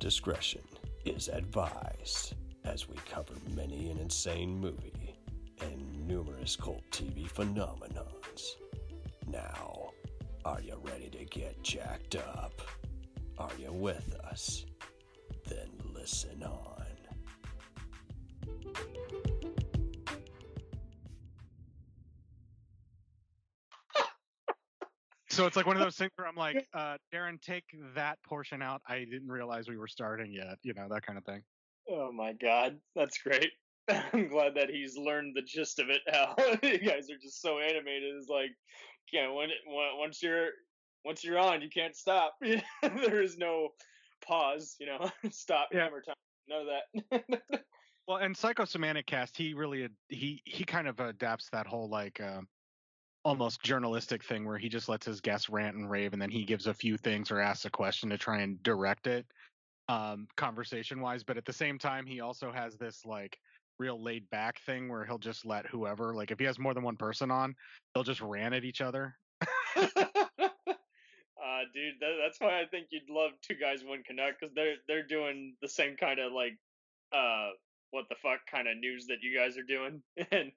discretion is advised as we cover many an insane movie and numerous cult TV phenomenons. Now, are you ready to get jacked up? Are you with us? Then listen on. So it's like one of those things where I'm like, uh, Darren, take that portion out. I didn't realize we were starting yet. You know that kind of thing. Oh my god, that's great. I'm glad that he's learned the gist of it. How you guys are just so animated. It's like, yeah, when, when once you're once you're on, you can't stop. there is no pause. You know, stop Yeah. hammer time. None of that. Well, and Psychosemantic Cast, he really he he kind of adapts that whole like uh, almost journalistic thing where he just lets his guests rant and rave, and then he gives a few things or asks a question to try and direct it, um, conversation wise. But at the same time, he also has this like real laid back thing where he'll just let whoever like if he has more than one person on, they'll just rant at each other. uh, dude, that, that's why I think you'd love two guys one Canuck because they're they're doing the same kind of like uh what the fuck kind of news that you guys are doing, and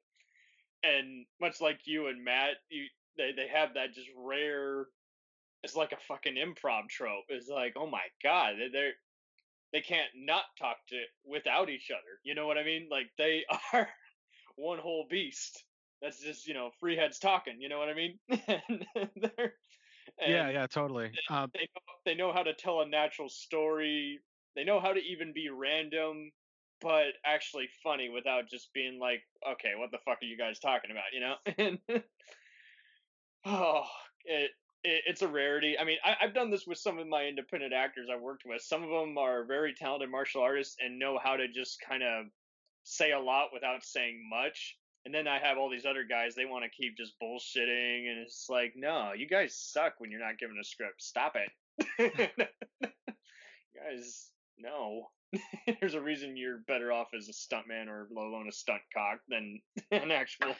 and much like you and Matt, you they they have that just rare. It's like a fucking improv trope. It's like, oh my god, they- they're they can't not talk to without each other. You know what I mean? Like they are one whole beast. That's just you know free heads talking. You know what I mean? and they're yeah, and yeah, totally. Um, they know, they know how to tell a natural story. They know how to even be random, but actually funny without just being like, okay, what the fuck are you guys talking about? You know? And oh, it, it it's a rarity. I mean, I, I've done this with some of my independent actors I've worked with. Some of them are very talented martial artists and know how to just kind of say a lot without saying much. And then I have all these other guys, they want to keep just bullshitting. And it's like, no, you guys suck when you're not given a script. Stop it. guys, no. There's a reason you're better off as a stuntman or let alone a stunt cock than an actual.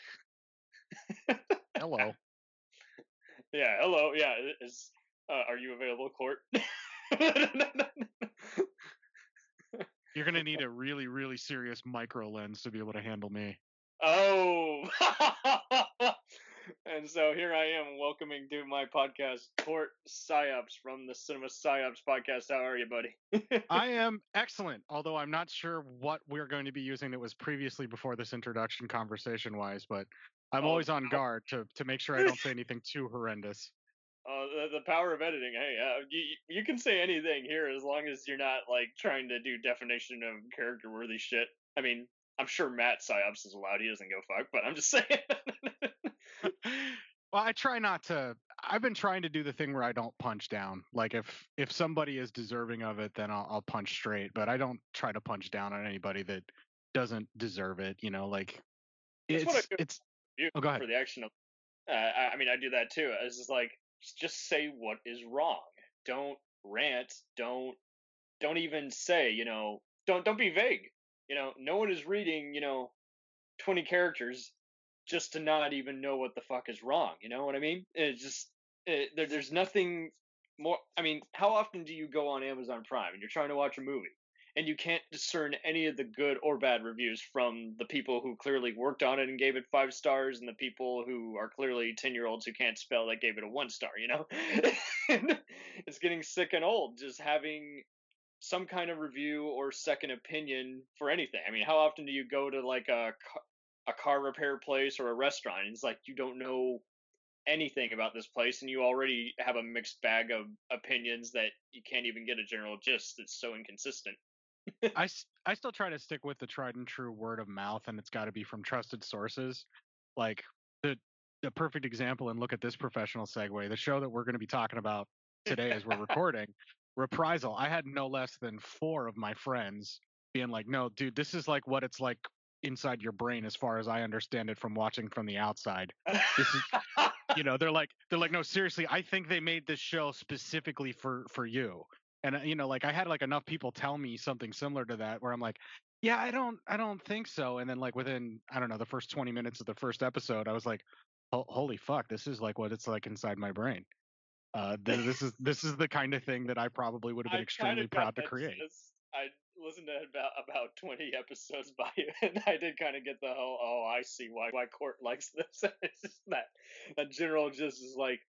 hello. Yeah, hello. Yeah, is uh, are you available, Cort? You're gonna need a really, really serious micro lens to be able to handle me. Oh, and so here I am welcoming to my podcast, Cort Psyops from the Cinema Psyops podcast. How are you, buddy? I am excellent, although I'm not sure what we're going to be using that was previously before this introduction conversation wise, but I'm Oh, always on guard to, to make sure I don't say anything too horrendous. Uh, the, the power of editing. Hey, uh, you you can say anything here as long as you're not like trying to do definition of character worthy shit. I mean, I'm sure Matt Psyops is allowed. He doesn't go fuck, but I'm just saying. well, I try not to I've been trying to do the thing where I don't punch down. Like if if somebody is deserving of it, then I'll, I'll punch straight, but I don't try to punch down on anybody that doesn't deserve it, you know, like That's it's it's Oh, go ahead. for the action of. Uh, I, I mean, I do that too. It's just like just say what is wrong. Don't rant. Don't don't even say you know. Don't don't be vague. You know, no one is reading you know, twenty characters just to not even know what the fuck is wrong. You know what I mean? It's just it, there, there's nothing more. I mean, how often do you go on Amazon Prime and you're trying to watch a movie? and you can't discern any of the good or bad reviews from the people who clearly worked on it and gave it five stars and the people who are clearly 10 year olds who can't spell that gave it a one star you know it's getting sick and old just having some kind of review or second opinion for anything i mean how often do you go to like a a car repair place or a restaurant and it's like you don't know anything about this place and you already have a mixed bag of opinions that you can't even get a general gist it's so inconsistent I, I still try to stick with the tried and true word of mouth, and it's got to be from trusted sources. Like the the perfect example, and look at this professional segue. The show that we're going to be talking about today, as we're recording, Reprisal. I had no less than four of my friends being like, "No, dude, this is like what it's like inside your brain, as far as I understand it from watching from the outside." This is- you know, they're like, they're like, "No, seriously, I think they made this show specifically for for you." and uh, you know like i had like enough people tell me something similar to that where i'm like yeah i don't i don't think so and then like within i don't know the first 20 minutes of the first episode i was like holy fuck this is like what it's like inside my brain Uh, this is this is the kind of thing that I probably would have been I extremely proud to create. sense. I listened to about about twenty episodes by you, and I did kind of get the whole. Oh, I see why why Cort likes this. it's just that that general just is like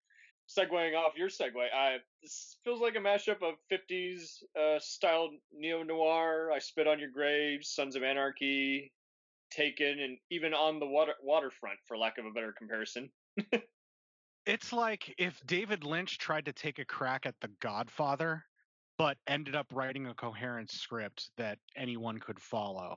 segueing off your segue. I this feels like a mashup of '50s uh, style neo noir. I spit on your graves, Sons of Anarchy, Taken, and even on the water waterfront, for lack of a better comparison. It's like if David Lynch tried to take a crack at The Godfather, but ended up writing a coherent script that anyone could follow.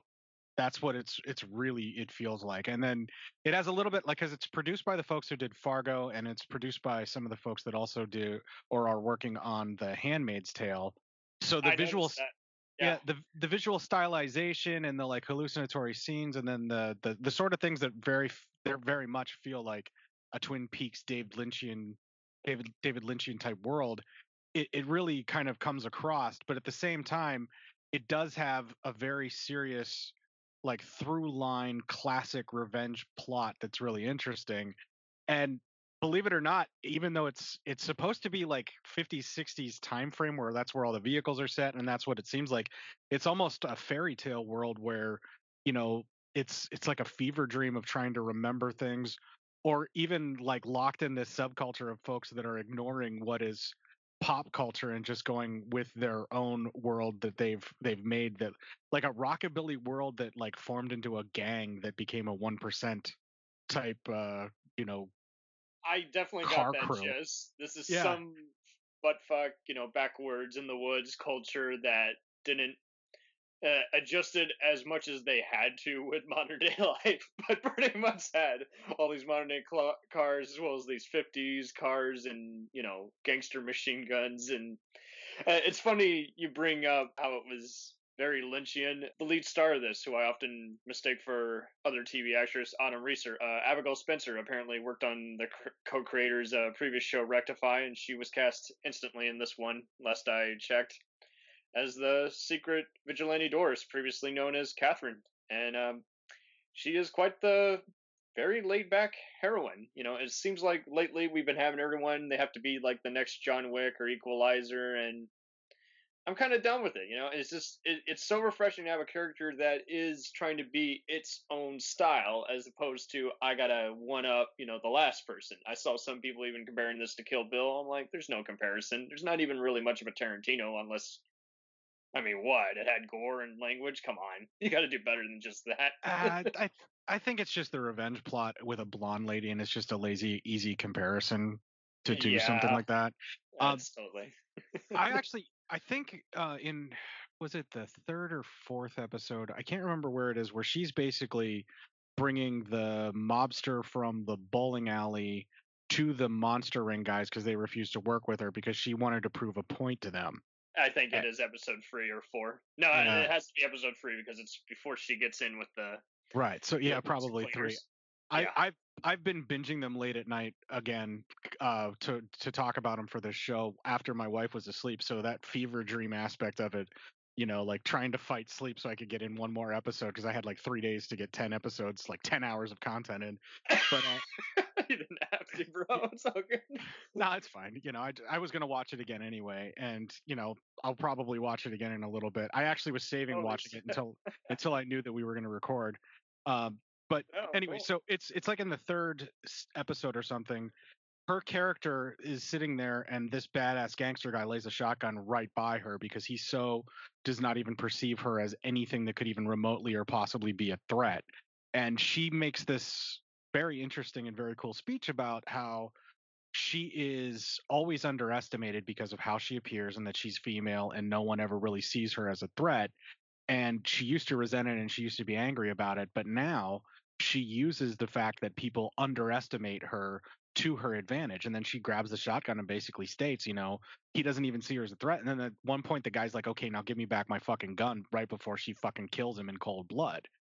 That's what it's it's really it feels like. And then it has a little bit like because it's produced by the folks who did Fargo, and it's produced by some of the folks that also do or are working on The Handmaid's Tale. So the I visual that. yeah. the the visual stylization and the like hallucinatory scenes and then the the, the sort of things that very f- they very much feel like a twin peaks david lynchian david david lynchian type world it, it really kind of comes across but at the same time it does have a very serious like through line classic revenge plot that's really interesting and believe it or not even though it's it's supposed to be like 50s 60s time frame where that's where all the vehicles are set and that's what it seems like it's almost a fairy tale world where you know it's it's like a fever dream of trying to remember things or even like locked in this subculture of folks that are ignoring what is pop culture and just going with their own world that they've they've made that like a rockabilly world that like formed into a gang that became a 1% type uh you know I definitely got that crew. gist. This is Yeah. some butt fuck, you know, backwards in the woods culture that didn't uh, adjusted as much as they had to with modern day life, but pretty much had all these modern day cl- cars as well as these 50s cars and, you know, gangster machine guns. And uh, it's funny you bring up how it was very Lynchian. The lead star of this, who I often mistake for other TV actress, Autumn Reeser, uh, Abigail Spencer, apparently worked on the cr- co-creator's uh, previous show Rectify, and she was cast instantly in this one. Last I checked, as the secret vigilante Doris, previously known as Catherine, and um, she is quite the very laid back heroine. You know, it seems like lately we've been having everyone they have to be like the next John Wick or Equalizer, and I'm kind of done with it. You know, it's just it, it's so refreshing to have a character that is trying to be its own style, as opposed to I gotta one up, you know, the last person. I saw some people even comparing this to Kill Bill. I'm like, there's no comparison. There's not even really much of a Tarantino, unless. I mean, what? It had gore and language. Come on, you got to do better than just that. uh, I I think it's just the revenge plot with a blonde lady, and it's just a lazy, easy comparison to do something like that. um, totally. I actually, I think uh, in was it the third or fourth episode? I can't remember where it is. Where she's basically bringing the mobster from the bowling alley to the monster ring guys because they refused to work with her because she wanted to prove a point to them. I think it Eh. episode three or four. No, Yeah. it has to be episode three because it's before she gets in with the Right. So yeah, probably three. I, Yeah. I've I've been binging them late at night again uh, to to talk about them for this show after my wife was asleep. So that fever dream aspect of it, you know, like trying to fight sleep so I could get in one more episode because I had like three days to get ten episodes, like ten hours of content in. But uh, you didn't have to, bro. It's all good. no, it's fine. You know, I, I was gonna watch it again anyway, and you know, I'll probably watch it again in a little bit. I actually was saving Holy watching it until until I knew that we were gonna record. Um, but Oh, anyway, cool. so it's it's like in the third episode or something. Her character is sitting there, and this badass gangster guy lays a shotgun right by her because he so does not even perceive her as anything that could even remotely or possibly be a threat. And she makes this very interesting and very cool speech about how she is always underestimated because of how she appears and that she's female and no one ever really sees her as a threat and she used to resent it and she used to be angry about it but now she uses the fact that people underestimate her to her advantage and then she grabs the shotgun and basically states you know he doesn't even see her as a threat and then at one point the guy's like okay now give me back my fucking gun right before she fucking kills him in cold blood.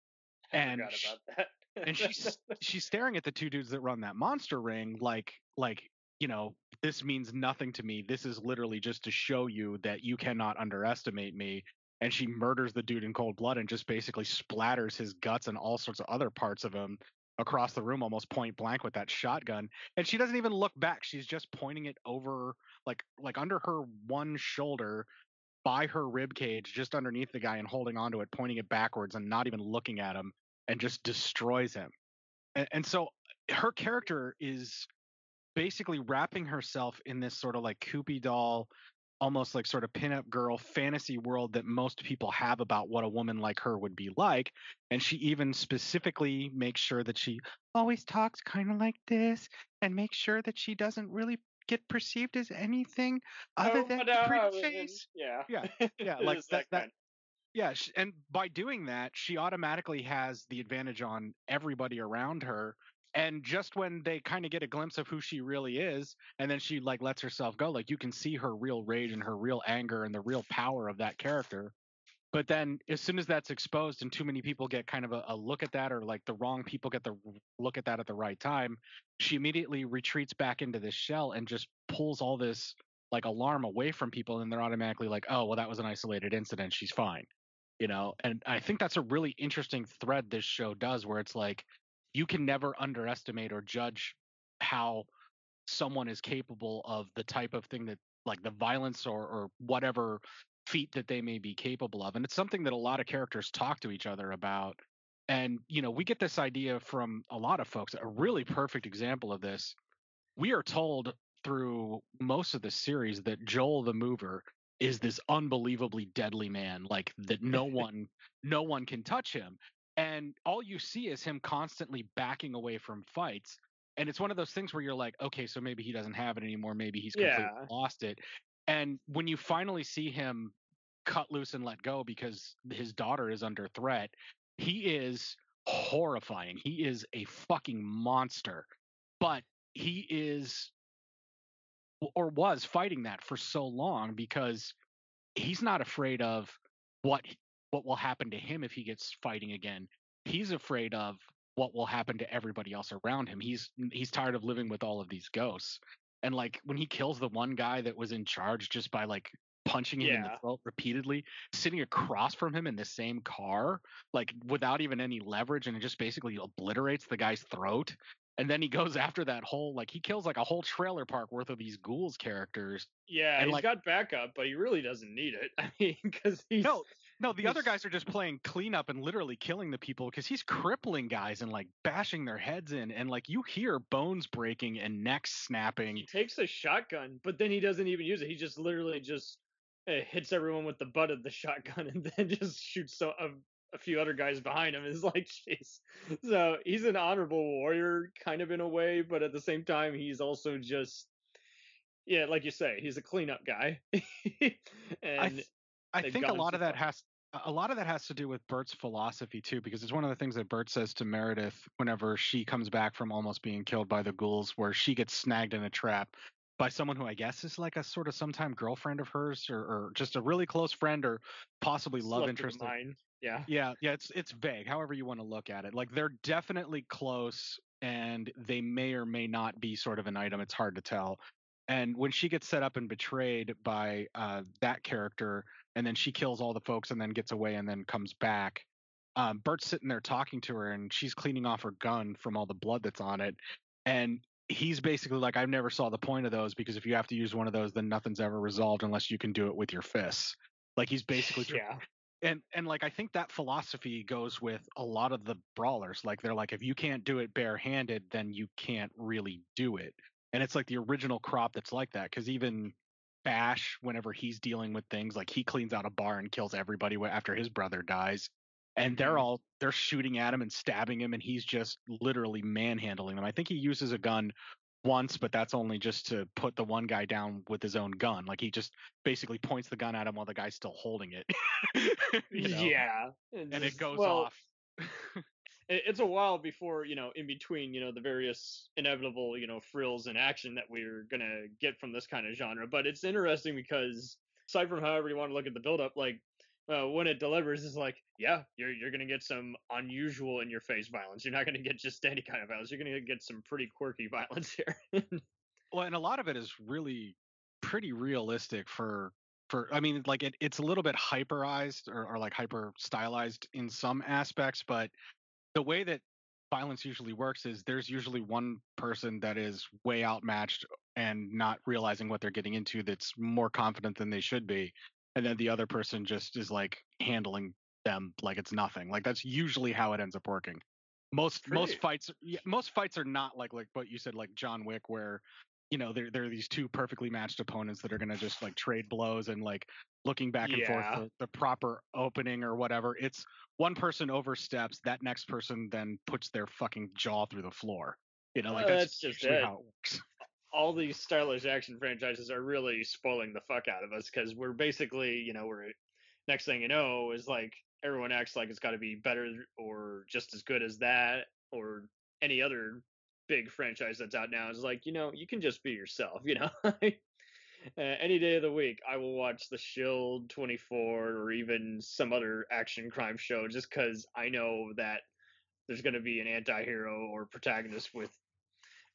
And forgot sh- about that. and she's she's staring at the two dudes that run that monster ring like like you know this means nothing to me. This is literally just to show you that you cannot underestimate me. And she murders the dude in cold blood and just basically splatters his guts and all sorts of other parts of him across the room almost point blank with that shotgun and she doesn't even look back she's just pointing it over like like under her one shoulder by her rib cage just underneath the guy and holding onto it pointing it backwards and not even looking at him and just destroys him. And, and so her character is basically wrapping herself in this sort of like Kewpie doll almost like sort of pinup girl fantasy world that most people have about what a woman like her would be like. And she even specifically makes sure that she always talks kind of like this and makes sure that she doesn't really get perceived as anything other Oh, than uh, pretty face. Yeah. Yeah, yeah, like is that- that- Yeah, and by doing that, she automatically has the advantage on everybody around her. And just when they kind of get a glimpse of who she really is, and then she like lets herself go, like you can see her real rage and her real anger and the real power of that character. But then as soon as that's exposed and too many people get kind of a, a look at that, or like the wrong people get the look at that at the right time, she immediately retreats back into this shell and just pulls all this like alarm away from people, and they're automatically like, oh, well, that was an isolated incident. She's fine you know and i think that's a really interesting thread this show does where it's like you can never underestimate or judge how someone is capable of the type of thing that like the violence or or whatever feat that they may be capable of and it's something that a lot of characters talk to each other about and you know we get this idea from a lot of folks a really perfect example of this. We are told through most of the series that joel the mover is this unbelievably deadly man like that no one no one can touch him and all you see is him constantly backing away from fights and it's one of those things where you're like okay so maybe he doesn't have it anymore maybe he's completely Yeah. lost it and when you finally see him cut loose and let go because his daughter is under threat he is horrifying he is a fucking monster but he is or was fighting that for so long because he's not afraid of what what will happen to him if he gets fighting again. He's afraid of what will happen to everybody else around him. He's he's tired of living with all of these ghosts. And like when he kills the one guy that was in charge just by like punching him in the throat repeatedly, sitting across from him in the same car, like without even any leverage, and it just basically obliterates the guy's throat. And then he goes after that whole like he kills like a whole trailer park worth of these ghouls characters. Yeah, And, he's like- got backup, but he really doesn't need it. I mean, because he's No, no, the other guys are just playing cleanup and literally killing the people because he's crippling guys and like bashing their heads in, and like you hear bones breaking and necks snapping. he takes a shotgun, but then he doesn't even use it. He just literally just uh, hits everyone with the butt of the shotgun, and then just shoots so, a, a few other guys behind him. Is like, jeez. So he's an honorable warrior, kind of in a way, but at the same time, he's also just, yeah, like you say, he's a cleanup guy. and th- I they've think a lot of that has a lot of that has to do with Bert's philosophy too, because it's one of the things that Bert says to Meredith whenever she comes back from almost being killed by the ghouls, where she gets snagged in a trap by someone who I guess is like a sort of sometime girlfriend of hers, or, or just a really close friend, or possibly love interest. of- Yeah. yeah yeah it's it's vague however you want to look at it like they're definitely close and they may or may not be sort of an item it's hard to tell and when she gets set up and betrayed by uh, that character and then she kills all the folks and then gets away and then comes back um, bert's sitting there talking to her and she's cleaning off her gun from all the blood that's on it and he's basically like i never saw the point of those because if you have to use one of those then nothing's ever resolved unless you can do it with your fists like he's basically Yeah. and and like I think that philosophy goes with a lot of the brawlers. Like they're like, if you can't do it barehanded, then you can't really do it. And it's like the original crop that's like that. Because even Bash, whenever he's dealing with things, like he cleans out a bar and kills everybody after his brother dies, and they're Mhm. all they're shooting at him and stabbing him, and he's just literally manhandling them. I think he uses a gun once, but that's only just to put the one guy down with his own gun. Like he just basically points the gun at him while the guy's still holding it. you know? Yeah. and it goes well, off. it- it's a while before you know in between you know the various inevitable you know frills and action that we're gonna get from this kind of genre. But it's interesting because aside from however you want to look at the build up like uh, when it delivers is like yeah you're you're gonna get some unusual in your face violence. You're not gonna get just any kind of violence. You're gonna get some pretty quirky violence here. Well, and a lot of it is really pretty realistic for for I mean, like it, it's a little bit hyperized or, or like hyper stylized in some aspects, but the way that violence usually works is there's usually one person that is way outmatched and not realizing what they're getting into that's more confident than they should be and then the other person just is like handling them like it's nothing like that's usually how it ends up working. Most most fights most fights are not like like what you said like john wick where you know there, there are these two perfectly matched opponents that are going to just like trade blows and like looking back and forth Yeah. the, the proper opening or whatever it's one person oversteps that next person then puts their fucking jaw through the floor you know like that's, that's just it. how it works all these stylish action franchises are really spoiling the fuck out of us because we're basically, you know, we're next thing you know is like everyone acts like it's got to be better or just as good as that or any other big franchise that's out now is like, you know, you can just be yourself, you know. Uh, any day of the week, I will watch The Shield 24 or even some other action crime show just because I know that there's going to be an anti-hero or protagonist with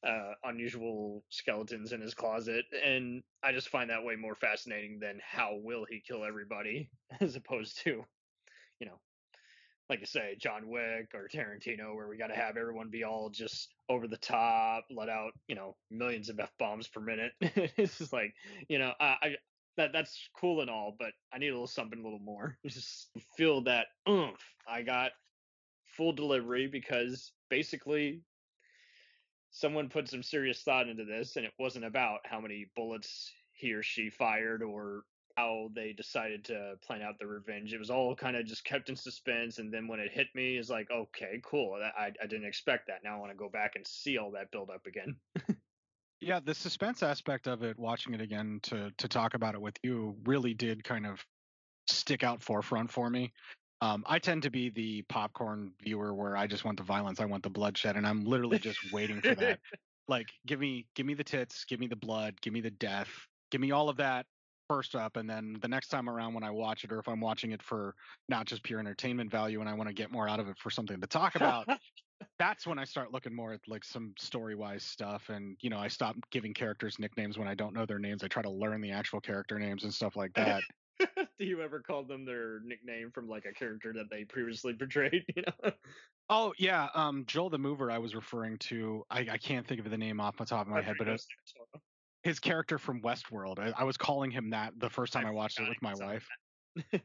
uh, unusual skeletons in his closet, and I just find that way more fascinating than how will he kill everybody, as opposed to, you know, like you say, John Wick or Tarantino, where we got to have everyone be all just over the top, let out, you know, millions of f bombs per minute. it's just like, you know, I, I that that's cool and all, but I need a little something a little more. Just feel that oomph. I got full delivery because basically someone put some serious thought into this and it wasn't about how many bullets he or she fired or how they decided to plan out the revenge. It was all kind of just kept in suspense and then when it hit me it's like okay cool. I, I didn't expect that. Now i want to go back and see all that build up again. Yeah, the suspense aspect of it, watching it again to to talk about it with you, really did kind of stick out forefront for me. Um, I tend to be the popcorn viewer where I just want the violence, I want the bloodshed, and I'm literally just waiting for that. Like, give me give me the tits, give me the blood, give me the death, give me all of that first up, and then the next time around when I watch it, or if I'm watching it for not just pure entertainment value and I want to get more out of it for something to talk about, that's when I start looking more at like some story wise stuff. And, you know, I stop giving characters nicknames when I don't know their names. I try to learn the actual character names and stuff like that. do you ever call them their nickname from like a character that they previously portrayed you know oh, yeah. Um, Joel the Mover, I was referring to, I, I can't think of the name off the top of my head, but it, his character from Westworld, I, I was calling him that the first time I, I watched it with my wife. Eh,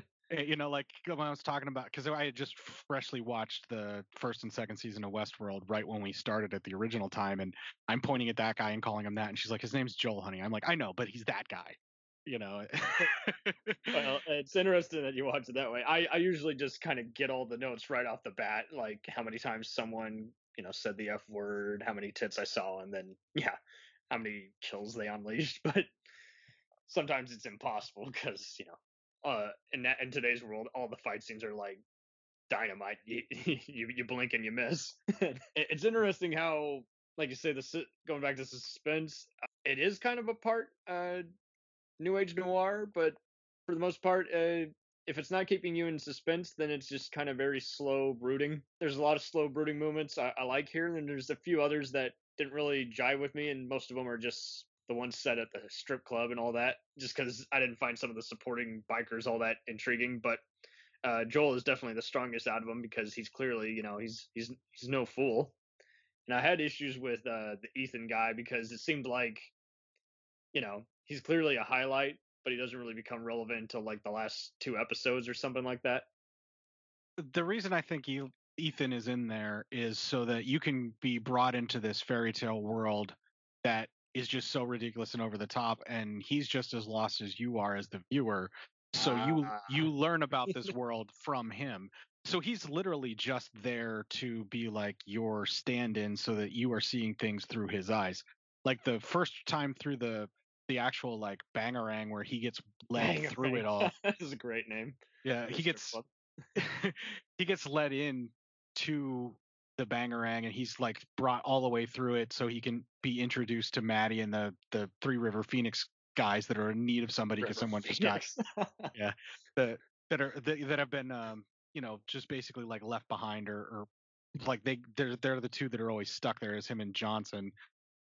You know, like when I was talking about, because I had just freshly watched the first and second season of Westworld right when we started at the original time, and I'm pointing at that guy and calling him that, and she's like, "His name's Joel, honey." I'm like, "I know, but he's that guy." You know. well, it's interesting that you watch it that way. I, I usually just kind of get all the notes right off the bat, like how many times someone, you know, said the F word, how many tits I saw, and then, yeah, how many kills they unleashed. But sometimes it's impossible because, you know, uh, in that in today's world, all the fight scenes are like dynamite. You, you, you blink and you miss. It's interesting how, like you say, the going back to suspense, uh, it is kind of a part uh, new age noir, but for the most part, uh, if it's not keeping you in suspense, then it's just kind of very slow brooding. There's a lot of slow brooding moments I, I like here, and there's a few others that didn't really jive with me, and most of them are just the ones set at the strip club and all that, just because I didn't find some of the supporting bikers all that intriguing. But uh, Joel is definitely the strongest out of them because he's clearly, you know, he's he's he's no fool. And I had issues with uh, the Ethan guy because it seemed like, you know, he's clearly a highlight, but he doesn't really become relevant until like the last two episodes or something like that. the reason I think E- Ethan is in there is so that you can be brought into this fairy tale world that is just so ridiculous and over the top, and he's just as lost as you are as the viewer. So you Ah. you learn about this world from him. So he's literally just there to be like your stand-in, so that you are seeing things through his eyes. Like the first time through the the actual like bangerang where he gets led through it all. that is a great name. Yeah, he gets he gets let in to the bangerang and he's like brought all the way through it so he can be introduced to Maddie and the the Three River Phoenix guys that are in need of somebody because someone just got Phoenix. that that are that, that have been um you know just basically like left behind or, or like they they're they're the two that are always stuck there is him and Johnson.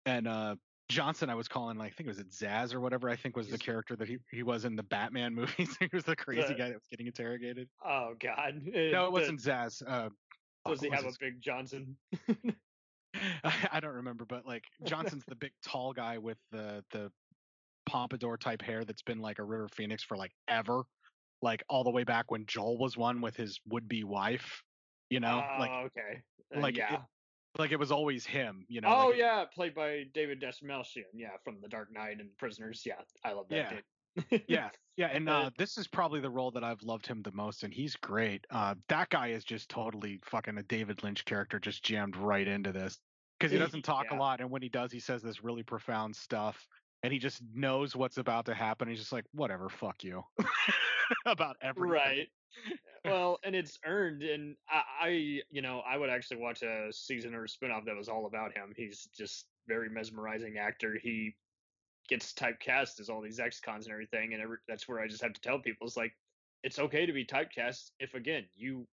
And uh Johnson I was calling like I think it was it Zaz or whatever I think was the character that he, he was in the Batman movies. He was the crazy The- guy that was getting interrogated. Oh God. no the- it wasn't Zaz uh Does he have a big Johnson? I don't remember, but like Johnson's the big tall guy with the the pompadour type hair that's been like a River Phoenix for like ever, like all the way back when Joel was one with his would be wife. You know, like Oh, okay. Uh, like it- yeah. like it was always him. You know. oh like it- yeah, played by David Dastmalchian. Yeah, from The Dark Knight and Prisoners. Yeah, I love that Yeah. dude. Yeah yeah and Uh, this is probably the role that i've loved him the most and he's great uh, that guy is just totally fucking a david lynch character just jammed right into this because he doesn't talk Yeah. a lot and when he does he says this really profound stuff and he just knows what's about to happen he's just like whatever fuck you about everything right. Well, and it's earned, and I, I, you know, I would actually watch a season or a spinoff that was all about him. He's just very mesmerizing actor. He gets typecast as all these ex-cons and everything, and every, that's where I just have to tell people it's like it's okay to be typecast if again you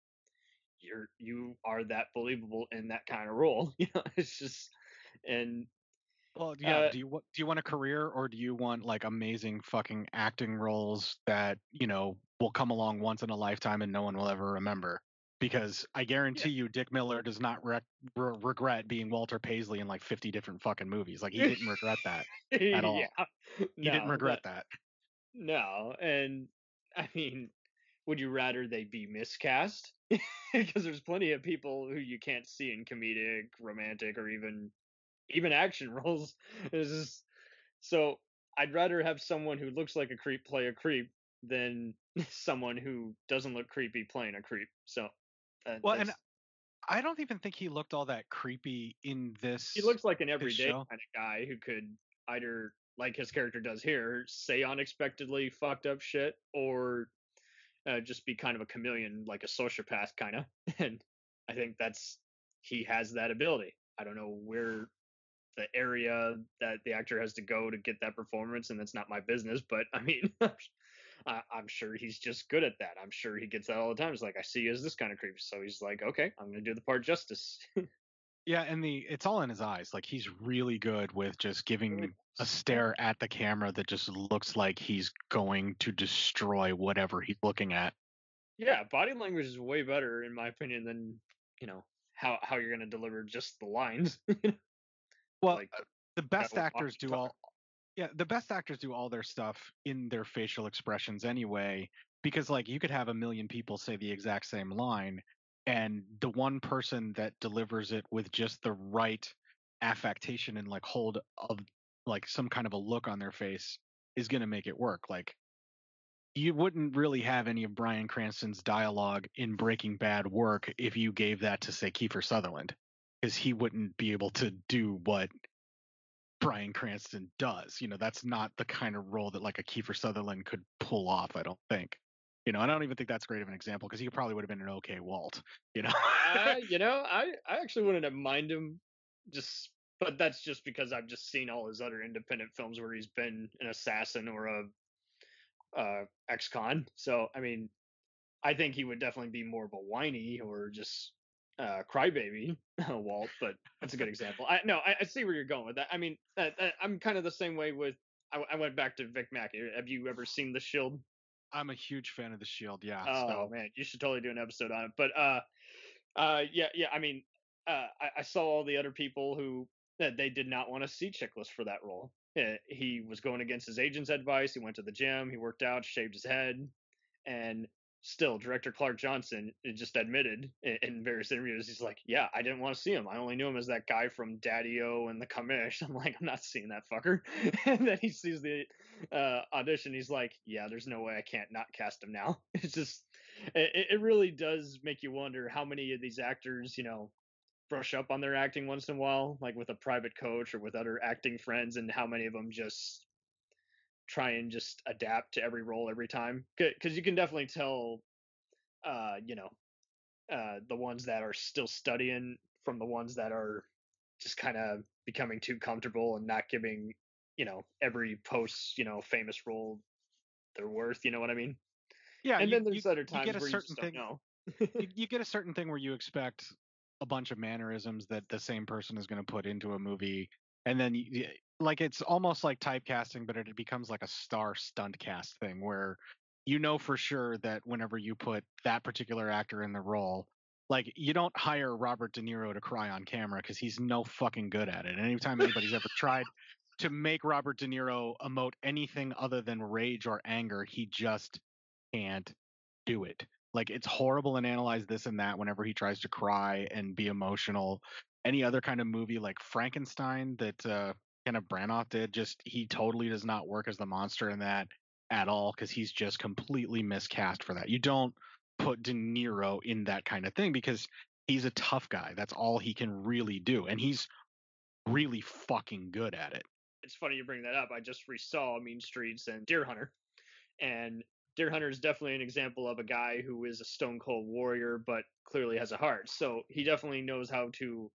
you're you are that believable in that kind of role. You know, it's just and well yeah Uh, do you do you want a career or do you want like amazing fucking acting roles that you know will come along once in a lifetime and no one will ever remember because I guarantee you, Dick Miller does not rec- re- regret being Walter Paisley in like 50 different fucking movies. Like he didn't regret that. At all. yeah, He didn't regret but- that. No, and I mean, would you rather they be miscast? Because there's plenty of people who you can't see in comedic, romantic, or even even action roles. Just so I'd rather have someone who looks like a creep play a creep than someone who doesn't look creepy playing a creep. So, that, Well, and I don't even think he looked all that creepy in this. he looks like an everyday kind of guy who could either like his character does here say unexpectedly fucked up shit or uh, just be kind of a chameleon like a sociopath kind of and i think that's he has that ability i don't know where the area that the actor has to go to get that performance and that's not my business but i mean I, i'm sure he's just good at that i'm sure he gets that all the time it's like i see you as this kind of creep so he's like okay i'm gonna do the part justice Yeah, and the it's all in his eyes. Like he's really good with just giving a stare at the camera that just looks like he's going to destroy whatever he's looking at. Yeah, body language is way better in my opinion than you know how how you're gonna deliver just the lines. Well, Like, uh, the best actors do all yeah, the best actors do all their stuff in their facial expressions anyway because like you could have a million people say the exact same line and the one person that delivers it with just the right affectation and like hold of like some kind of a look on their face is going to make it work like you wouldn't really have any of Bryan Cranston's dialogue in Breaking Bad work if you gave that to say Kiefer Sutherland because he wouldn't be able to do what Bryan Cranston does. You know, that's not the kind of role that like a Kiefer Sutherland could pull off, I don't think. You know, and I don't even think that's great of an example because he probably would have been an okay Walt, you know. uh, you know, I I actually wouldn't have mind him just but that's just because I've just seen all his other independent films where he's been an assassin or a uh ex-con. So I mean I think he would definitely be more of a whiny or just uh crybaby Walt, but that's a good example. I no, I, I see where you're going with that. I mean, uh, uh, I'm kind of the same way with. I, I went back to Vic Mackey. Have you ever seen The Shield? I'm a huge fan of the Shield, yeah. Oh so man, you should totally do an episode on it. But uh, uh, yeah, yeah. I mean, uh, I, I saw all the other people who that they did not want to see Chiklis for that role. Uh, he was going against his agent's advice. He went to the gym. He worked out, shaved his head, and still, director Clark Johnson uh, just admitted in, in various interviews, he's like, "Yeah, I didn't want to see him. I only knew him as that guy from Daddy-O and the Commish." I'm like, "I'm not seeing that fucker." and then he sees the uh, audition. He's like, "Yeah, there's no way I can't not cast him now." It's just, it, it really does make you wonder how many of these actors, you know, brush up on their acting once in a while, like with a private coach or with other acting friends, and how many of them just try and just adapt to every role every time. Because you can definitely tell, uh, you know, uh, the ones that are still studying from the ones that are just kind of becoming too comfortable and not giving, you know, every post, you know, famous role their worth. You know what I mean? yeah, and you, then there's you- other you times get a where you certain don't thing. know. you, you get a certain thing where you expect a bunch of mannerisms that the same person is going to put into a movie and then you, like it's almost like typecasting but it becomes like a star stunt cast thing where you know for sure that whenever you put that particular actor in the role Like you don't hire Robert De Niro to cry on camera because he's no fucking good at it. Anytime anybody's ever tried to make Robert De Niro emote anything other than rage or anger, he just can't do it. Like it's horrible and analyze this and that whenever he tries to cry and be emotional. Any other kind of movie like Frankenstein that uh, Kenneth Branagh did, just he totally does not work as the monster in that at all because he's just completely miscast for that. You don't put De Niro in that kind of thing because he's a tough guy. That's all he can really do, and he's really fucking good at it. It's funny you bring that up. I just resaw Mean Streets and Deer Hunter, and Deer Hunter is definitely an example of a guy who is a stone cold warrior, but clearly has a heart. So he definitely knows how to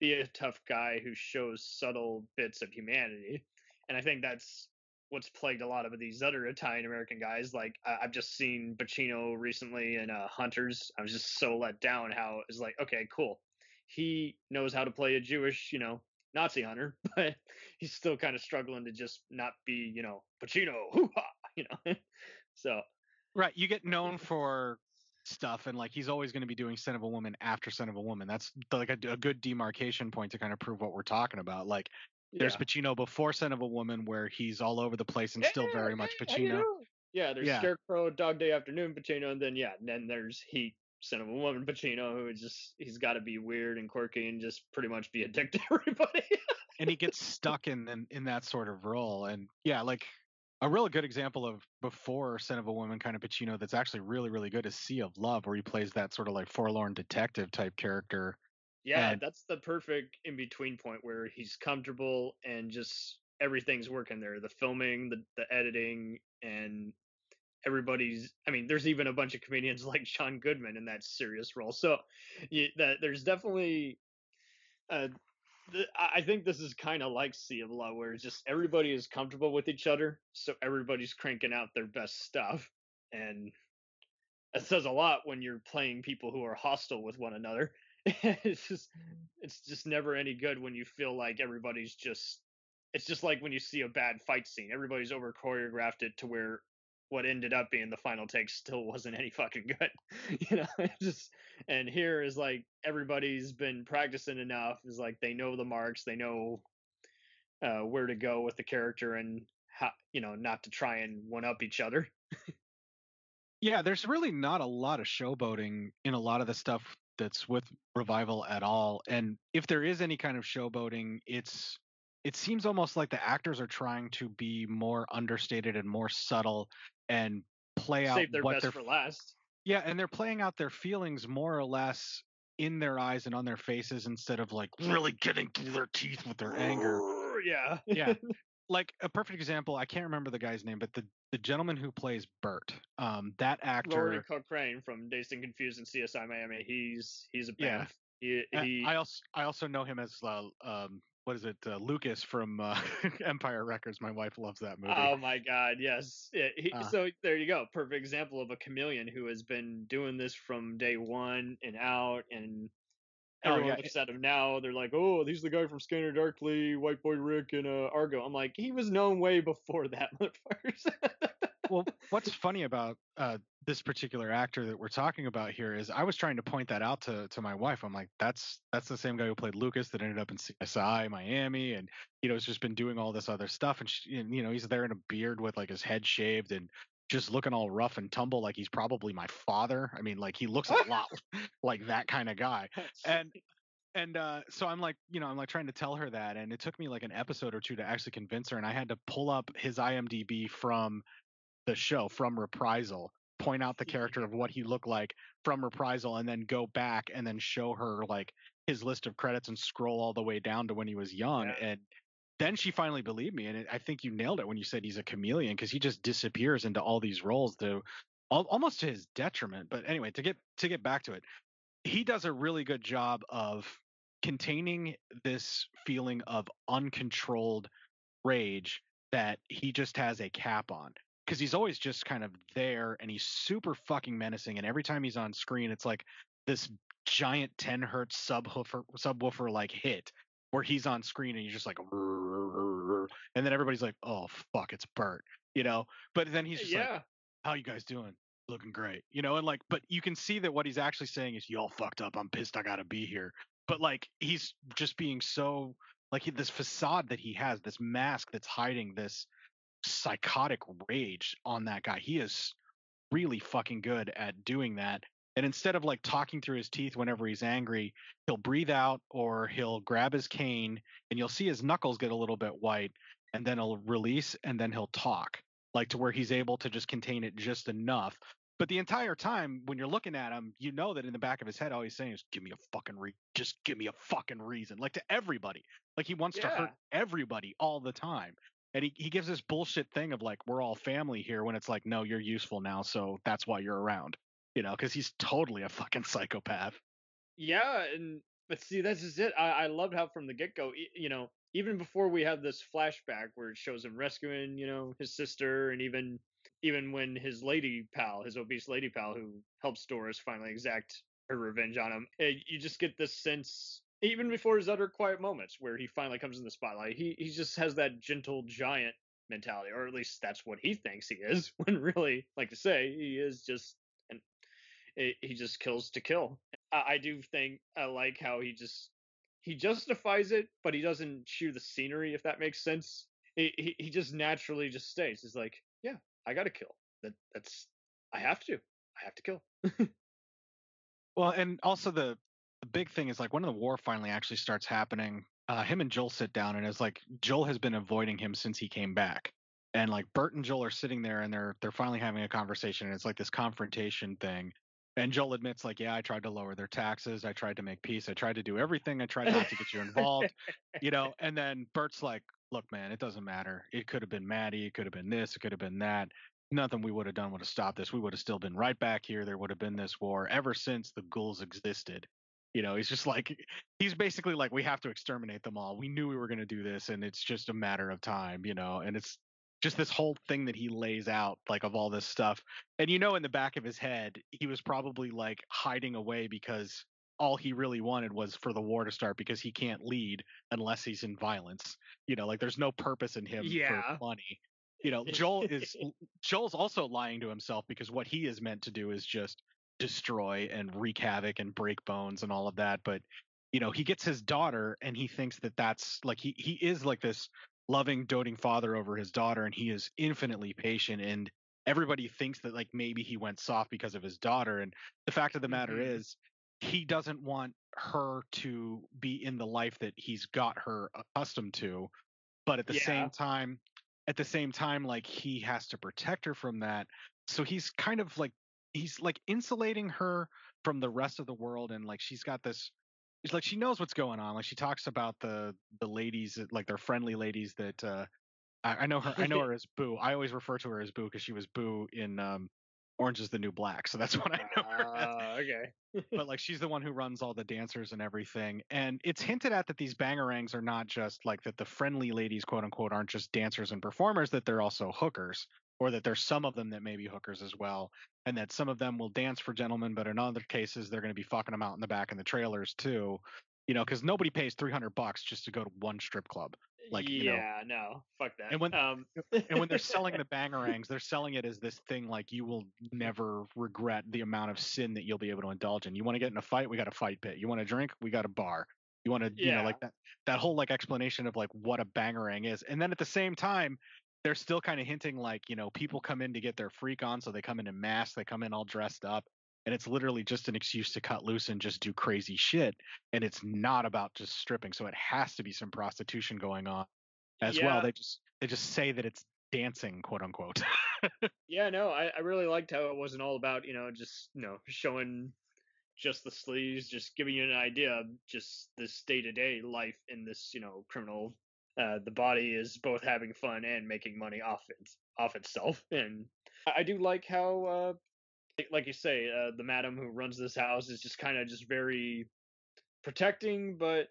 be a tough guy who shows subtle bits of humanity. And I think that's what's plagued a lot of these other Italian American guys. Like I've just seen Pacino recently in uh, Hunters. I was just so let down how it's like, okay, cool. He knows how to play a Jewish, you know, Nazi hunter, but he's still kind of struggling to just not be, you know, Pacino, hoo-ha, you know. so right, you get known for stuff and like he's always going to be doing scent of a woman after scent of a woman that's like a, a, good demarcation point to kind of prove what we're talking about like there's yeah. Pacino before Scent of a Woman, where he's all over the place and yeah, still very much Pacino. Yeah, there's yeah. Scarecrow, Dog Day Afternoon, Pacino, and then yeah, and then there's Heat, Scent of a Woman, Pacino, who is just he's got to be weird and quirky and just pretty much be a dick to everybody. and he gets stuck in, in in that sort of role, and yeah, like a really good example of before Scent of a Woman kind of Pacino that's actually really really good is Sea of Love, where he plays that sort of like forlorn detective type character yeah, and, that's the perfect in between point where he's comfortable and just everything's working there. The filming, the the editing, and everybody's. I mean, there's even a bunch of comedians like John Goodman in that serious role. So yeah, that there's definitely. Uh, I think this is kind of like Sea of Love, where it's just everybody is comfortable with each other, so everybody's cranking out their best stuff, and it says a lot when you're playing people who are hostile with one another. It's just mm-hmm. it's just never any good when you feel like everybody's just it's just like when you see a bad fight scene everybody's over choreographed it to where what ended up being the final take still wasn't any fucking good. You know just and here is like everybody's been practicing enough is like they know the marks they know uh, where to go with the character and how you know not to try and one up each other. Yeah there's really not a lot of showboating in a lot of the stuff that's with revival at all and if there is any kind of showboating it's it seems almost like the actors are trying to be more understated and more subtle and play Save out their what best they're for last yeah and they're playing out their feelings more or less in their eyes and on their faces instead of like really getting through their teeth with their anger yeah yeah like a perfect example i can't remember the guy's name but the the gentleman who plays Bert, um, that actor, Rory Cochrane from Dazed and Confused and CSI Miami. He's he's a yeah. He, he, I also I also know him as uh, um, what is it uh, Lucas from uh, Empire Records. My wife loves that movie. Oh my God, yes. Yeah, he, uh, so there you go, perfect example of a chameleon who has been doing this from day one and out, and everyone oh, yeah. looks at him now. They're like, "Oh, he's the guy from Scanner Darkly, White Boy Rick, and uh, Argo." I'm like, he was known way before that, motherfuckers. well, what's funny about uh, this particular actor that we're talking about here is I was trying to point that out to to my wife. I'm like, that's that's the same guy who played Lucas that ended up in CSI Miami, and you know, has just been doing all this other stuff. And, she, and you know, he's there in a beard with like his head shaved and just looking all rough and tumble like he's probably my father. I mean, like he looks a lot like that kind of guy. And and uh, so I'm like, you know, I'm like trying to tell her that, and it took me like an episode or two to actually convince her, and I had to pull up his IMDb from the show, from Reprisal, point out the character of what he looked like from Reprisal, and then go back and then show her like his list of credits and scroll all the way down to when he was young, yeah. and then she finally believed me, and it, I think you nailed it when you said he's a chameleon because he just disappears into all these roles to almost to his detriment. But anyway, to get to get back to it, he does a really good job of containing this feeling of uncontrolled rage that he just has a cap on because he's always just kind of there and he's super fucking menacing and every time he's on screen it's like this giant 10 hertz subwoofer subwoofer like hit where he's on screen and you're just like and then everybody's like oh fuck it's bert you know but then he's just yeah. like how you guys doing looking great, you know, and like, but you can see that what he's actually saying is, y'all fucked up. I'm pissed. I gotta be here. But like, he's just being so like he, this facade that he has, this mask that's hiding this psychotic rage on that guy. He is really fucking good at doing that. And instead of like talking through his teeth whenever he's angry, he'll breathe out or he'll grab his cane and you'll see his knuckles get a little bit white and then he'll release and then he'll talk like to where he's able to just contain it just enough. But the entire time when you're looking at him, you know that in the back of his head, all he's saying is, give me a fucking re, just give me a fucking reason. Like to everybody. Like he wants to hurt everybody all the time. And he, he gives this bullshit thing of like, we're all family here when it's like, no, you're useful now. So that's why you're around, you know, because he's totally a fucking psychopath. Yeah, and but see, that's just it. I, I loved how from the get go, you know, even before we have this flashback where it shows him rescuing, you know, his sister, and even even when his lady pal, his obese lady pal, who helps Doris finally exact her revenge on him, eh, you just get this sense. Even before his utter quiet moments, where he finally comes in the spotlight, he he just has that gentle giant mentality, or at least that's what he thinks he is. When really, like to say, he is just eh, he just kills to kill. I, I do think I like how he just he justifies it, but he doesn't chew the scenery, if that makes sense. He he, he just naturally just stays. He's like, yeah, I gotta kill. That that's I have to. I have to kill. Well, and also the the big thing is like when the war finally actually starts happening, uh, him and Joel sit down and it's like Joel has been avoiding him since he came back. And like Burt and Joel are sitting there and they're they're finally having a conversation and it's like this confrontation thing. And Joel admits like, yeah, I tried to lower their taxes, I tried to make peace, I tried to do everything, I tried not to get you involved, you know. And then Burt's like, look, man, it doesn't matter. It could have been Matty, it could have been this, it could have been that. Nothing we would have done would have stopped this. We would have still been right back here. There would have been this war ever since the ghouls existed. You know, he's just like he's basically like we have to exterminate them all. We knew we were going to do this and it's just a matter of time, you know. And it's just this whole thing that he lays out like of all this stuff. And you know in the back of his head, he was probably like hiding away because all he really wanted was for the war to start because he can't lead unless he's in violence. You know, like there's no purpose in him Yeah. for money. You know, Joel is Joel's also lying to himself because what he is meant to do is just destroy and wreak havoc and break bones and all of that. But you know, he gets his daughter and he thinks that that's like he he is like this loving, doting father over his daughter, and he is infinitely patient. And everybody thinks that like maybe he went soft because of his daughter. And the fact of the matter Mhm. is, he doesn't want her to be in the life that he's got her accustomed to. But at the Yeah. same time, at the same time, like he has to protect her from that. So he's kind of like he's like insulating her from the rest of the world and like she's got this it's like she knows what's going on like she talks about the the ladies like they're friendly ladies that uh I, I know her i know her as boo i always refer to her as boo because she was boo in um orange is the new black so that's what i know her as Ah, okay. but like she's the one who runs all the dancers and everything. And it's hinted at that these bangarangs are not just like that the friendly ladies, quote unquote, aren't just dancers and performers, that they're also hookers, or that there's some of them that may be hookers as well, and that some of them will dance for gentlemen, but in other cases they're going to be fucking them out in the back in the trailers too. You know, because nobody pays 300 bucks just to go to one strip club. Like, you know- yeah, no, fuck that. And when- um, And when they're selling the bangarangs, they're selling it as this thing like you will never regret the amount of sin that you'll be able to indulge in. You want to get in a fight, we got a fight pit. You want to drink, we got a bar. You want to, you know, Yeah. like that that whole like explanation of like what a bangarang is. And then at the same time, they're still kind of hinting like, you know, people come in to get their freak on, so they come in in masks, they come in all dressed up, and it's literally just an excuse to cut loose and just do crazy shit. And it's not about just stripping. So it has to be some prostitution going on as well. They just they just say that it's dancing, quote unquote. yeah, no, I, I really liked how it wasn't all about, you know, just, you know, showing just the sleeves, just giving you an idea of just this day to day life in this, you know, criminal. Uh, the body is both having fun and making money off it, off itself. And I do like how, uh, like- you say, uh, the madam who runs this house is just kind of just very protecting, but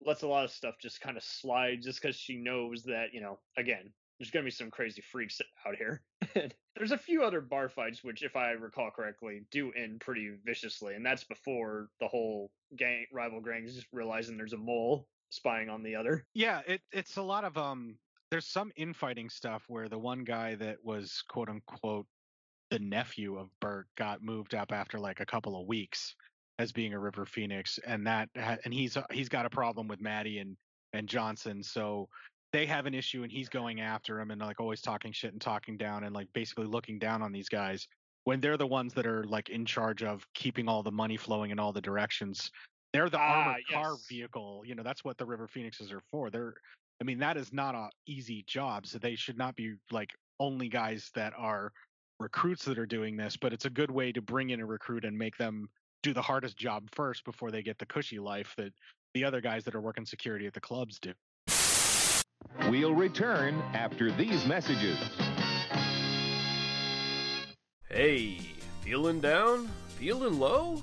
lets a lot of stuff just kind of slide just because she knows that, you know, again, there's going to be some crazy freaks out here. there's a few other bar fights, which, if I recall correctly, do end pretty viciously, and that's before the whole gang rival gangs just realizing there's a mole spying on the other. yeah, it it's a lot of um there's some infighting stuff where the one guy that was quote unquote the nephew of Burt got moved up after like a couple of weeks as being a River Phoenix, and that and he's he's got a problem with Matty and and Johnson, so they have an issue and he's going after him and like always talking shit and talking down and like basically looking down on these guys when they're the ones that are like in charge of keeping all the money flowing in all the directions. They're the Ah, armored car vehicle. You know, that's what the River Phoenixes are for. They're I mean, that is not a easy job. So they should not be like only guys that are recruits that are doing this, but it's a good way to bring in a recruit and make them do the hardest job first before they get the cushy life that the other guys that are working security at the clubs do. We'll return after these messages. Hey, feeling down? Feeling low?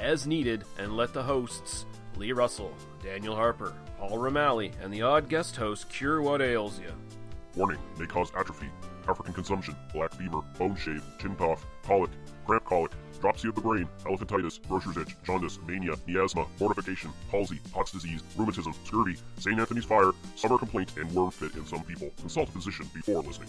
As needed and let the hosts, Lee Russell, Daniel Harper, Paul Romali, and the odd guest host cure what ails you. Warning may cause atrophy, African consumption, black fever, bone shave, chin cough, colic, cramp colic, dropsy of the brain, elephantitis, grocer's itch, jaundice, mania, miasma, mortification, palsy, Pott's disease, rheumatism, scurvy, St. Anthony's fire, summer complaint, and worm fit in some people. Consult a physician before listening.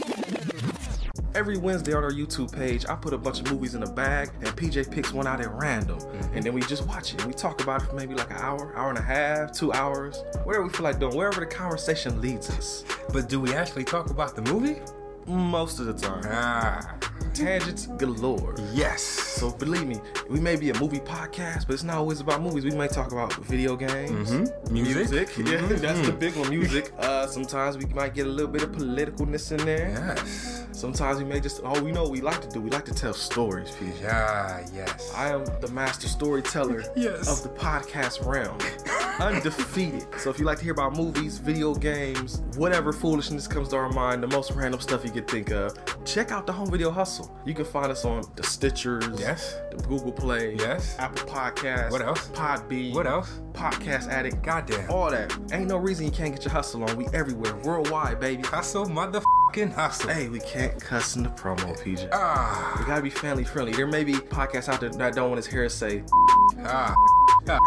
Every Wednesday on our YouTube page, I put a bunch of movies in a bag, and PJ picks one out at random. Mm-hmm. And then we just watch it. We talk about it for maybe like an hour, hour and a half, two hours, whatever we feel like doing, wherever the conversation leads us. But do we actually talk about the movie? Most of the time. Ah, Tangents galore. yes. So believe me, we may be a movie podcast, but it's not always about movies. We might talk about video games, Mhm. Music. Yeah, Mhm. that's the big one. Music. Uh, sometimes we might get a little bit of politicalness in there. yes. Sometimes we may just. Oh, we know what we like to do. We like to tell stories, PJ. Ah, yes. I am the master storyteller Yes. of the podcast realm. Undefeated. So if you like to hear about movies, video games, whatever foolishness comes to our mind, the most random stuff you could think of, check out the Home Video Hustle. You can find us on the Stitchers, Yes. the Google Play, Yes. Apple Podcasts, What else? Podbean, What else? Podcast Addict, Goddamn. all that. Ain't no reason you can't get your hustle on. We everywhere, worldwide, baby. Hustle, motherfucking hustle. Hey, we can't cuss in the promo, PJ. Ah, We gotta be family friendly. There may be podcasts out there that don't want his hair to say ah, ah, all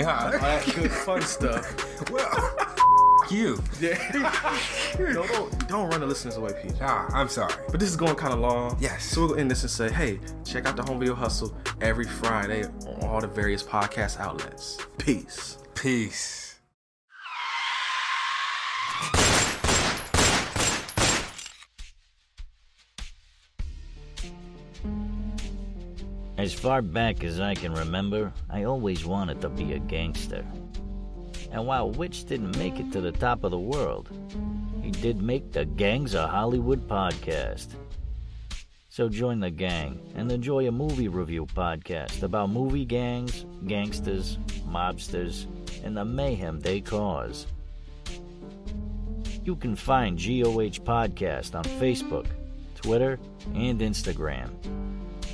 ah. that good fun stuff. Well, you. Yeah. no, don't, don't run the listeners away, PJ. Ah, I'm sorry. But this is going kind of long. Yes. So we'll end this and say, hey, check out the Home Video Hustle every Friday on all the various podcast outlets. Peace. Peace. As far back as I can remember, I always wanted to be a gangster. And while Witch didn't make it to the top of the world, he did make the Gangs of Hollywood podcast. So join the gang and enjoy a movie review podcast about movie gangs, gangsters, mobsters, and the mayhem they cause. You can find GOH Podcast on Facebook, Twitter, and Instagram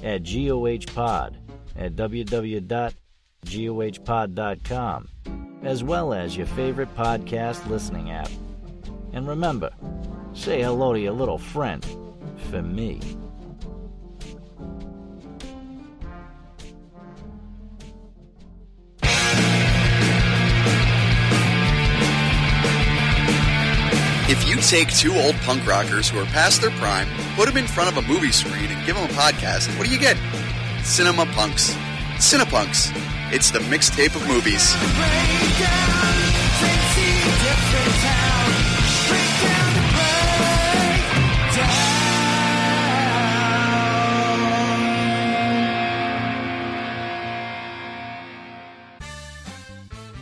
at GOH Pod at www.gohpod.com, as well as your favorite podcast listening app. And remember, say hello to your little friend for me. If you take two old punk rockers who are past their prime, put them in front of a movie screen, and give them a podcast, what do you get? Cinema Punks. Cinepunks. It's the mixtape of movies.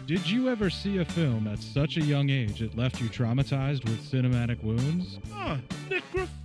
Did Did you ever see a film at such a young age it left you traumatized with cinematic wounds? Ah, necrophilia.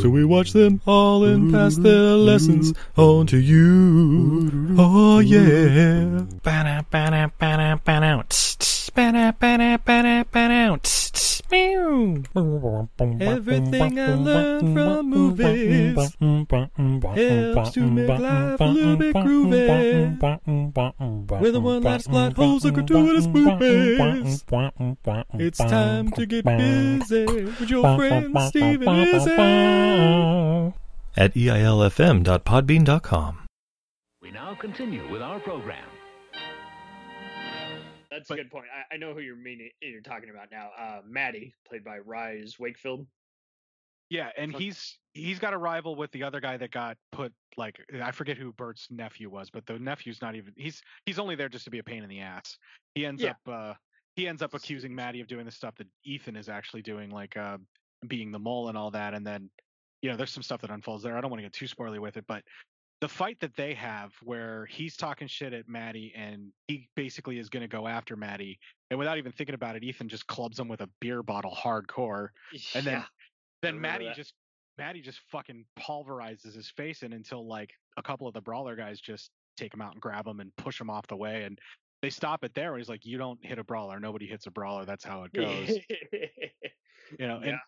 So we watch them all and pass their lessons on to you. Oh yeah. Ba-da, ba-da, ba-da, ba-da, ba-da. Everything I learned from movies helps to make life a little bit groovy. With a one-liner plot holes and gratuitous movies. It's time to get busy with your friend Steve and Izzy. At eilfm.podbean.com. We now continue with our program. That's a good point. I, I know who you're meaning you're talking about now. Uh, Matty, played by Rhys Wakefield. Yeah, and he's he's got a rival with the other guy that got put like I forget who Burt's nephew was, but the nephew's not even he's he's only there just to be a pain in the ass. He ends Yeah. up uh he ends up accusing Matty of doing the stuff that Ethan is actually doing, like uh being the mole and all that, and then you know there's some stuff that unfolds there. I don't want to get too spoily with it, but the fight that they have where he's talking shit at Matty and he basically is going to go after Matty, and without even thinking about it, Ethan just clubs him with a beer bottle hardcore, and then Yeah. then remember Matty that. just Matty just fucking pulverizes his face in until like a couple of the brawler guys just take him out and grab him and push him off the way and they stop it there and he's like you don't hit a brawler nobody hits a brawler that's how it goes you know Yeah. it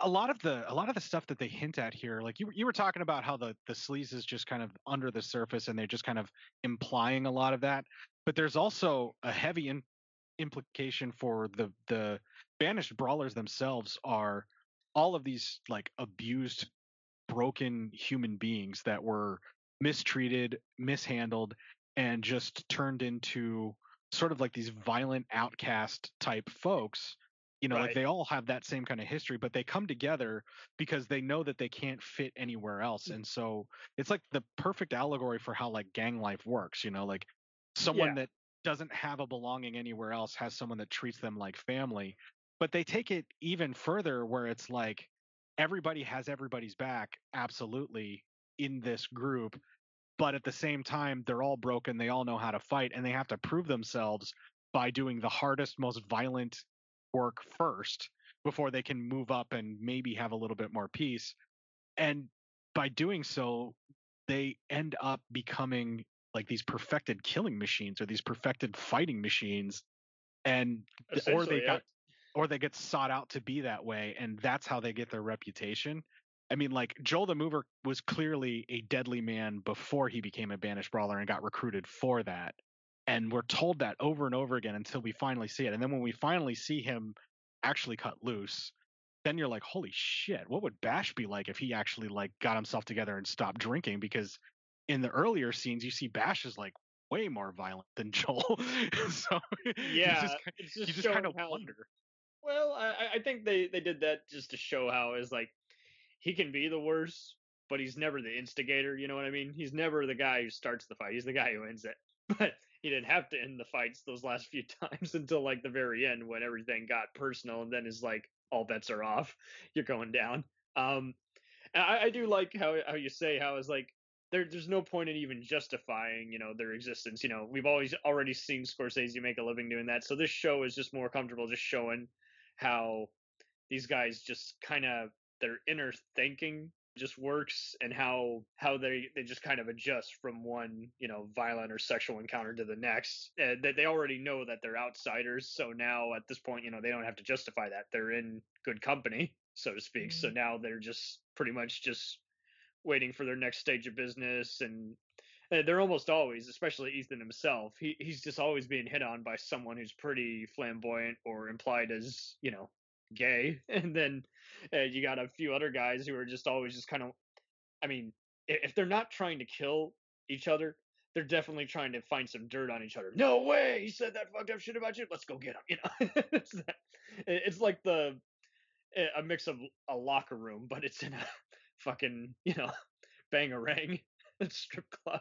a lot of the a lot of the stuff that they hint at here like you you were talking about how the the sleaze is just kind of under the surface and they're just kind of implying a lot of that but there's also a heavy in, implication for the the banished brawlers themselves are all of these like abused broken human beings that were mistreated mishandled and just turned into sort of like these violent outcast type folks you know like they all have that same kind of history but they come together because they know that they can't fit anywhere else mm. and so it's like the perfect allegory for how like gang life works you know like someone Yeah. that doesn't have a belonging anywhere else has someone that treats them like family but they take it even further where it's like everybody has everybody's back absolutely in this group but at the same time they're all broken they all know how to fight and they have to prove themselves by doing the hardest most violent work first before they can move up and maybe have a little bit more peace. And by doing so they end up becoming like these perfected killing machines or these perfected fighting machines and or they yeah. got or they get sought out to be that way and that's how they get their reputation. I mean like joel the mover was clearly a deadly man before he became a banished brawler and got recruited for that and we're told that over and over again until we finally see it and then when we finally see him actually cut loose then you're like holy shit what would bash be like if he actually like got himself together and stopped drinking because in the earlier scenes you see bash is like way more violent than joel so Yeah, just, it's you just just kind of wonder Well, I, I- I think they, they did that just to show how is like he can be the worst, but he's never the instigator. You know what I mean? He's never the guy who starts the fight. He's the guy who ends it. But he didn't have to end the fights those last few times until like the very end when everything got personal, and then is like all bets are off. You're going down. Um, I, I do like how how you say how it's like there there's no point in even justifying you know their existence. You know we've always already seen Scorsese make a living doing that, so this show is just more comfortable just showing how these guys just kind of their inner thinking just works and how how they they just kind of adjust from one you know violent or sexual encounter to the next uh, that they already know that they're outsiders so now at this point you know they don't have to justify that. They're in good company so to speak so now they're just pretty much just waiting for their next stage of business and uh, they're almost always especially ethan himself he, he's just always being hit on by someone who's pretty flamboyant or implied as you know gay and then uh, you got a few other guys who are just always just kind of i mean if they're not trying to kill each other they're definitely trying to find some dirt on each other. No way! He said that fucked up shit about you. Let's go get him you know? It's, that, it's like the a mix of a locker room but it's in a fucking you know bangarang strip club.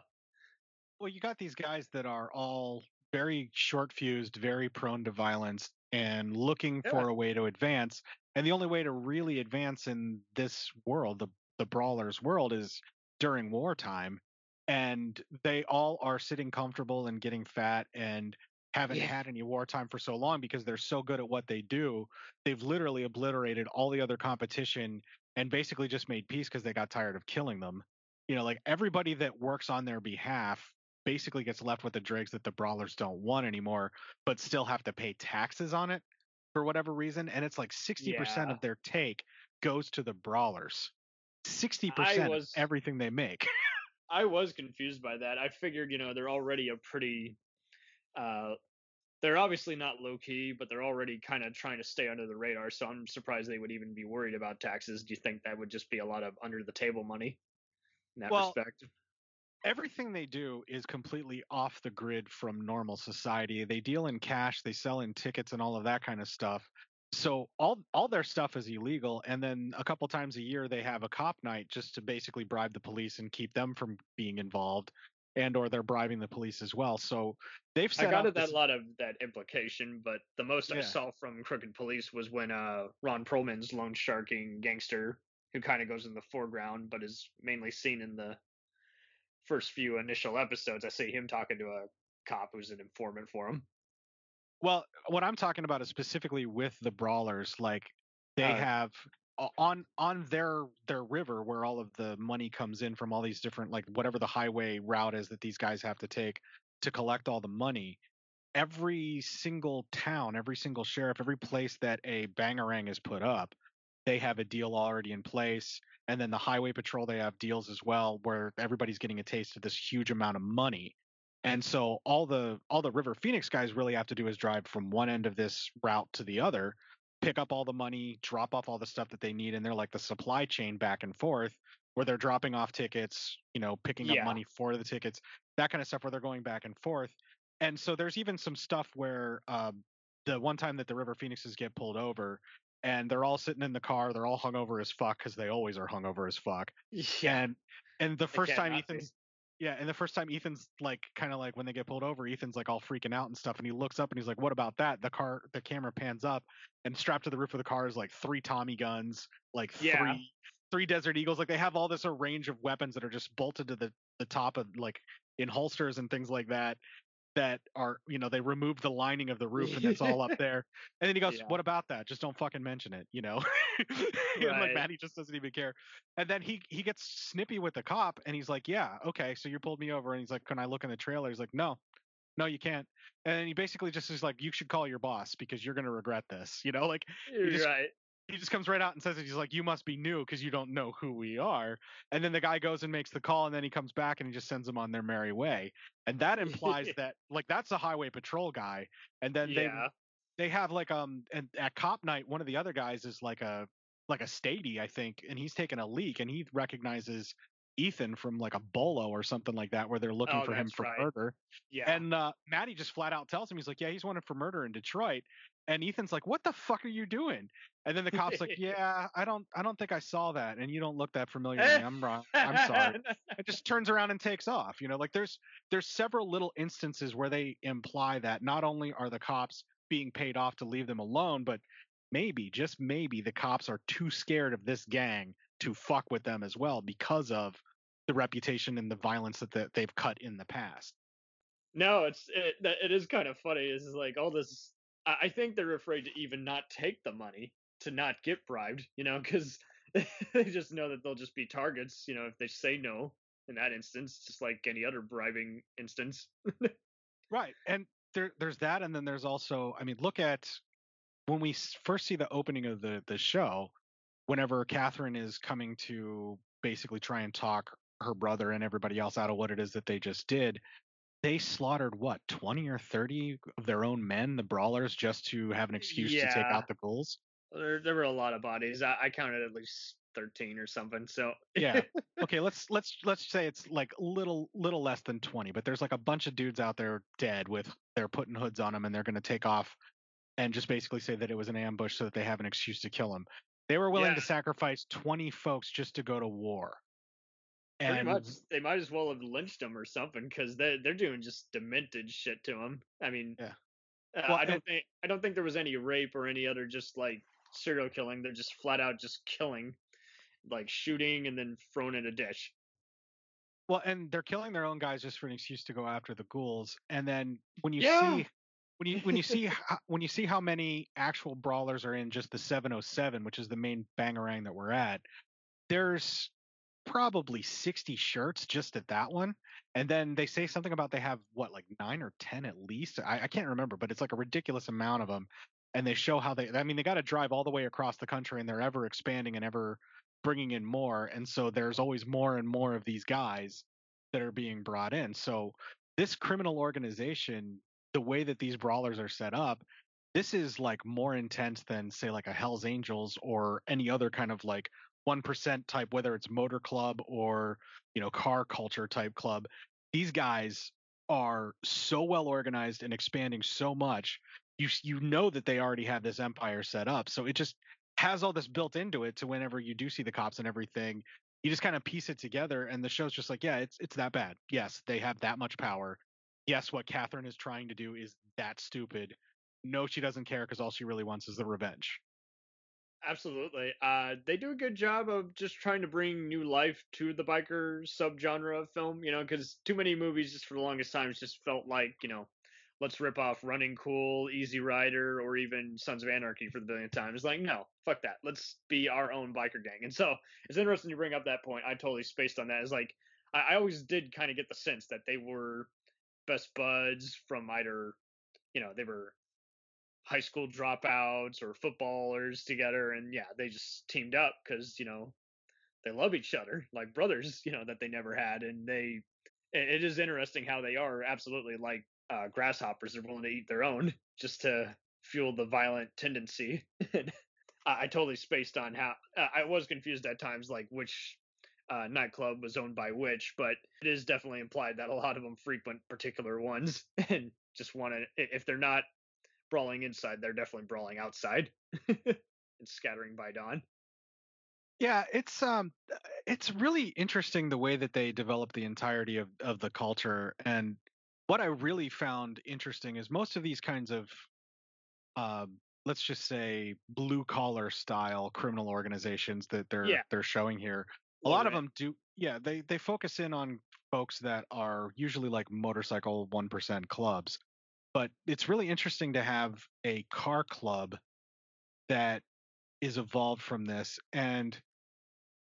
Well, you got these guys that are all very short fused, very prone to violence, and looking for a way to advance. And the only way to really advance in this world, the the brawlers world, is during wartime. And they all are sitting comfortable and getting fat and haven't Yeah. had any wartime for so long because they're so good at what they do. They've literally obliterated all the other competition and basically just made peace because they got tired of killing them you know, like everybody that works on their behalf basically gets left with the dregs that the brawlers don't want anymore, but still have to pay taxes on it for whatever reason. And it's like 60% Yeah. of their take goes to the brawlers. 60% was- of everything they make. I was confused by that. I figured, you know, they're already a pretty uh they're obviously not low key, but they're already kind of trying to stay under the radar, so I'm surprised they would even be worried about taxes. Do you think that would just be a lot of under the table money in that Well, respect? Everything they do is completely off the grid from normal society. They deal in cash, they sell in tickets and all of that kind of stuff. So all all their stuff is illegal and then a couple times a year they have a cop night just to basically bribe the police and keep them from being involved and or they're bribing the police as well. So they've set I got up it that this- lot of that implication, but the most I saw from Crooked Police was when uh Ron Perlman's loan sharking gangster, who kind of goes in the foreground but is mainly seen in the first few initial episodes. I see him talking to a cop who's an informant for him. Well, what I'm talking about is specifically with the brawlers. Like they Oh. have on on their their river where all of the money comes in from all these different like whatever the highway route is that these guys have to take to collect all the money. Every single town, every single sheriff, every place that a bangarang is put up, they have a deal already in place. And then the highway patrol, they have deals as well where everybody's getting a taste of this huge amount of money. And so all the all the River Phoenix guys really have to do is drive from one end of this route to the other, pick up all the money, drop off all the stuff that they need, and they're like the supply chain back and forth where they're dropping off tickets, you know, picking Yeah. up money for the tickets, that kind of stuff where they're going back and forth. And so there's even some stuff where um, the one time that the River Phoenixes get pulled over and they're all sitting in the car, they're all hungover as fuck because they always are hungover as fuck. Yeah. And and the first time not be. Ethan's yeah, and the first time Ethan's like kind of like when they get pulled over, Ethan's like all freaking out and stuff, and he looks up and he's like, "What about that?" The car, the camera pans up, and strapped to the roof of the car is like three Tommy guns, like Yeah. three three Desert Eagles. Like they have all this a range of weapons that are just bolted to the the top of like in holsters and things like that. That are you know they removed the lining of the roof and it's all up there. And then he goes, Yeah. "What about that? Just don't fucking mention it," you know. and like Right. Matty just doesn't even care. And then he he gets snippy with the cop and he's like, "Yeah, okay, so you pulled me over." And he's like, "Can I look in the trailer?" He's like, "No." No, you can't. And he basically just is like, "You should call your boss because you're gonna regret this." You know, like he just, right. He just comes right out and says it. He's like, "You must be new because you don't know who we are." And then the guy goes and makes the call, and then he comes back and he just sends them on their merry way. And that implies that like that's a highway patrol guy. And then they Yeah. they have like um and at cop night one of the other guys is like a like a stady i think and he's taking a leak and he recognizes Ethan from like a bolo or something like that, where they're looking Oh, for him for right. murder. Yeah. And uh, Matty just flat out tells him, he's like, "Yeah, he's wanted for murder in Detroit." And Ethan's like, "What the fuck are you doing?" And then the cop's like, "Yeah, I don't, I don't think I saw that, and you don't look that familiar to me. I'm wrong. I'm sorry." It just turns around and takes off. You know, like there's there's several little instances where they imply that not only are the cops being paid off to leave them alone, but maybe, just maybe, the cops are too scared of this gang to fuck with them as well because of the reputation and the violence that the, they've cut in the past. No, it's it, it is kind of funny. Is like all this. I I think they're afraid to even not take the money to not get bribed. You know, because they just know that they'll just be targets. You know, if they say no in that instance, just like any other bribing instance. Right. And there there's that and then there's also I mean look at when we first see the opening of the the show whenever Catherine is coming to basically try and talk her brother and everybody else out of what it is that they just did they slaughtered what 20 or 30 of their own men the brawlers just to have an excuse to take out the ghouls There, there were a lot of bodies. I, I counted at least thirteen or something. So yeah okay let's let's let's say it's like little little less than 20 but there's like a bunch of dudes out there dead with they're putting hoods on them and they're going to take off and just basically say that it was an ambush so that they have an excuse to kill him they were willing to sacrifice 20 folks just to go to war pretty and much they might as well have lynched them or something because they they're doing just demented shit to them. I mean, Yeah. uh, Well, I don't and- think I don't think there was any rape or any other just like serial killing. They're just flat out just killing, like shooting and then thrown in a dish. well and they're killing their own guys just for an excuse to go after the ghouls and then when you Yeah. see when you when you see ho- when you see how many actual brawlers are in just the 707 which is the main bangarang that we're at there's probably 60 shirts just at that one and then they say something about they have what like nine or ten at least? I, I can't remember but it's like a ridiculous amount of them and they show how they i mean they got to drive all the way across the country and they're ever expanding and ever bringing in more and so there's always more and more of these guys that are being brought in. So this criminal organization the way that these brawlers are set up this is like more intense than say like a hell's angels or any other kind of like 1% type whether it's motor club or you know car culture type club. These guys are so well organized and expanding so much you you know that they already have this empire set up so it just has all this built into it to whenever you do see the cops and everything you just kind of piece it together and the show's just like yeah it's it's that bad. Yes they have that much power yes what catherine is trying to do is that stupid no she doesn't care because all she really wants is the revenge Absolutely. Uh, they do a good job of just trying to bring new life to the biker subgenre of film, you know, because too many movies just for the longest time just felt like, you know, let's rip off Running Cool, Easy Rider, or even Sons of Anarchy for the billionth time. It's like, no, fuck that. Let's be our own biker gang. And so it's interesting you bring up that point. I totally spaced on that. It's like, I, I always did kind of get the sense that they were best buds from either, you know, they were high school dropouts or footballers together and yeah they just teamed up because you know they love each other like brothers you know that they never had and they it is interesting how they are absolutely like uh, grasshoppers they're willing to eat their own just to fuel the violent tendency. I, I totally spaced on how i was confused at times like which uh, nightclub was owned by which but it is definitely implied that a lot of them frequent particular ones and just want to if they're not brawling inside, they're definitely brawling outside and scattering by dawn. Yeah, it's um it's really interesting the way that they develop the entirety of of the culture and what I really found interesting is most of these kinds of um let's just say blue collar style criminal organizations that they're Yeah. they're showing here a lot of them do yeah they they focus in on folks that are usually like motorcycle 1% clubs but it's really interesting to have a car club that is evolved from this and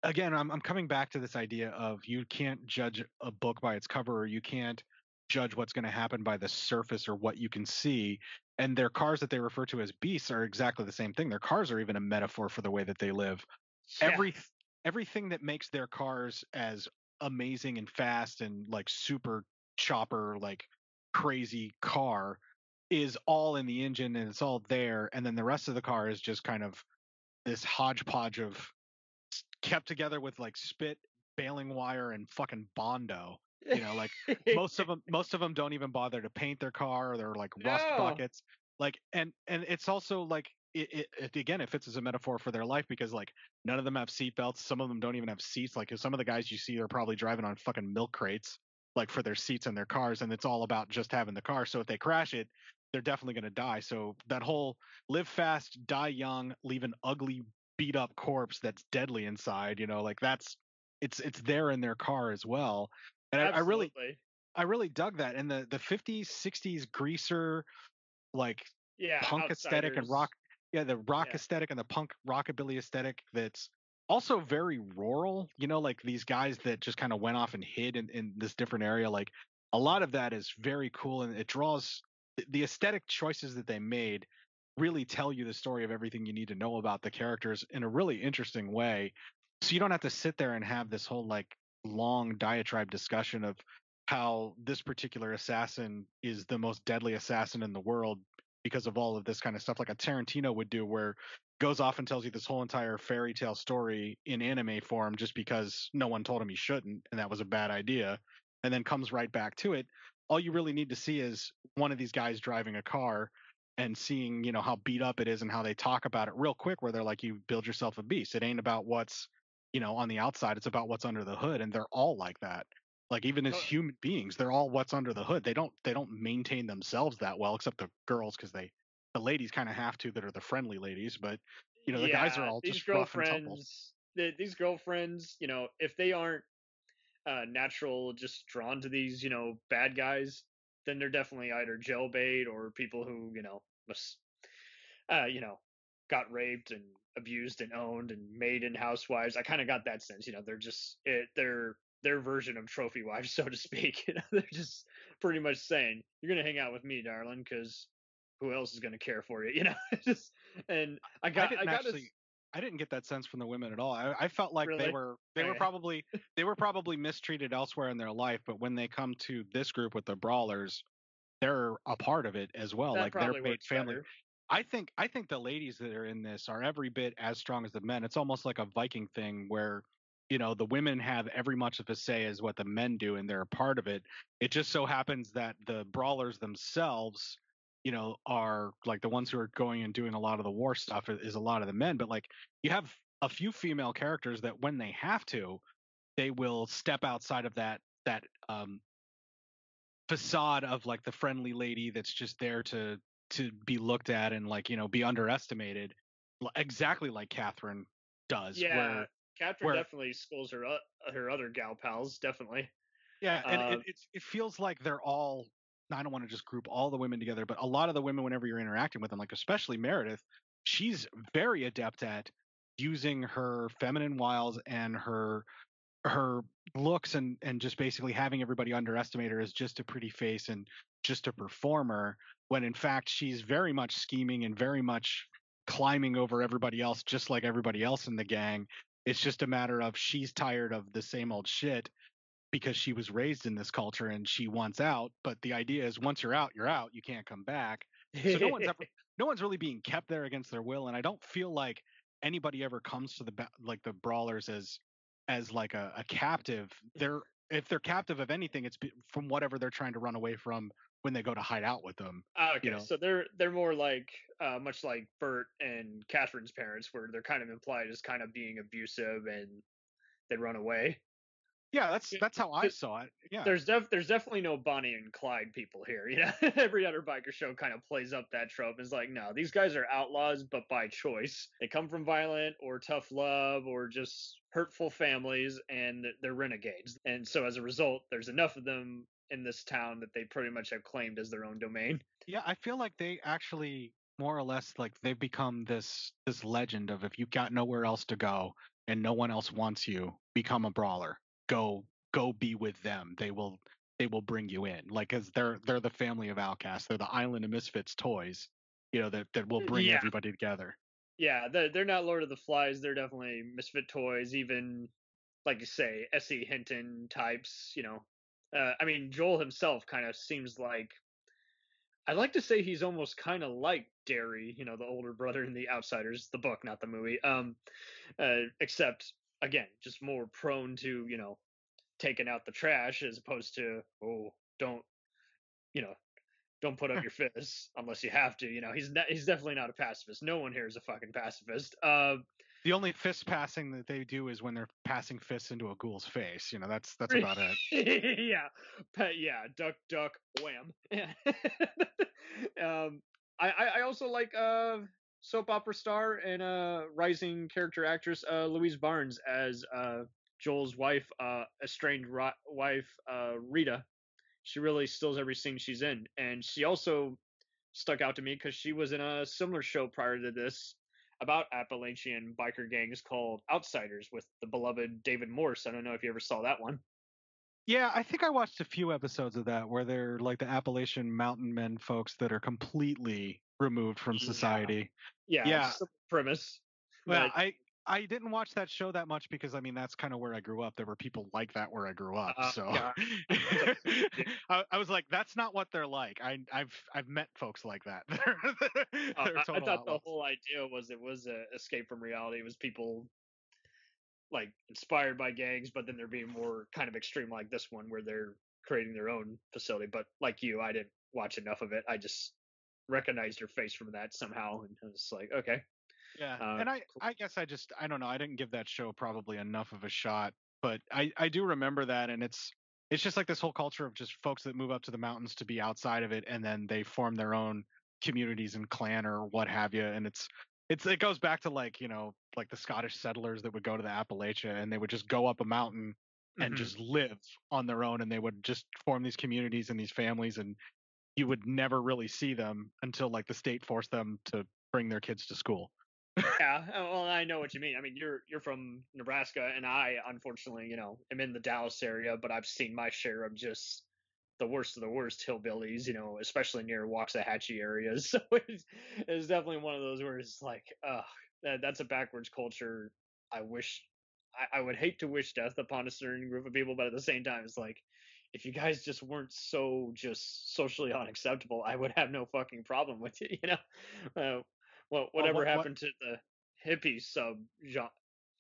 again I'm, I'm coming back to this idea of you can't judge a book by its cover or you can't judge what's going to happen by the surface or what you can see and their cars that they refer to as beasts are exactly the same thing. Their cars are even a metaphor for the way that they live. Yeah. every everything that makes their cars as amazing and fast and like super chopper like crazy car is all in the engine and it's all there and then the rest of the car is just kind of this hodgepodge of kept together with like spit baling wire and fucking bondo. You know, like most of them most of them don't even bother to paint their car or they're like rust No. buckets. Like and and it's also like it, it, it again it fits as a metaphor for their life because like none of them have seatbelts. Some of them don't even have seats. Like some of the guys you see are probably driving on fucking milk crates like for their seats in their cars and it's all about just having the car. So if they crash it, they're definitely going to die. So that whole live fast, die young, leave an ugly beat up corpse that's deadly inside, you know, like that's it's it's there in their car as well. And I, I really I really dug that. And the the 50s, 60s greaser like Yeah, punk aesthetic and rock yeah, the rock Yeah. aesthetic and the punk rockabilly aesthetic that's also very rural, you know, like these guys that just kind of went off and hid in, in this different area. Like a lot of that is very cool and it draws the- the aesthetic choices that they made really tell you the story of everything you need to know about the characters in a really interesting way. So you don't have to sit there and have this whole like long diatribe discussion of how this particular assassin is the most deadly assassin in the world because of all of this kind of stuff like a Tarantino would do where goes off and tells you this whole entire fairy tale story in anime form just because no one told him he shouldn't and that was a bad idea and then comes right back to it. All you really need to see is one of these guys driving a car and seeing you know how beat up it is and how they talk about it real quick where they're like you build yourself a beast. It ain't about what's you know on the outside. It's about what's under the hood and they're all like that like even as human beings they're all what's under the hood they don't they don't maintain themselves that well except the girls because they the ladies kind of have to that are the friendly ladies but you know the guys are all these just rough and tumble girlfriends. the- These girlfriends, you know, if they aren't uh, natural, just drawn to these, you know, bad guys, then they're definitely either jailbait or people who, you know, must, uh, you know, got raped and abused and owned and made in housewives. I kind of got that sense, you know, they're just it, they're their version of trophy wives, so to speak. You know, they're just pretty much saying, "You're gonna hang out with me, darling, because who else is gonna care for you?" You know, just and I got I, didn't got actually this. I didn't get that sense from the women at all. I, I felt like they were they were probably they were probably mistreated elsewhere in their life, but when they come to this group with the brawlers, they're a part of it as well. That like they're made family. better. I think I think the ladies that are in this are every bit as strong as the men. It's almost like a Viking thing where you know the women have every much of a say as what the men do and they're a part of it. It just so happens that the brawlers themselves you know are like the ones who are going and doing a lot of the war stuff is a lot of the men but like you have a few female characters that when they have to they will step outside of that that um facade of like the friendly lady that's just there to to be looked at and like you know be underestimated exactly like catherine does Yeah, where Catherine where- definitely schools her o- her other gal pals. Definitely. Yeah, and Uh, it, it's it feels like they're all. I don't want to just group all the women together, but a lot of the women, whenever you're interacting with them, like especially Meredith, she's very adept at using her feminine wiles and her her looks and and just basically having everybody underestimate her as just a pretty face and just a performer when in fact she's very much scheming and very much climbing over everybody else just like everybody else in the gang it's just a matter of she's tired of the same old shit because she was raised in this culture and she wants out but the idea is once you're out you're out you can't come back. So no one's ever no one's really being kept there against their will and i don't feel like anybody ever comes to the like the brawlers as as like a, a captive. They're if they're captive of anything it's from whatever they're trying to run away from when they go to hide out with them Ah, okay, you know so they're they're more like uh, much like Burt and Catherine's parents, where they're kind of implied as kind of being abusive and they run away. yeah that's that's how i saw it yeah There's def there's definitely no Bonnie and Clyde people here. You know, every other biker show kind of plays up that trope. It's like, no, these guys are outlaws, but by choice. They come from violent or tough love or just hurtful families, and they're renegades. And so as a result, there's enough of them in this town that they pretty much have claimed as their own domain. Yeah, I feel like they actually more or less like they've become this this legend of if you got nowhere else to go and no one else wants you, become a brawler. Go go be with them. They will they will bring you in. Like as they're they're the family of outcasts. They're the island of misfits toys, you know, that that will uh, bring Yeah. everybody together. Yeah, they're, they're not Lord of the Flies. They're definitely Misfit Toys, even, like you say, S.E. Hinton types, you know. Uh, I mean, Joel himself kind of seems like. I'd like to say he's almost kind of like Darry, you know, the older brother in The Outsiders, the book, not the movie. Um, uh, except again just more prone to you know taking out the trash as opposed to oh don't you know don't put up your fists unless you have to you know he's not, he's definitely not a pacifist no one here is a fucking pacifist uh The only fist passing that they do is when they're passing fists into a ghoul's face. You know, that's that's about it. yeah, Pe- yeah, duck, duck, wham. um, I, I also like uh soap opera star and uh rising character actress uh Louise Barnes as uh Joel's wife, uh estranged ri- wife uh Rita. She really steals every scene she's in, and she also stuck out to me because she was in a similar show prior to this about Appalachian biker gangs called Outsiders with the beloved David Morse. I don't know if you ever saw that one. Yeah, I think I watched a few episodes of that where they're like the Appalachian mountain men folks that are completely removed from society. Yeah, Yeah. a premise. Well, but- I I didn't watch that show that much because I mean that's kind of where I grew up. There were people like that where I grew up. Uh, so yeah. I, I was like, that's not what they're like. I I've I've met folks like that. They're, Uh, they're I, I total thought the whole idea was it was a escape from reality. It was people like inspired by gangs, but then they're being more kind of extreme like this one where they're creating their own facility. But like you, I didn't watch enough of it. I just recognized her face from that somehow, and I was like, okay, Yeah, Uh, and I I guess I just I don't know. I didn't give that show probably enough of a shot, but I I do remember that, and it's it's just like this whole culture of just folks that move up to the mountains to be outside of it, and then they form their own communities and clan or what have you, and it's it's it goes back to like you know like the Scottish settlers that would go to the Appalachia and they would just go up a mountain and Mhm. just live on their own, and they would just form these communities and these families, and you would never really see them until like the state forced them to bring their kids to school. Yeah. uh, Well, I know what you mean. I mean, you're you're from Nebraska, and I unfortunately, you know, am in the Dallas area, but I've seen my share of just the worst of the worst hillbillies, you know, especially near Waxahachie areas. So it's, it's definitely one of those where it's like, ugh, that, that's a backwards culture. I wish, I, I would hate to wish death upon a certain group of people, but at the same time, it's like, if you guys just weren't so just socially unacceptable, I would have no fucking problem with it, you know. Uh, well, whatever what- what- happened to the hippie sub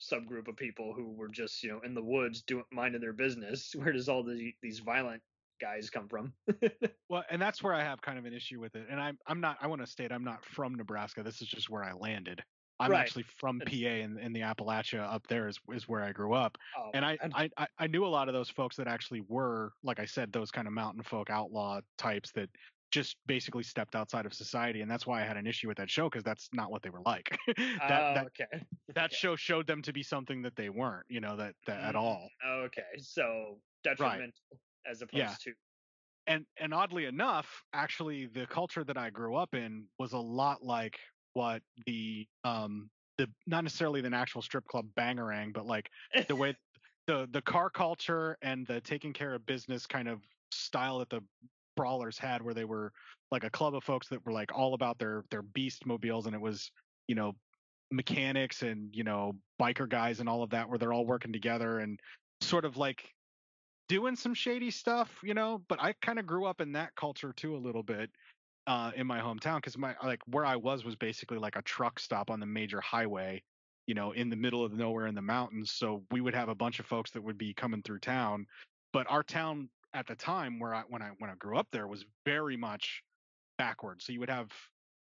subgroup of people who were just you know in the woods doing minding their business? Where does all the, these violent guys come from? Well, and that's where I have kind of an issue with it. And I'm I'm not I want to state I'm not from Nebraska. This is just where I landed. I'm Right. actually from PA in, in the Appalachia up there is is where I grew up. Oh, and I, I I I knew a lot of those folks that actually were, like I said, those kind of mountain folk outlaw types that just basically stepped outside of society. And that's why I had an issue with that show because that's not what they were like. that Oh, that, okay. that show showed them to be something that they weren't, you know, that, that at Mm, all. Okay, so detrimental as opposed Yeah. to and and oddly enough, actually, the culture that I grew up in was a lot like what the um the not necessarily the actual strip club bangarang but like the way the the car culture and the taking care of business kind of style that the brawlers had, where they were like a club of folks that were like all about their their beast mobiles, and it was you know mechanics and you know biker guys and all of that, where they're all working together and sort of like doing some shady stuff, you know. But I kind of grew up in that culture too a little bit uh, in my hometown because my like where I was was basically like a truck stop on the major highway, you know, in the middle of nowhere in the mountains. So we would have a bunch of folks that would be coming through town, but our town at the time where I when I when I grew up there was very much backwards. So you would have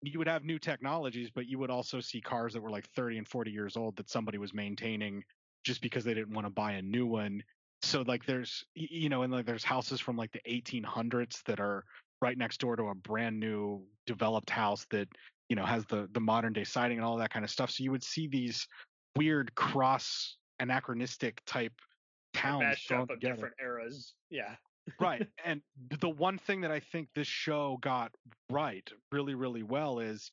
you would have new technologies, but you would also see cars that were like 30 and 40 years old that somebody was maintaining just because they didn't want to buy a new one. So like there's you know, and like there's houses from like the 1800s that are right next door to a brand new developed house that you know has the the modern day siding and all that kind of stuff. So you would see these weird cross anachronistic type towns up of different eras. Yeah. right and the one thing that i think this show got right really really well is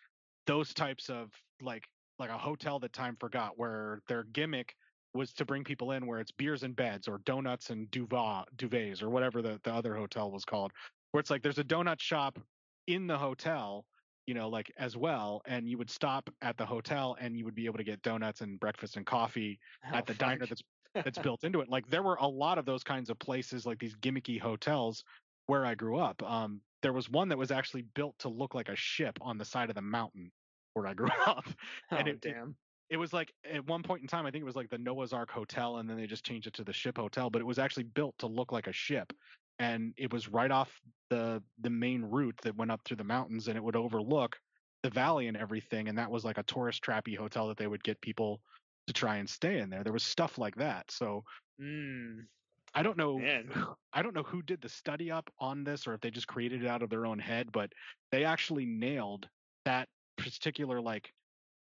those types of like like a hotel that time forgot where their gimmick was to bring people in where it's beers and beds or donuts and duvet duvets or whatever the, the other hotel was called where it's like there's a donut shop in the hotel you know like as well and you would stop at the hotel and you would be able to get donuts and breakfast and coffee Oh, at the diner that's that's built into it. Like there were a lot of those kinds of places, like these gimmicky hotels where I grew up. Um, there was one that was actually built to look like a ship on the side of the mountain where I grew up, Oh and it, it- damn. it was like at one point in time, I think it was like the Noah's Ark Hotel, and then they just changed it to the Ship Hotel. But it was actually built to look like a ship, and it was right off the the main route that went up through the mountains, and it would overlook the valley and everything. And that was like a tourist trappy hotel that they would get people to try and stay in there. There was stuff like that. So Mm, I don't know. Man. I don't know who did the study up on this, or if they just created it out of their own head. But they actually nailed that particular like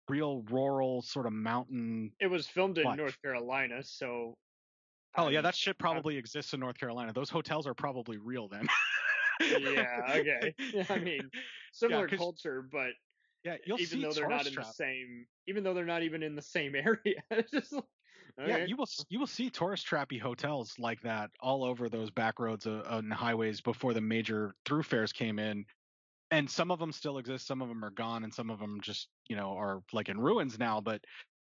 real rural sort of mountain. it was filmed in North Carolina, so Oh yeah, that shit probably exists in North Carolina. Those hotels are probably real then. yeah, okay. I mean, similar 'cause- culture, but yeah, you'll even see though they're not in trap. the same, even though they're not even in the same area, like, Yeah, you will you will see tourist trappy hotels like that all over those back roads uh, and highways before the major thoroughfares came in, and some of them still exist, some of them are gone, and some of them just you know are like in ruins now. But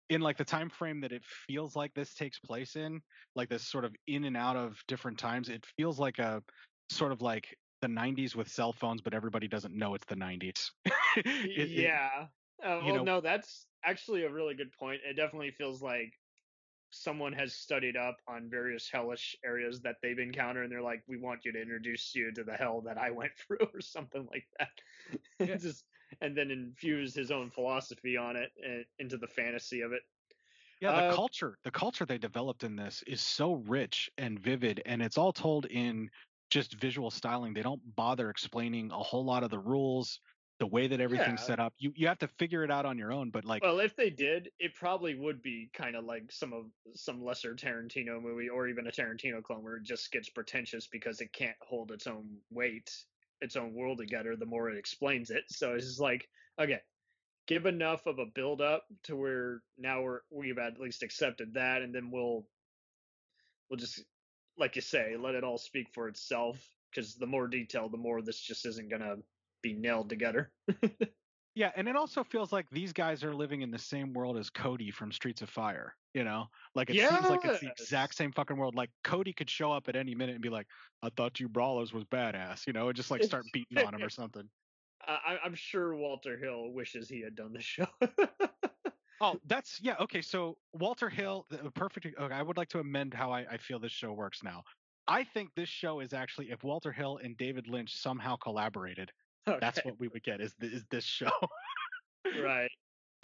in like the time frame that it feels like this takes place in, like this sort of in and out of different times, it feels like a sort of like the 90s with cell phones, but everybody doesn't know it's the 90s. It- it- yeah. Uh, well, know- no, that's actually a really good point. It definitely feels like someone has studied up on various hellish areas that they've encountered, and they're like, "We want you to introduce you to the hell that I went through," or something like that. Just and then infuse his own philosophy on it and into the fantasy of it. Yeah, the Uh, culture, the culture they developed in this is so rich and vivid, and it's all told in just visual styling. They don't bother explaining a whole lot of the rules, the way that everything's Yeah. set up. You you have to figure it out on your own. But like, well, if they did, it probably would be kind of like some of some lesser Tarantino movie or even a Tarantino clone where it just gets pretentious because it can't hold its own weight, its own world together the more it explains it. So it's just like, okay, give enough of a build up to where now we're we've at least accepted that and then we'll we'll just like you say, let it all speak for itself because the more detail, the more this just isn't going to be nailed together. yeah, and it also feels like these guys are living in the same world as Cody from Streets of Fire. You know, like it seems like it's the exact same fucking world. Like Cody could show up at any minute and be like, "I thought you brawlers was badass," you know, and just like start beating on him or something. I, I- I'm sure Walter Hill wishes he had done the show. Oh, that's yeah. Okay, so Walter Hill, the perfect. Okay, I would like to amend how I, I feel this show works now. I think this show is actually if Walter Hill and David Lynch somehow collaborated, that's what we would get. Is th- is this show? right.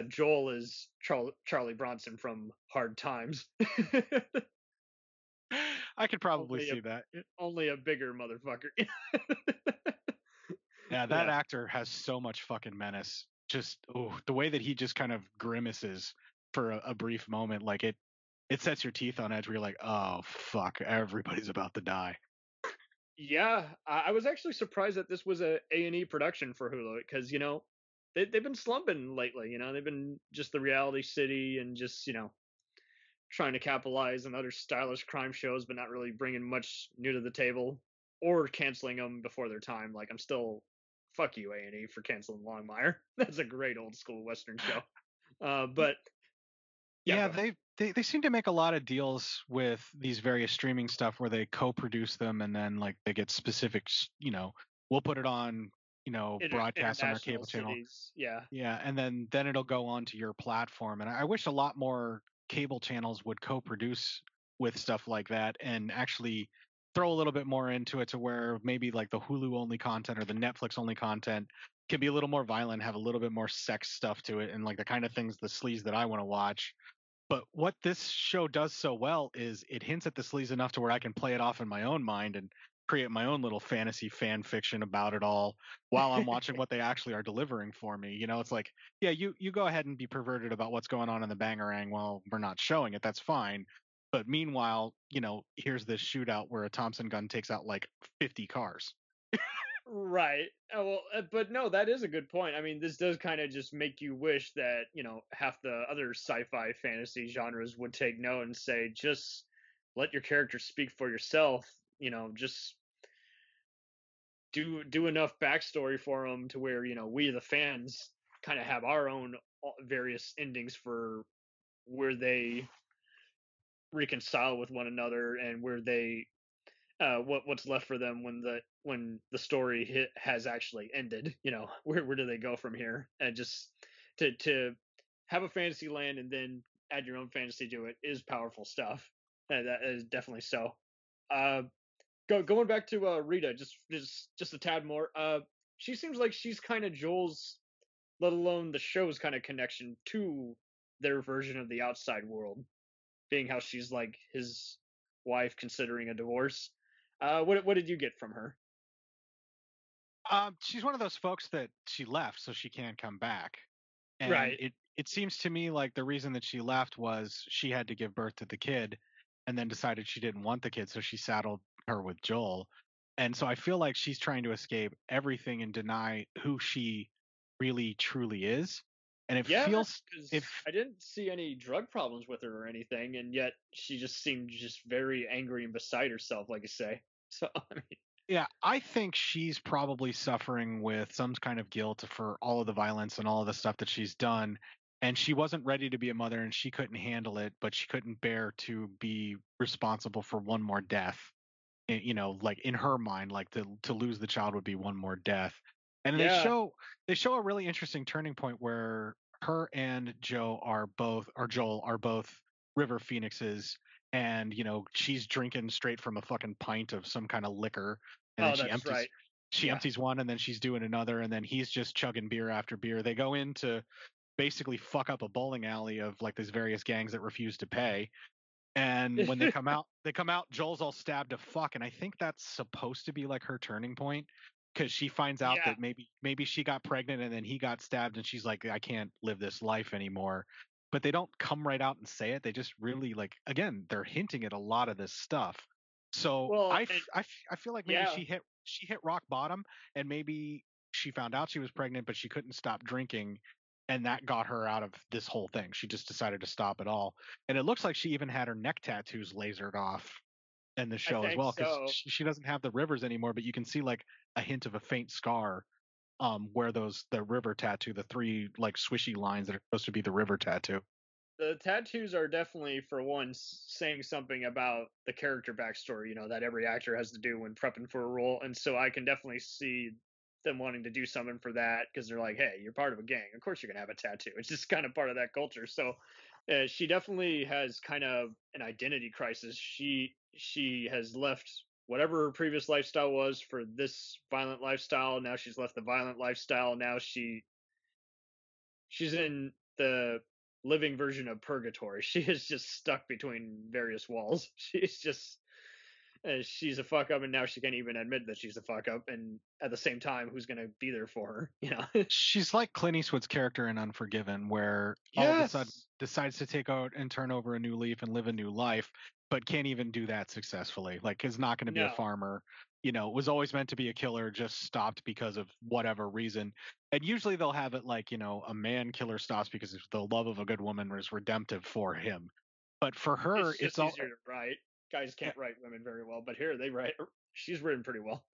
Joel is Char- Charlie Bronson from Hard Times. I could probably Only a- see that. Only a bigger motherfucker. Yeah, that Yeah. actor has so much fucking menace. Just oh, the way that he just kind of grimaces for a, a brief moment, like it, it sets your teeth on edge. Where you're like, oh fuck, everybody's about to die. yeah, I, was actually surprised that this was a A and E production for Hulu because you know they they've been slumping lately. You know they've been just the reality city and just you know trying to capitalize on other stylish crime shows, but not really bringing much new to the table or canceling them before their time. Like I'm still fuck you A and E for canceling Longmire. That's a great old school western show. Uh, but Yeah, they, they they seem to make a lot of deals with these various streaming stuff where they co-produce them and then like they get specific, you know, we'll put it on, you know, broadcast on our cable channel. cities, Yeah. Yeah, and then then it'll go on to your platform. And I wish a lot more cable channels would co-produce with stuff like that and actually throw a little bit more into it to where maybe like the Hulu only content or the Netflix only content can be a little more violent, have a little bit more sex stuff to it, and like the kind of things the sleaze that I want to watch. But what this show does so well is it hints at the sleaze enough to where I can play it off in my own mind and create my own little fantasy fan fiction about it all while I'm watching what they actually are delivering for me. You know, it's like, yeah, you you go ahead and be perverted about what's going on in the bangarang while we're not showing it. That's fine. But meanwhile, you know, here's this shootout where a Thompson gun takes out like 50 cars. Right. Uh, well, uh, but no, that is a good point. I mean, this does kind of just make you wish that you know half the other sci-fi fantasy genres would take note and say, just let your character speak for yourself. You know, just do do enough backstory for them to where you know we the fans kind of have our own uh, various endings for where they reconcile with one another and where they uh what what's left for them when the when the story hit has actually ended you know where where do they go from here and just to to have a fantasy land and then add your own fantasy to it is powerful stuff. Uh, that is definitely so. Uh, go, going back to uh, Rita, just just just a tad more. Uh, she seems like she's kind of Joel's, let alone the show's kind of connection to their version of the outside world, being how she's like his wife considering a divorce. Uh, what what did you get from her? Um, she's one of those folks that she left so she can't come back. And Right. it it seems to me like the reason that she left was she had to give birth to the kid and then decided she didn't want the kid so she saddled her with Joel. And so I feel like she's trying to escape everything and deny who she really truly is. And it yeah, feels if I didn't see any drug problems with her or anything, and yet she just seemed just very angry and beside herself, like you say. So I mean, Yeah, I think she's probably suffering with some kind of guilt for all of the violence and all of the stuff that she's done. And she wasn't ready to be a mother and she couldn't handle it, but she couldn't bear to be responsible for one more death. Eh, you know, like in her mind, like to to lose the child would be one more death. And they show they show a really interesting turning point where her and Joe are both or Joel are both river phoenixes and you know she's drinking straight from a fucking pint of some kind of liquor and Oh, then she that's empties right. she Yeah. empties one and then she's doing another and then he's just chugging beer after beer they go in to basically fuck up a bowling alley of like these various gangs that refuse to pay and when they come out they come out joel's all stabbed to fuck and i think that's supposed to be like her turning point because she finds out Yeah. that maybe maybe she got pregnant and then he got stabbed and she's like i can't live this life anymore but they don't come right out and say it they just really like again they're hinting at a lot of this stuff so Well, I, f- I, f- I feel like maybe Yeah. she hit she hit rock bottom and maybe she found out she was pregnant but she couldn't stop drinking and that got her out of this whole thing she just decided to stop it all and it looks like she even had her neck tattoos lasered off in the show as well because so. she, she doesn't have the rivers anymore but you can see like a hint of a faint scar um where those the river tattoo the three like swishy lines that are supposed to be the river tattoo the tattoos are definitely, for one, saying something about the character backstory. You know that every actor has to do when prepping for a role, and so I can definitely see them wanting to do something for that because they're like, "Hey, you're part of a gang. Of course, you're gonna have a tattoo. It's just kind of part of that culture." So, uh, she definitely has kind of an identity crisis. She she has left whatever her previous lifestyle was for this violent lifestyle. Now she's left the violent lifestyle. Now she she's in the living version of purgatory. She is just stuck between various walls. She's just uh, she's a fuck up, and now she can't even admit that she's a fuck up. And at the same time, who's gonna be there for her? You know? she's like Clint Eastwood's character in Unforgiven, where all of a sudden decides to take out and turn over a new leaf and live a new life, but can't even do that successfully. Like is not going to be a farmer. You know, was always meant to be a killer, just stopped because of whatever reason. And usually they'll have it like, you know, a man killer stops because the love of a good woman was redemptive for him. But for her, it's it's, all easier to write. Guys can't write women very well, but here they write. She's written pretty well.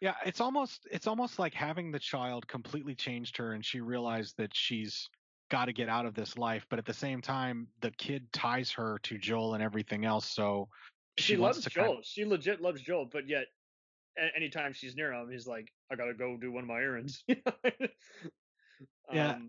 Yeah, it's almost it's almost like having the child completely changed her and she realized that she's got to get out of this life, but at the same time the kid ties her to Joel and everything else, so She, wants loves Joel. kind She legit loves Joel, but yet anytime she's near him, he's like, "I gotta go do one of my errands." Yeah. Um,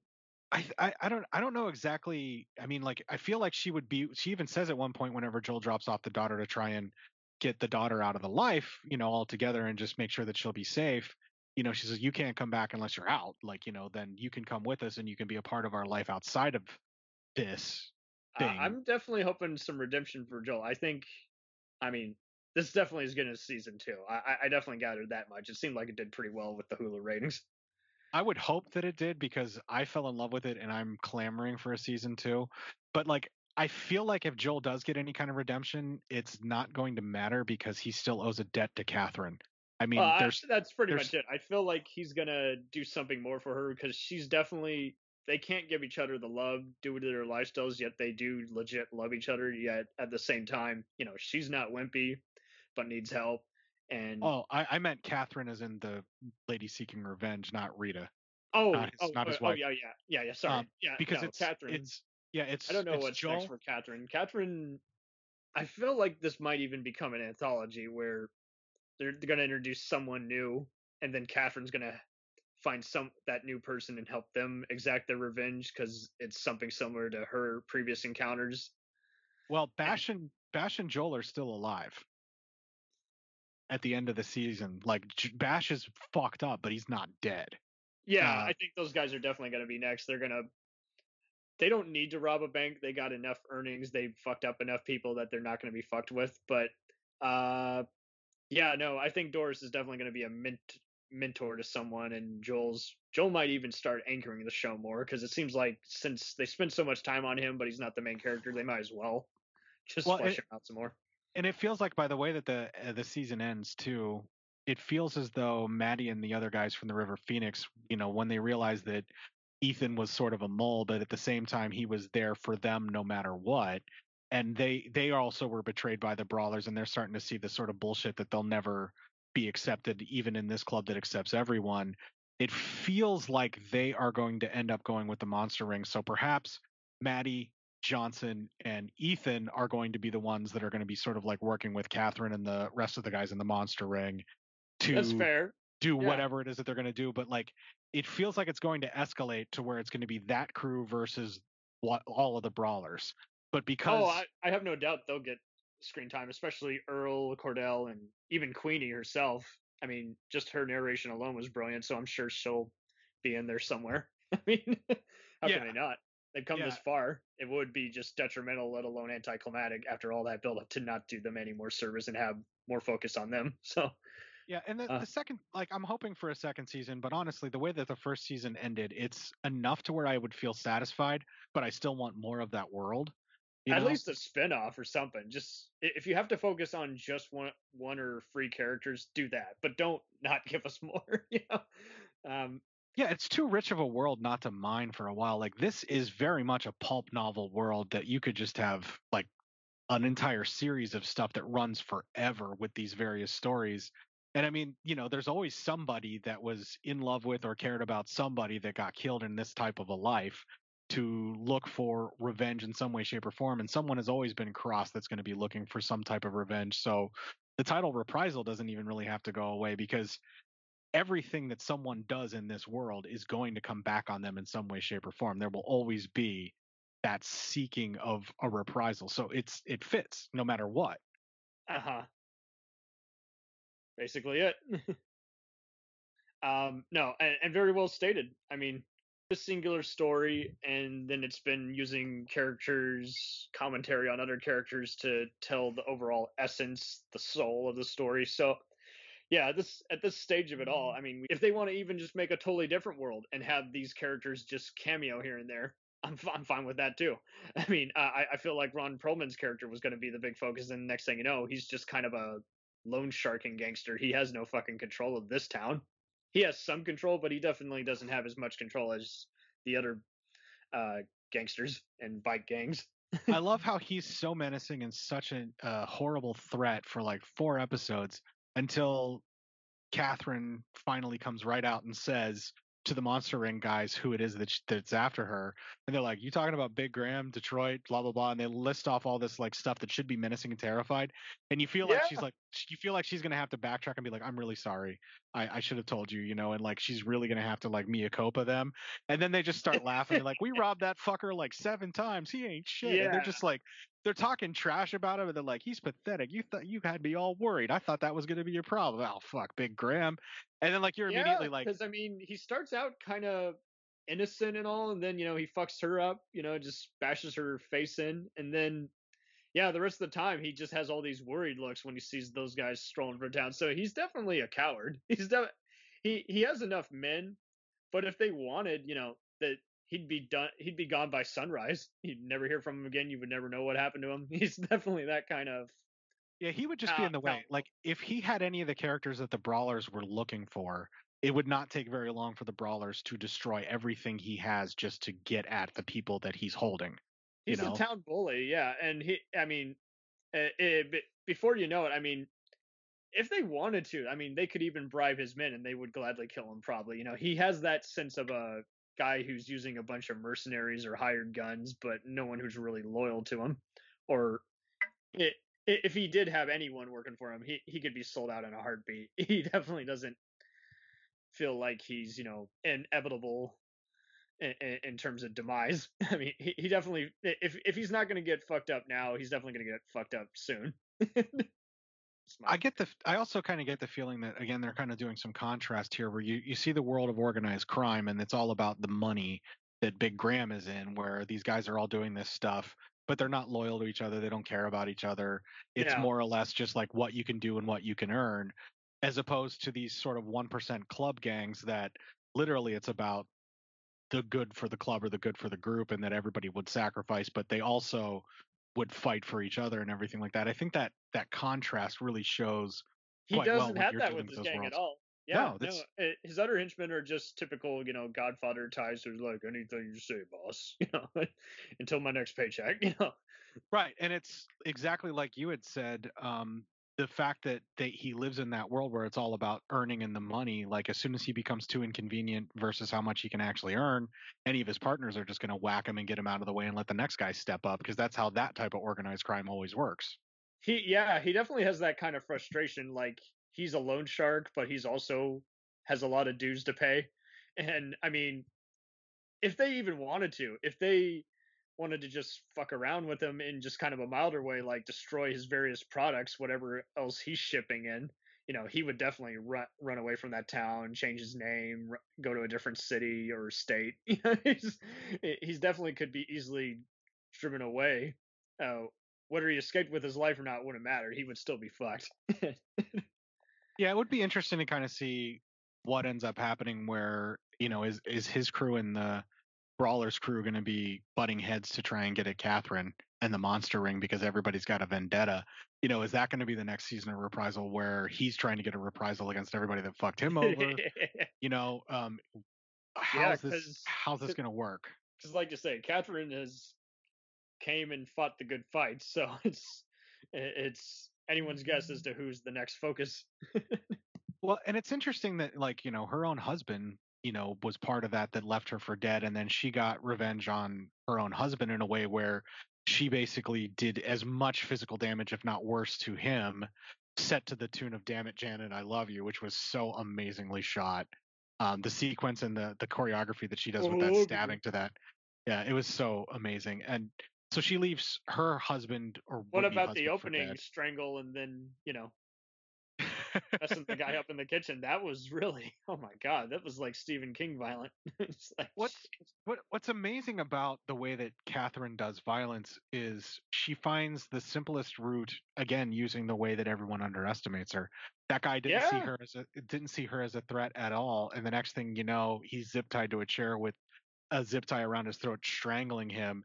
I, I I don't I don't know exactly. I mean, like I feel like she would be. She even says at one point whenever Joel drops off the daughter to try and get the daughter out of the life, you know, altogether and just make sure that she'll be safe. You know, she says you can't come back unless you're out. Like you know, then you can come with us and you can be a part of our life outside of this thing. I'm definitely hoping some redemption for Joel. I think, I mean, this definitely is going to season two. I, I- I definitely gathered that much. It seemed like it did pretty well with the Hulu ratings. I would hope that it did because I fell in love with it and I'm clamoring for a season two. But like I feel like if Joel does get any kind of redemption, it's not going to matter because he still owes a debt to Catherine. I mean, Well, I- that's pretty much it. I feel like he's gonna do something more for her because she's definitely they can't give each other the love due to their lifestyles, yet they do legit love each other. Yet at the same time, you know, she's not wimpy, but needs help. And Oh, I, I meant Catherine as in the lady seeking revenge, not Rita. oh, not his- oh, not his oh, yeah, yeah, yeah, yeah. Sorry, Um, yeah, because no, it's Catherine. it's yeah, it's I don't know it's what's Joel. next for Catherine. Catherine, I feel like this might even become an anthology where they're, they're going to introduce someone new, and then Catherine's going to find some that new person and help them exact their revenge because it's something similar to her previous encounters. Well, Bash and Bash and Joel are still alive at the end of the season. Like Bash is fucked up, but he's not dead. Yeah, Uh, I think those guys are definitely going to be next. They're going to. They don't need to rob a bank. They got enough earnings. They fucked up enough people that they're not going to be fucked with. But, uh, yeah, no, I think Doris is definitely going to be a mint, mentor to someone, and Joel's Joel might even start anchoring the show more because it seems like since they spend so much time on him, but he's not the main character, they might as well just Well, flesh it- him out some more. And it feels like by the way that the uh, the season ends too it feels as though Matty and the other guys from the river phoenix you know when they realized that ethan was sort of a mole but at the same time he was there for them no matter what and they they also were betrayed by the brawlers and they're starting to see the sort of bullshit that they'll never be accepted even in this club that accepts everyone. It feels like they are going to end up going with the monster ring so perhaps Matty Johnson and Ethan are going to be the ones that are going to be sort of like working with Catherine and the rest of the guys in the monster ring to That's fair. do Yeah. whatever it is that they're going to do. But like, it feels like it's going to escalate to where it's going to be that crew versus what all of the brawlers. But oh, because Oh, I, I have no doubt they'll get screen time, especially Earl, Cordell, and even Queenie herself. I mean, just her narration alone was brilliant, so I'm sure she'll be in there somewhere. I mean, how Yeah. can they not? They've come this far. It would be just detrimental, let alone anticlimactic, after all that build up to not do them any more service and have more focus on them. So, Yeah, and the, Uh. the second, like, I'm hoping for a second season, but honestly, the way that the first season ended, it's enough to where I would feel satisfied, but I still want more of that world. At know? least a spin-off or something. Just if you have to focus on just one one or three characters, do that. But don't not give us more. You know. Um, Yeah, it's too rich of a world not to mine for a while. Like this is very much a pulp novel world that you could just have like an entire series of stuff that runs forever with these various stories. And I mean, you know, there's always somebody that was in love with or cared about somebody that got killed in this type of a life to look for revenge in some way, shape, or form. And someone has always been crossed that's going to be looking for some type of revenge. So the title reprisal doesn't even really have to go away because everything that someone does in this world is going to come back on them in some way shape or form there will always be that seeking of a reprisal so it's it fits no matter what Uh huh. Basically it. um, no, and, and very well stated. I mean, a singular story, and then it's been using characters, commentary on other characters to tell the overall essence, the soul of the story. So, yeah, this at this stage of it all, I mean, if they want to even just make a totally different world and have these characters just cameo here and there, I'm fi- I'm fine with that too. I mean, uh, I I feel like Ron Perlman's character was going to be the big focus, and next thing you know, he's just kind of a loan sharking gangster. He has no fucking control of this town. He has some control, but he definitely doesn't have as much control as the other uh, gangsters and bike gangs. i love how he's so menacing and such a uh, horrible threat for like four episodes until catherine finally comes right out and says to the monster ring guys who it is that sh- that's after her and they're like you talking about big graham detroit blah blah blah and they list off all this like stuff that should be menacing and terrified and you feel like she's like you feel like she's gonna have to backtrack and be like i'm really sorry i, I should have told you you know and like she's really gonna have to like mia copa them and then they just start laughing like we robbed that fucker like seven times he ain't shit and they're just like they're talking trash about him and they're like he's pathetic you thought you had me all worried i thought that was gonna be your problem oh fuck big graham and then like you're immediately like because I mean, he starts out kind of innocent and all, and then you know he fucks her up, you know, just bashes her face in, and then yeah, the rest of the time he just has all these worried looks when he sees those guys strolling through town. So he's definitely a coward. He's de- he he has enough men, but if they wanted, you know, that he'd be done, he'd be gone by sunrise. You'd never hear from him again. You would never know what happened to him. He's definitely that kind of Yeah, he would just be in the way. Like if he had any of the characters that the brawlers were looking for, it would not take very long for the brawlers to destroy everything he has just to get at the people that he's holding. You He's know? a town bully, yeah, and he, I mean, uh, it, before you know it, I mean, if they wanted to, I mean, they could even bribe his men, and they would gladly kill him. Probably, you know, he has that sense of a guy who's using a bunch of mercenaries or hired guns, but no one who's really loyal to him. Or it, if he did have anyone working for him, he he could be sold out in a heartbeat. He definitely doesn't feel like he's you know inevitable in, in, terms of demise. I mean, he, he definitely if if he's not going to get fucked up now, he's definitely going to get fucked up soon. I get the. I also kind of get the feeling that again they're kind of doing some contrast here, where you you see the world of organized crime, and it's all about the money that Big Graham is in, where these guys are all doing this stuff, but they're not loyal to each other. They don't care about each other. It's Yeah. more or less just like what you can do and what you can earn, as opposed to these sort of one percent club gangs that literally it's about the good for the club or the good for the group, and that everybody would sacrifice, but they also would fight for each other and everything like that. I think that that contrast really shows He doesn't what have that with his those gang worlds. at all. Yeah, No, no, uh, his other henchmen are just typical, you know, Godfather ties. Who's like anything you say, boss. You know, until my next paycheck. You know. Right, and it's exactly like you had said. Um, the fact that he lives in that world where it's all about earning and the money. Like as soon as he becomes too inconvenient versus how much he can actually earn, any of his partners are just going to whack him and get him out of the way and let the next guy step up because that's how that type of organized crime always works. He, yeah, he definitely has that kind of frustration. Like he's a loan shark, but he's also has a lot of dues to pay. And I mean, if they even wanted to, if they wanted to just fuck around with him in just kind of a milder way, like destroy his various products, whatever else he's shipping in, you know, he would definitely run run away from that town, change his name, r- go to a different city or state. He's he's definitely could be easily driven away. Uh, whether he escaped with his life or not wouldn't matter. He would still be fucked. Yeah, it would be interesting to kind of see what ends up happening. Where you know is is his crew in the Brawlers crew going to be butting heads to try and get at Catherine and the Monster Ring because everybody's got a vendetta. You know, is that going to be the next season of Reprisal where he's trying to get a reprisal against everybody that fucked him over? you know, um, Yeah, how's this 'cause- how's this going to work? Because, like you say, Catherine has came and fought the good fight, so it's it's anyone's guess as to who's the next focus. Well, and it's interesting that like, you know, her own husband, you know, was part of that that left her for dead and then she got revenge on her own husband in a way where she basically did as much physical damage if not worse to him set to the tune of damn it janet i love you which was so amazingly shot. Um, the sequence and the the choreography that she does with that stabbing to that yeah it was so amazing and so she leaves her husband or What about the opening strangle and then you know messing the guy up in the kitchen? That was really oh my god, that was like Stephen King violent. like What's what what's amazing about the way that Catherine does violence is she finds the simplest route again using the way that everyone underestimates her. That guy didn't see her as a didn't see her as a threat at all, and the next thing you know, he's zip tied to a chair with a zip tie around his throat, strangling him,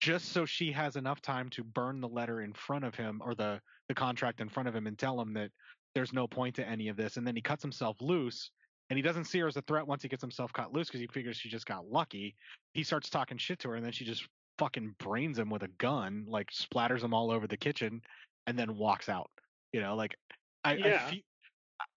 just so she has enough time to burn the letter in front of him or the the contract in front of him and tell him that there's no point to any of this. And then he cuts himself loose and he doesn't see her as a threat once he gets himself cut loose because he figures she just got lucky. He starts talking shit to her and then she just fucking brains him with a gun, like splatters him all over the kitchen, and then walks out. You know, like I, Yeah. I feel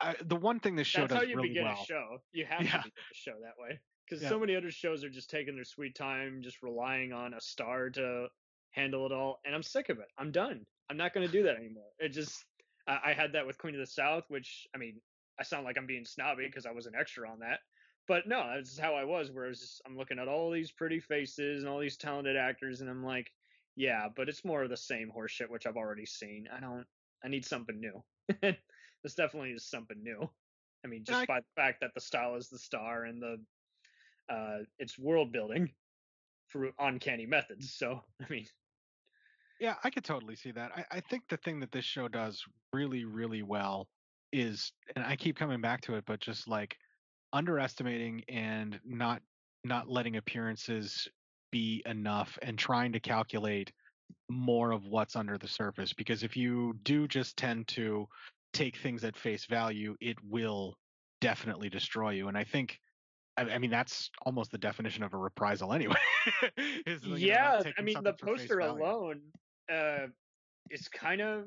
I, the one thing this show That's does how you really begin well. a show. You have Yeah. to begin a show that way because Yeah. so many other shows are just taking their sweet time, just relying on a star to handle it all, and I'm sick of it. I'm done. I'm not going to do that anymore. It just I, I had that with Queen of the South, which I mean, I sound like I'm being snobby because I was an extra on that. But no, that's how I was. Where I was just, I'm looking at all these pretty faces and all these talented actors, and I'm like, yeah, but it's more of the same horseshit, which I've already seen. I don't. I need something new. this definitely is something new. I mean, just I- by the fact that the style is the star and the uh, it's world building through uncanny methods. So I mean, Yeah, I could totally see that. I, I think the thing that this show does really, really well is, and I keep coming back to it, but just like underestimating and not not letting appearances be enough and trying to calculate more of what's under the surface. Because if you do just tend to take things at face value, it will definitely destroy you. And I think, I, I mean, that's almost the definition of a reprisal anyway. is, you know, yeah, I mean, the poster alone uh, is kind of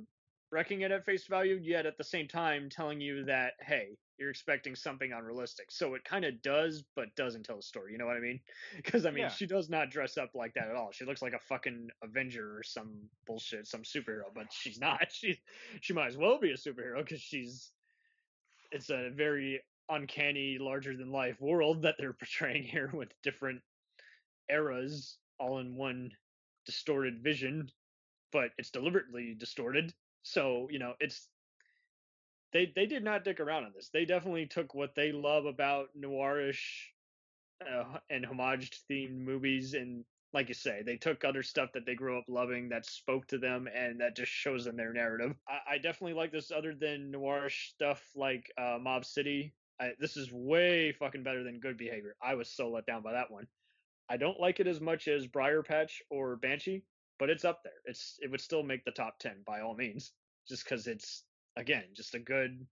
wrecking it at face value, yet at the same time telling you that hey, you're expecting something unrealistic. So it kind of does, but doesn't tell a story. You know what I mean? Because I mean, Yeah. she does not dress up like that at all. She looks like a fucking Avenger or some bullshit, some superhero, but she's not. She she might as well be a superhero because she's. It's a very uncanny, larger than life world that they're portraying here with different eras all in one distorted vision, but it's deliberately distorted. So, you know, it's they they did not dick around on this. They definitely took what they love about noirish uh, and homaged themed movies and like you say, they took other stuff that they grew up loving that spoke to them and that just shows in their narrative. I, I definitely like this other than noirish stuff like uh, Mob City. I, this is way fucking better than Good Behavior. I was so let down by that one. I don't like it as much as Briar Patch or Banshee, but it's up there. It's it would still make the top ten by all means, just because it's again just a good.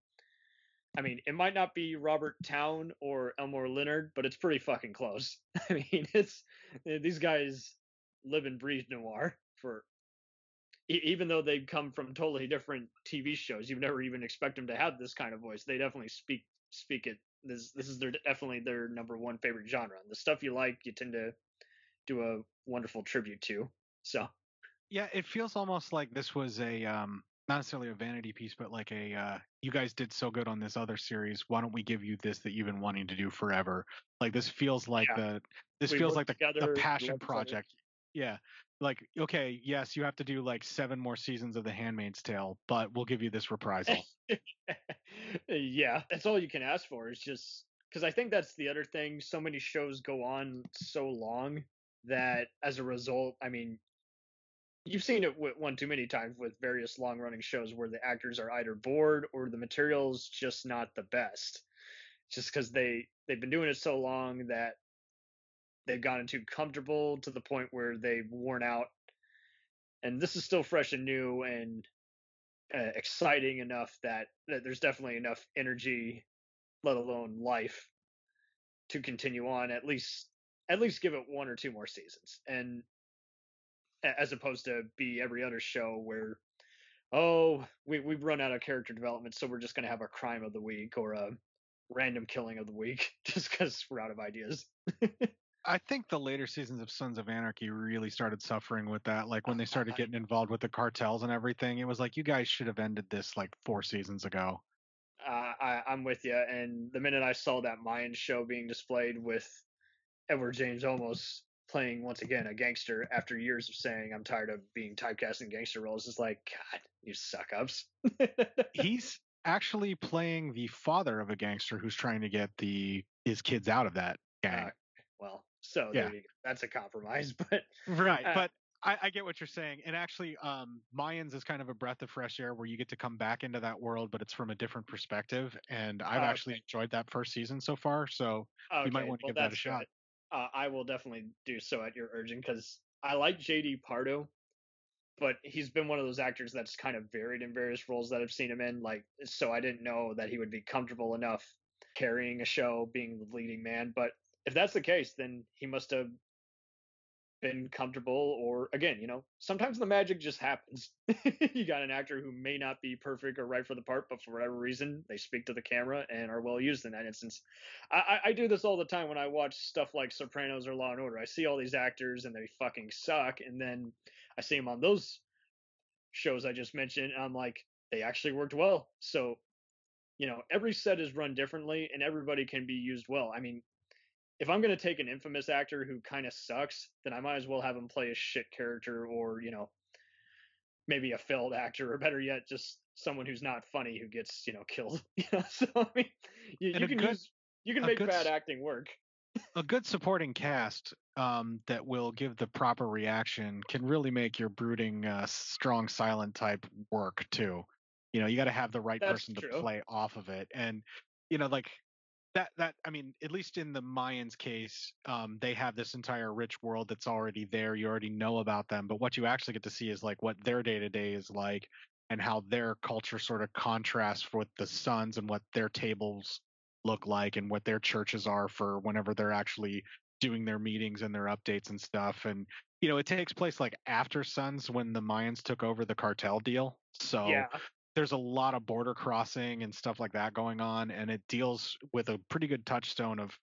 I mean, it might not be Robert Towne or Elmore Leonard, but it's pretty fucking close. I mean, it's eh, these guys live and breathe noir for even though they come from totally different TV shows. You've never even expect them to have this kind of voice. They definitely speak speak it. This this is their definitely their number one favorite genre. And the stuff you like, you tend to do a wonderful tribute to. So Yeah, it feels almost like this was a um not necessarily a vanity piece, but like a uh you guys did so good on this other series. Why don't we give you this that you've been wanting to do forever? Like this feels like Yeah. the this We feels like the, together, the passion project. Yeah. Like, okay, yes, you have to do like seven more seasons of The Handmaid's Tale, but we'll give you this reprisal. yeah, that's all you can ask for. Is just because I think that's the other thing. So many shows go on so long that as a result, I mean, you've seen it one too many times with various long running shows where the actors are either bored or the material's just not the best. Just because they they've been doing it so long that they've gotten too comfortable to the point where they've worn out. And this is still fresh and new and uh, exciting enough that, that there's definitely enough energy, let alone life, to continue on. At least at least give it one or two more seasons, and as opposed to be every other show where oh we we've run out of character development, so we're just gonna have a crime of the week or a random killing of the week just because we're out of ideas. I think the later seasons of Sons of Anarchy really started suffering with that. Like when they started getting involved with the cartels and everything, it was like you guys should have ended this like four seasons ago. uh, I, I'm with you. And the minute I saw that Mayan show being displayed with Edward James Olmos playing once again a gangster after years of saying I'm tired of being typecast in gangster roles, is like God, you suck ups. He's actually playing the father of a gangster who's trying to get the his kids out of that gang. Uh, well, so Yeah. there you go. That's a compromise, but right, uh, but I, I get what you're saying. And actually, um, Mayans is kind of a breath of fresh air where you get to come back into that world, but it's from a different perspective. And I've Oh, actually enjoyed that first season so far. So you might want to well, give that a shot. good. Uh, I will definitely do so at your urging because I like JD Pardo, but he's been one of those actors that's kind of varied in various roles that I've seen him in. Like, so I didn't know that he would be comfortable enough carrying a show, being the leading man. But if that's the case, then he must have been comfortable or again you know sometimes the magic just happens you got an actor who may not be perfect or right for the part but for whatever reason they speak to the camera and are well used in that instance I, I do this all the time when I watch stuff like Sopranos or Law and Order. I see all these actors and they fucking suck, and then I see them on those shows I just mentioned, and I'm like, they actually worked well. So, you know, every set is run differently, and everybody can be used well. I mean, if I'm gonna take an infamous actor who kind of sucks, then I might as well have him play a shit character, or you know, maybe a failed actor, or better yet, just someone who's not funny who gets you know killed. You know, so I mean, you, you can good- use you can make good bad acting work. a good supporting cast um, that will give the proper reaction can really make your brooding, uh, strong, silent type work too. You know, you got to have the right That's person to play off of it, and you know, like that. That I mean, at least in the Mayans' case, um, they have this entire rich world that's already there. You already know about them, but what you actually get to see is like what their day to day is like, and how their culture sort of contrasts with the Sons and what their tables look like and what their churches are for whenever they're actually doing their meetings and their updates and stuff. And you know, it takes place like after Sons when the Mayans took over the cartel deal. So Yeah. There's a lot of border crossing and stuff like that going on, and it deals with a pretty good touchstone of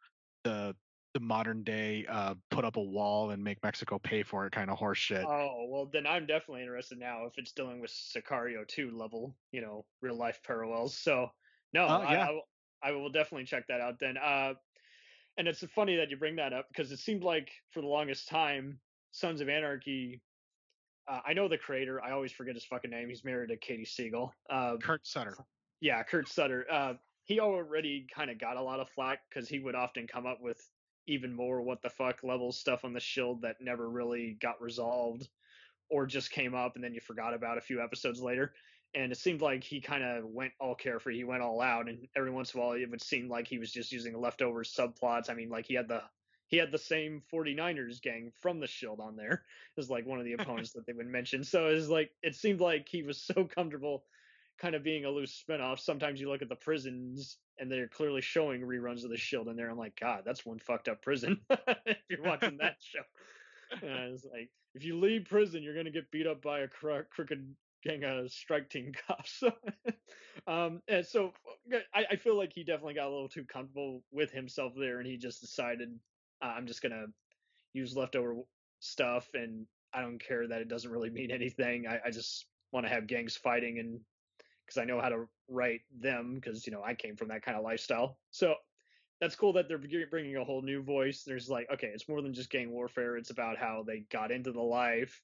the the modern day uh, put up a wall and make Mexico pay for it kind of horse shit. Oh well, then I'm definitely interested now if it's dealing with Sicario 2 level, you know, real life parallels. So no, Oh, I, yeah. I will- I will definitely check that out then. Uh, and it's funny that you bring that up because it seemed like for the longest time, Sons of Anarchy. Uh, I know the creator. I always forget his fucking name. He's married to Katey Sagal. Uh, Kurt Sutter. yeah, Kurt Sutter. Uh, he already kind of got a lot of flack because he would often come up with even more what the fuck level stuff on the shield that never really got resolved or just came up and then you forgot about a few episodes later. And it seemed like he kind of went all carefree. He went all out, and every once in a while, it would seem like he was just using leftover subplots. I mean, like he had the he had the same 49ers gang from the Shield on there as like one of the opponents that they would mention. So it's like it seemed like he was so comfortable kind of being a loose spinoff. Sometimes you look at the prisons and they're clearly showing reruns of the Shield in there. I'm like, God, that's one fucked up prison. if you're watching that show, and it's like if you leave prison, you're gonna get beat up by a cro- crooked gang of strike team cops. um, and so I, I feel like he definitely got a little too comfortable with himself there, and he just decided I'm just gonna use leftover stuff, and I don't care that it doesn't really mean anything. I, I just want to have gangs fighting, and because I know how to write them, because you know I came from that kind of lifestyle. So that's cool that they're bringing a whole new voice. There's like, okay, it's more than just gang warfare. It's about how they got into the life,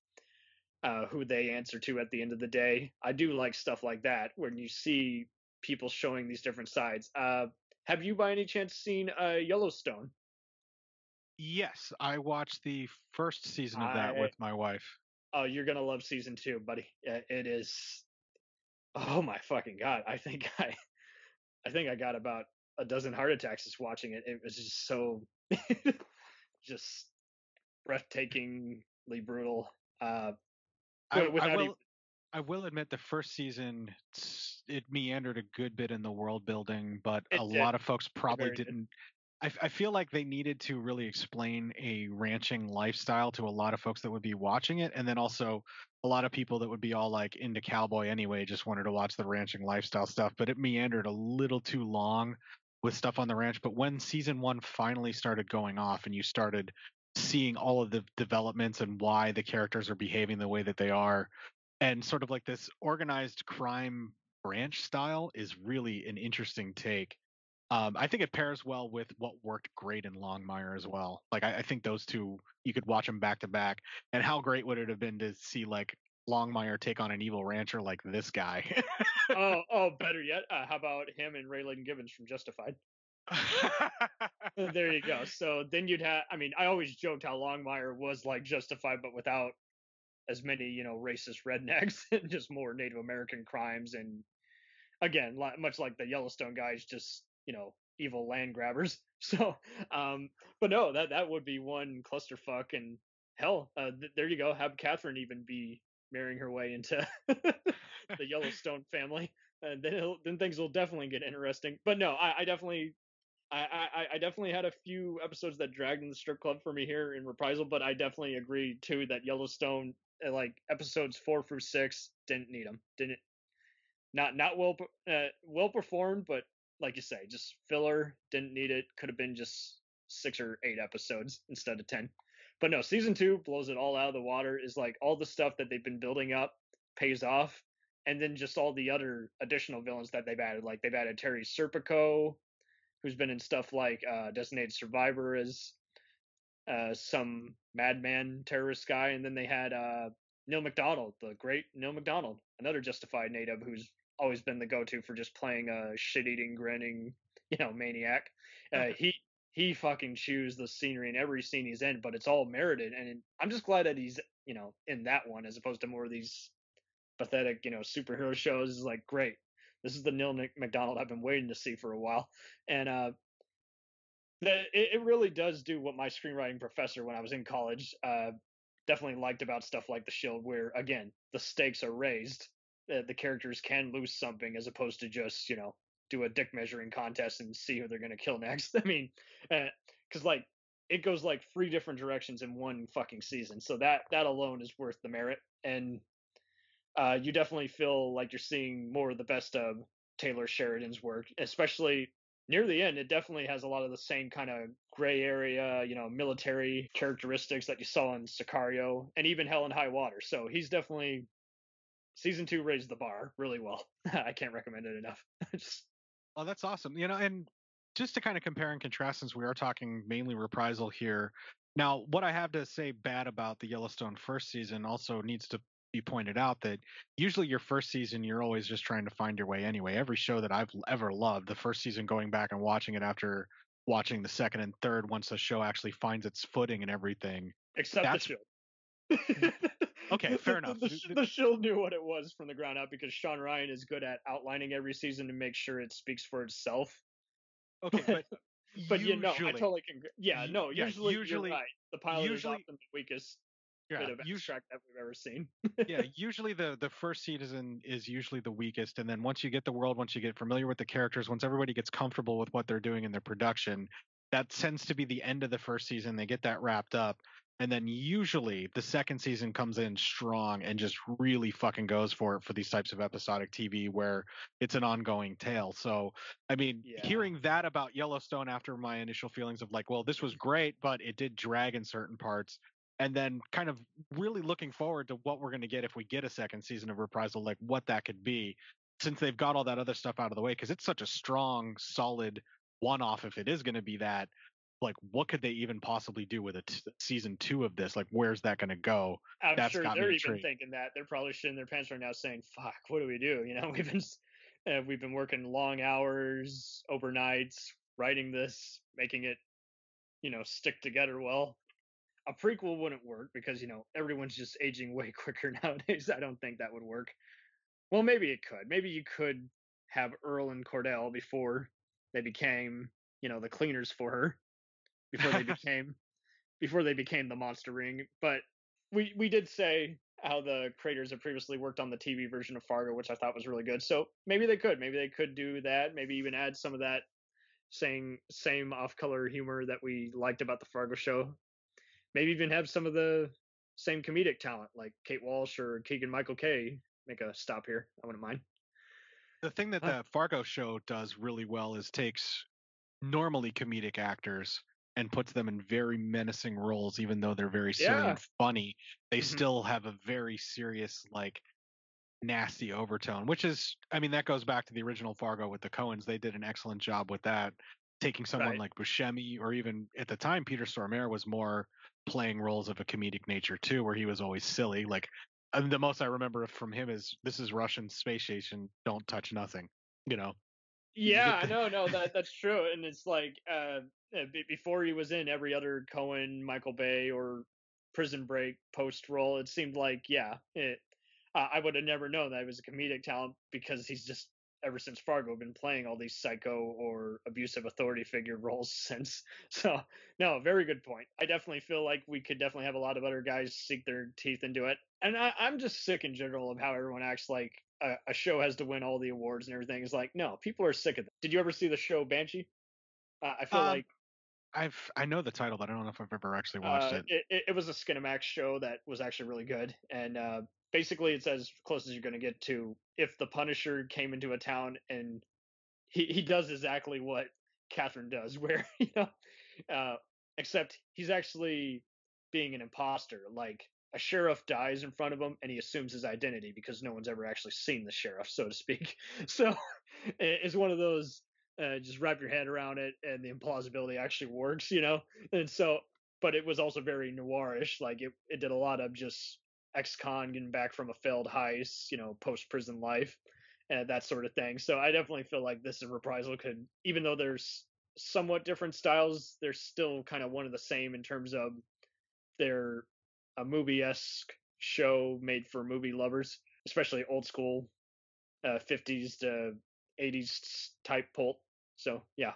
uh, who they answer to at the end of the day. I do like stuff like that when you see people showing these different sides. Uh, have you by any chance seen uh, Yellowstone? Yes, I watched the first season of that I- with my wife. Oh, you're gonna love season two, buddy. Uh, It is. Oh my fucking god! I think I, I think I got about a dozen heart attacks just watching it. It was just so, just breathtakingly brutal. Uh, I, I will. even- I will admit the first season it meandered a good bit in the world building, but It a did. lot of folks probably very didn't. I, I feel like they needed to really explain a ranching lifestyle to a lot of folks that would be watching it, and then also a lot of people that would be all like into cowboy anyway, just wanted to watch the ranching lifestyle stuff. But it meandered a little too long with stuff on the ranch. But when season one finally started going off, and you started seeing all of the developments and why the characters are behaving the way that they are, and sort of like this organized crime branch style is really an interesting take. Um, I think it pairs well with what worked great in Longmire as well. Like I, I think those two you could watch them back to back. And how great would it have been to see like Longmire take on an evil rancher like this guy? oh, oh, better yet, uh, how about him and Raylan Givens from Justified? there you go. So then you'd have. I mean, I always joked how Longmire was like Justified, but without as many, you know, racist rednecks and just more Native American crimes. And again, much like the Yellowstone guys, just you know, evil land grabbers. So, um, but no, that that would be one clusterfuck. And hell, uh, th- there you go. Have Catherine even be marrying her way into the Yellowstone family, and then then things will definitely get interesting. But no, I, I definitely. I, I, I definitely had a few episodes that dragged in the strip club for me here in reprisal, but I definitely agree too that Yellowstone, uh, like episodes four through six, didn't need them. Didn't not not well uh, well performed, but like you say, just filler. Didn't need it. Could have been just six or eight episodes instead of ten. But no, season two blows it all out of the water. Is like all the stuff that they've been building up pays off, and then just all the other additional villains that they've added. Like they've added Terry Serpico, who's been in stuff like uh, Designated Survivor as uh, some madman terrorist guy, and then they had uh, Neal McDonough, the great Neal McDonough, another Justified native who's always been the go-to for just playing a shit-eating, grinning, you know, maniac. Uh, he he fucking chews the scenery in every scene he's in, but it's all merited, and I'm just glad that he's you know in that one as opposed to more of these pathetic you know superhero shows. Is like great. This is the Neal McDonough I've been waiting to see for a while, and uh, the, it, it really does do what my screenwriting professor when I was in college uh, definitely liked about stuff like The Shield, where again the stakes are raised. The, the characters can lose something as opposed to just you know do a dick measuring contest and see who they're gonna kill next. I mean, because like it goes like three different directions in one fucking season, so that that alone is worth the merit. And uh, you definitely feel like you're seeing more of the best of Taylor Sheridan's work, especially near the end. It definitely has a lot of the same kind of gray area, you know, military characteristics that you saw in Sicario and even Hell and High Water. So he's definitely season two raised the bar really well. I can't recommend it enough. Just Oh, that's awesome. You know, and just to kind of compare and contrast, since we are talking mainly reprisal here. Now, what I have to say bad about the Yellowstone first season also needs to be pointed out that usually your first season you're always just trying to find your way anyway. Every show that I've ever loved, the first season going back and watching it after watching the second and third once the show actually finds its footing and everything. Except That's- the show. Okay, fair enough. The, sh- the show knew what it was from the ground up because Shawn Ryan is good at outlining every season to make sure it speaks for itself. Okay, but but you know, I totally can. Yeah, no, yeah, usually, right. The pilot usually- is often the weakest Yeah, bit of abstract that we've ever seen. yeah, usually the the first season is usually the weakest, and then once you get the world, once you get familiar with the characters, once everybody gets comfortable with what they're doing in their production, that tends to be the end of the first season. They get that wrapped up, and then usually the second season comes in strong and just really fucking goes for it for these types of episodic TV where it's an ongoing tale. So, I mean, Yeah. hearing that about Yellowstone after my initial feelings of like, well, this was great, but it did drag in certain parts and then kind of really looking forward to what we're going to get if we get a second season of reprisal like what that could be since they've got all that other stuff out of the way because it's such a strong solid one-off if it is going to be that like what could they even possibly do with a t- season two of this like where's that going to go I'm That's sure they're even intrigued. thinking that. They're probably shitting their pants right now, saying, "Fuck, what do we do?" You know, we've been uh, we've been working long hours, overnights, writing this, making it, you know, stick together well. A prequel wouldn't work because you know everyone's just aging way quicker nowadays. I don't think that would work. Well, maybe it could. Maybe you could have Earl and Cordell before they became, you know, the cleaners for her, before they became, before they became the monster ring. But we we did say how the creators have previously worked on the TV version of Fargo, which I thought was really good. So maybe they could, maybe they could do that. Maybe even add some of that same same off color humor that we liked about the Fargo show. Maybe even have some of the same comedic talent like Kate Walsh or Keegan Michael Key make a stop here. I wouldn't mind. the thing that the fargo show does really well is takes normally comedic actors and puts them in very menacing roles even though they're very silly Yeah. and funny they Mhm. still have a very serious like nasty overtone which is i mean that goes back to the original fargo with the coens they did an excellent job with that taking someone Right. like buscemi or even at the time peter stormare was more playing roles of a comedic nature too where he was always silly like the most i remember from him is this is russian space station don't touch nothing you know Yeah, no, no, that that's true, and it's like uh, uh, before he was in every other Coen, Michael Bay, or Prison Break post role, it seemed like yeah, it. Uh, I would have never known that he was a comedic talent because he's just ever since Fargo been playing all these psycho or abusive authority figure roles since. So no, very good point. I definitely feel like we could definitely have a lot of other guys sink their teeth into it, and I, I'm just sick in general of how everyone acts like a, a show has to win all the awards and everything. It's like no, people are sick of that. Did you ever see the show Banshee? Uh, I feel Um, like I've I know the title, but I don't know if I've ever actually watched uh, it. it, it, was a Skinemax show that was actually really good, and uh, basically it's as close as you're going to get to if the Punisher came into a town and he he does exactly what Catherine does, where you know, uh, except he's actually being an imposter. Like a sheriff dies in front of him, and he assumes his identity because no one's ever actually seen the sheriff, so to speak. So it's one of those. Uh, just wrap your head around it, and the implausibility actually works, you know. And so but it was also very noirish. Like it, it did a lot of just ex-con getting back from a failed heist, you know, post-prison life, and that sort of thing. So I definitely feel like this Reprisal could, even though there's somewhat different styles, they're still kind of one of the same in terms of they're a movie-esque show made for movie lovers, especially old school uh, 50s to 80s type pulp. So yeah,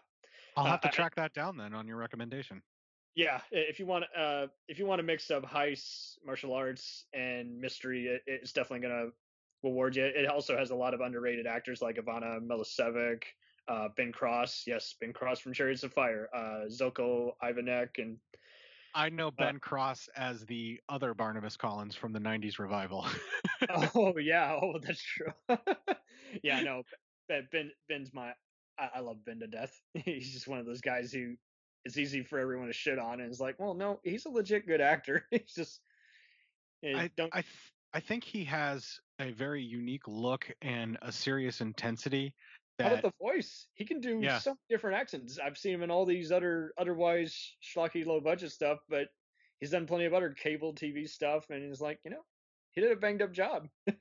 I'll have to uh, I- track that down then on your recommendation. yeah if you want uh if you want a mix of heist martial arts and mystery it, it's definitely gonna reward you it also has a lot of underrated actors like ivana milicevic uh ben cross yes ben cross from chariots of fire uh zeljko ivanek and I know Uh, Ben Cross as the other Barnabas Collins from the '90s revival. oh yeah. Oh that's true. Yeah no ben, ben ben's my I, I love ben to death. He's just one of those guys who it's easy for everyone to shit on and it's like well no he's a legit good actor. He's just eh, I don't I th- I think he has a very unique look and a serious intensity How about the voice? He can do Yeah. so many different accents. I've seen him in all these other otherwise schlocky low budget stuff, but he's done plenty of other cable TV stuff, and he's like, you know, he did a banged up job.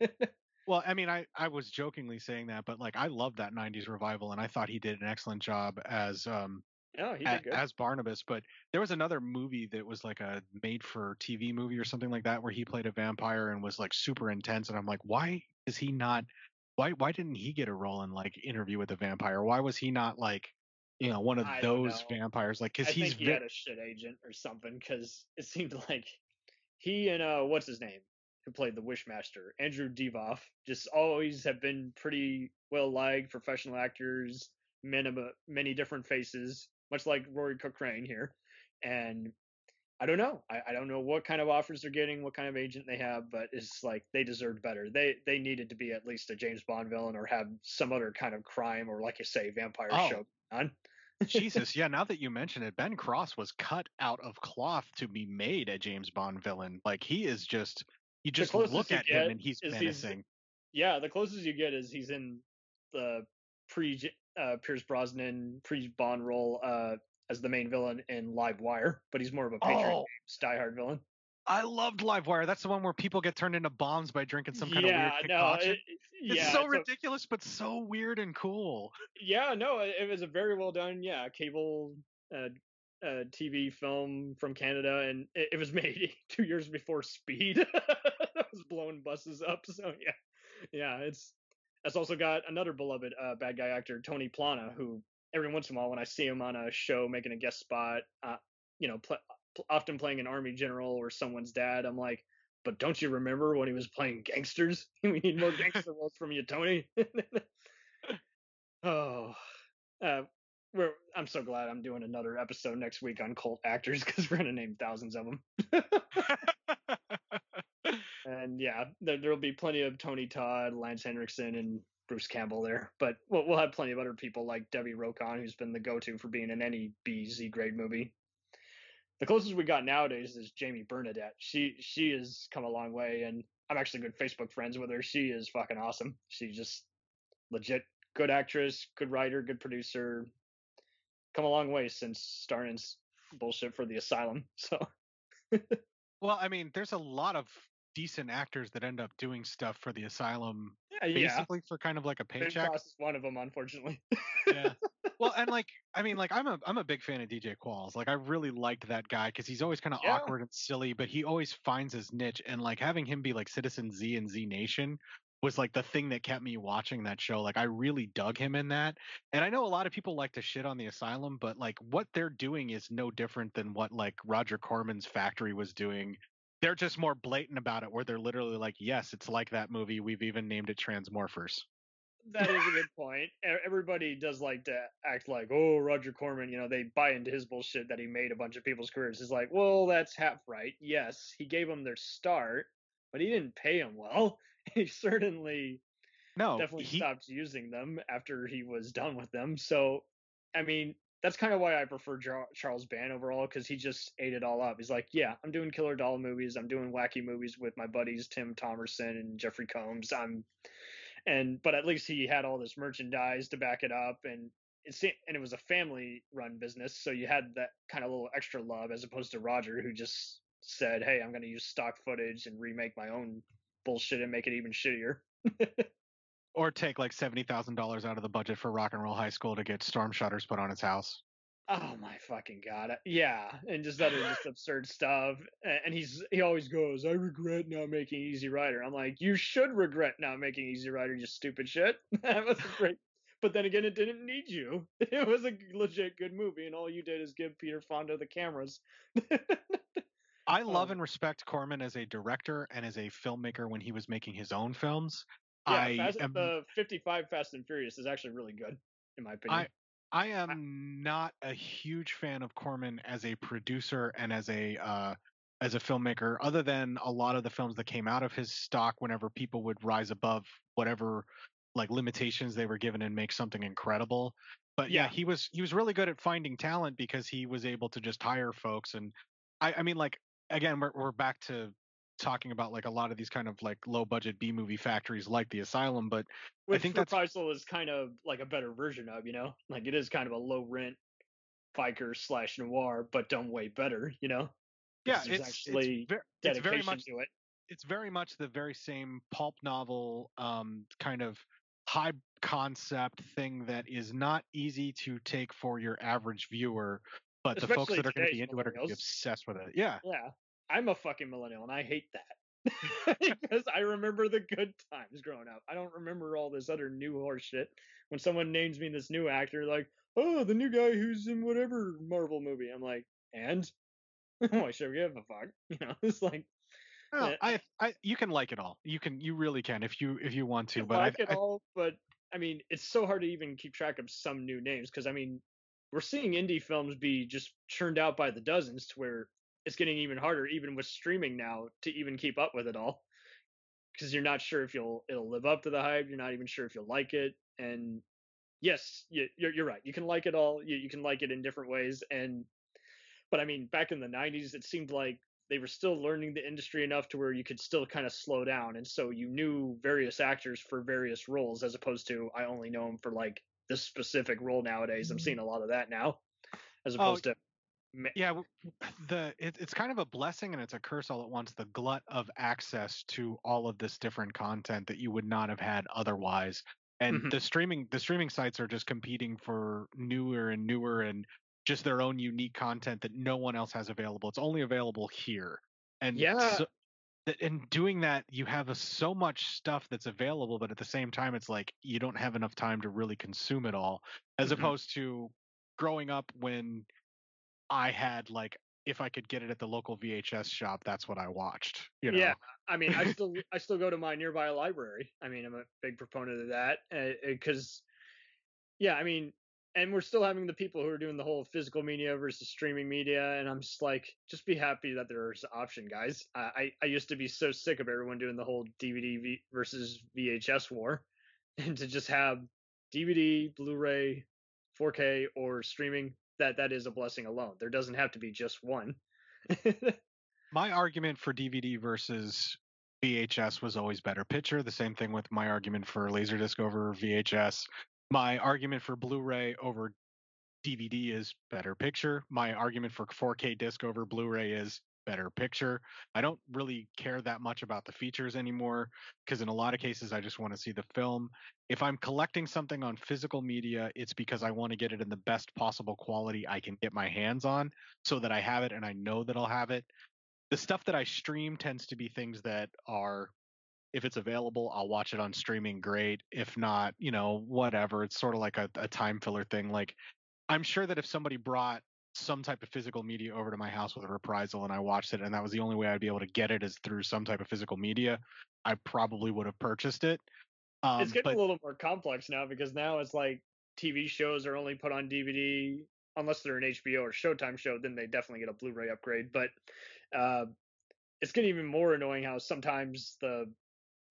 Well, I mean, I, I was jokingly saying that, but like I love that '90s revival, and I thought he did an excellent job as um No, he a- good. as Barnabas. But there was another movie that was like a made-for-TV movie or something like that, where he played a vampire and was like super intense, and I'm like, why is he not? Why why didn't he get a role in like Interview with the Vampire? Why was he not like, you know, one of I those vampires? Like, because he's he ve- had a shit agent or something, because it seemed like he and uh, what's his name, who played the Wishmaster, Andrew Divoff, just always have been pretty well liked professional actors, a- many different faces, much like Rory Cochrane here, and. I don't know. I, I don't know what kind of offers they're getting, what kind of agent they have, but it's like they deserved better. They they needed to be at least a James Bond villain or have some other kind of crime or, like you say, vampire Oh. show on. Jesus, yeah. Now that you mention it, Ben Cross was cut out of cloth to be made a James Bond villain. Like he is just you just look at him and he's menacing. yeah, the closest you get is he's in the pre uh, Pierce Brosnan pre Bond role uh, as the main villain in Live Wire, but he's more of a Patriot Oh. Games Die Hard villain. I loved Livewire. That's the one where people get turned into bombs by drinking some kind yeah, of weird no, it, it's yeah, so ridiculous, but so weird and cool. yeah, no, it, it was a very well done, yeah, cable uh, uh, TV film from Canada, and it, it was made two years before Speed. that was blowing buses up. So yeah, yeah, it's it's also got another beloved uh, bad guy actor, Tony Plana, who every once in a while when I see him on a show making a guest spot, uh, you know, pl- often playing an army general or someone's dad, I'm like. But don't you remember when he was playing gangsters? we need more gangster roles from you, Tony. Oh, uh, we're, I'm so glad I'm doing another episode next week on cult actors because we're gonna name thousands of them. and yeah, there, there'll be plenty of Tony Todd, Lance Henriksen, and Bruce Campbell there. But we'll, we'll have plenty of other people like Debbie Rochon, who's been the go-to for being in any B Z grade movie. The closest we got nowadays is Jamie Bernadette. She she has come a long way, and I'm actually good Facebook friends with her. She is fucking awesome. She's just legit good actress, good writer, good producer. Come a long way since starting s- bullshit for the asylum. So Well, I mean, there's a lot of decent actors that end up doing stuff for the asylum, yeah, basically for kind of like a paycheck. Is one of them, unfortunately. yeah. Well, and like, I mean, like, I'm a I'm a big fan of DJ Qualls. Like, I really liked that guy because he's always kind of Yeah. awkward and silly, but he always finds his niche. And like having him be like Citizen Z and Z Nation was like the thing that kept me watching that show. Like, I really dug him in that. And I know a lot of people like to shit on the Asylum, but like what they're doing is no different than what like Roger Corman's Factory was doing. They're just more blatant about it, where they're literally like, "Yes, it's like that movie. We've even named it Transmorphers." that is a good point. Everybody does like to act like, oh, Roger Corman, you know, they buy into his bullshit that he made a bunch of people's careers. It's like, well, that's half right. Yes, he gave them their start, but he didn't pay them well. He certainly No, definitely he- stopped using them after he was done with them. So, I mean, that's kind of why I prefer Charles Band overall because he just ate it all up. He's like, yeah, I'm doing killer doll movies. I'm doing wacky movies with my buddies Tim Thomerson and Jeffrey Combs. I'm, and but at least he had all this merchandise to back it up, and it's and it was a family run business, so you had that kind of little extra love as opposed to Roger who just said, hey, I'm going to use stock footage and remake my own bullshit and make it even shittier. or take like seventy thousand dollars out of the budget for Rock and Roll High School to get storm shutters put on its house. Oh my fucking god! Uh, Yeah, and just other just absurd stuff. And he's he always goes, "I regret not making Easy Rider." I'm like, you should regret not making Easy Rider, you stupid shit. that was great. But then again, it didn't need you. It was a legit good movie, and all you did is give Peter Fonda the cameras. I love and respect Corman as a director and as a filmmaker when he was making his own films. Yeah, I Fast, am the 55 Fast and Furious is actually really good, in my opinion. I I am not a huge fan of Corman as a producer and as a uh, as a filmmaker, other than a lot of the films that came out of his stock whenever people would rise above whatever like limitations they were given and make something incredible. But yeah, Yeah. he was he was really good at finding talent because he was able to just hire folks and I, I mean like again we're we're back to talking about like a lot of these kind of like low budget B movie factories like the Asylum, but Which I think that's Reprisal is kind of like a better version of, you know, like it is kind of a low rent biker slash noir, but done way better, you know. yeah, there's it's actually it's, ver- it's very dedication much to it. it's very much the very same pulp novel um, kind of high concept thing that is not easy to take for your average viewer, but the folks that are going to be into it are going to be obsessed with it. Yeah. Yeah, I'm a fucking millennial, and I hate that because I remember the good times growing up. I don't remember all this other new horse shit. When someone names me this new actor, like, oh, the new guy who's in whatever Marvel movie, I'm like, and why should we give a fuck? You know, it's like No, Yeah. I, I, you can like it all. You can, you really can if you, if you want to. I But like I, it I, all, but I mean, it's so hard to even keep track of some new names because I mean, we're seeing indie films be just churned out by the dozens to where it's getting even harder, even with streaming now, to even keep up with it all. Because you're not sure if you'll it'll live up to the hype. You're not even sure if you'll like it. And yes, you, you're you're right. You can like it all. You you can like it in different ways. And but I mean, back in the '90s, it seemed like they were still learning the industry enough to where you could still kind of slow down and so you knew various actors for various roles as opposed to i only know him for like this specific role nowadays i'm mm-hmm. seeing a lot of that now as Oh, opposed to yeah the it, it's kind of a blessing and it's a curse all at once the glut of access to all of this different content that you would not have had otherwise and Mhm. the streaming the streaming sites are just competing for newer and newer and just their own unique content that no one else has available it's only available here and Yeah. so, in doing that you have a, so much stuff that's available but at the same time it's like you don't have enough time to really consume it all as Mhm. opposed to growing up when I had like if I could get it at the local VHS shop, that's what I watched. You know? yeah i mean i still i still go to my nearby library i mean i'm a big proponent of that eh, eh, because yeah i mean and we're still having the people who are doing the whole physical media versus streaming media and i'm just like just be happy that there's an option guys i i, I used to be so sick of everyone doing the whole dvd v- versus vhs war and to just have dvd blu-ray 4k or streaming that that is a blessing alone there doesn't have to be just one My argument for DVD versus VHS was always better picture. The same thing with my argument for Laserdisc over VHS. My argument for Blu-ray over DVD is better picture. My argument for 4K disc over Blu-ray is better picture. I don't really care that much about the features anymore because in a lot of cases I just want to see the film. If I'm collecting something on physical media, it's because I want to get it in the best possible quality I can get my hands on so that I have it and I know that I'll have it. The stuff that I stream tends to be things that are if it's available, I'll watch it on streaming great. If not, you know, whatever. It's sort of like a, a time filler thing. Like I'm sure that if somebody brought some type of physical media over to my house with a reprisal and I watched it and that was the only way I'd be able to get it is through some type of physical media, I probably would have purchased it. Um, it's getting but a little more complex now because now it's like TV shows are only put on DVD unless they're an HBO or Showtime show. Then they definitely get a Blu-ray upgrade. But uh, it's getting even more annoying how sometimes the,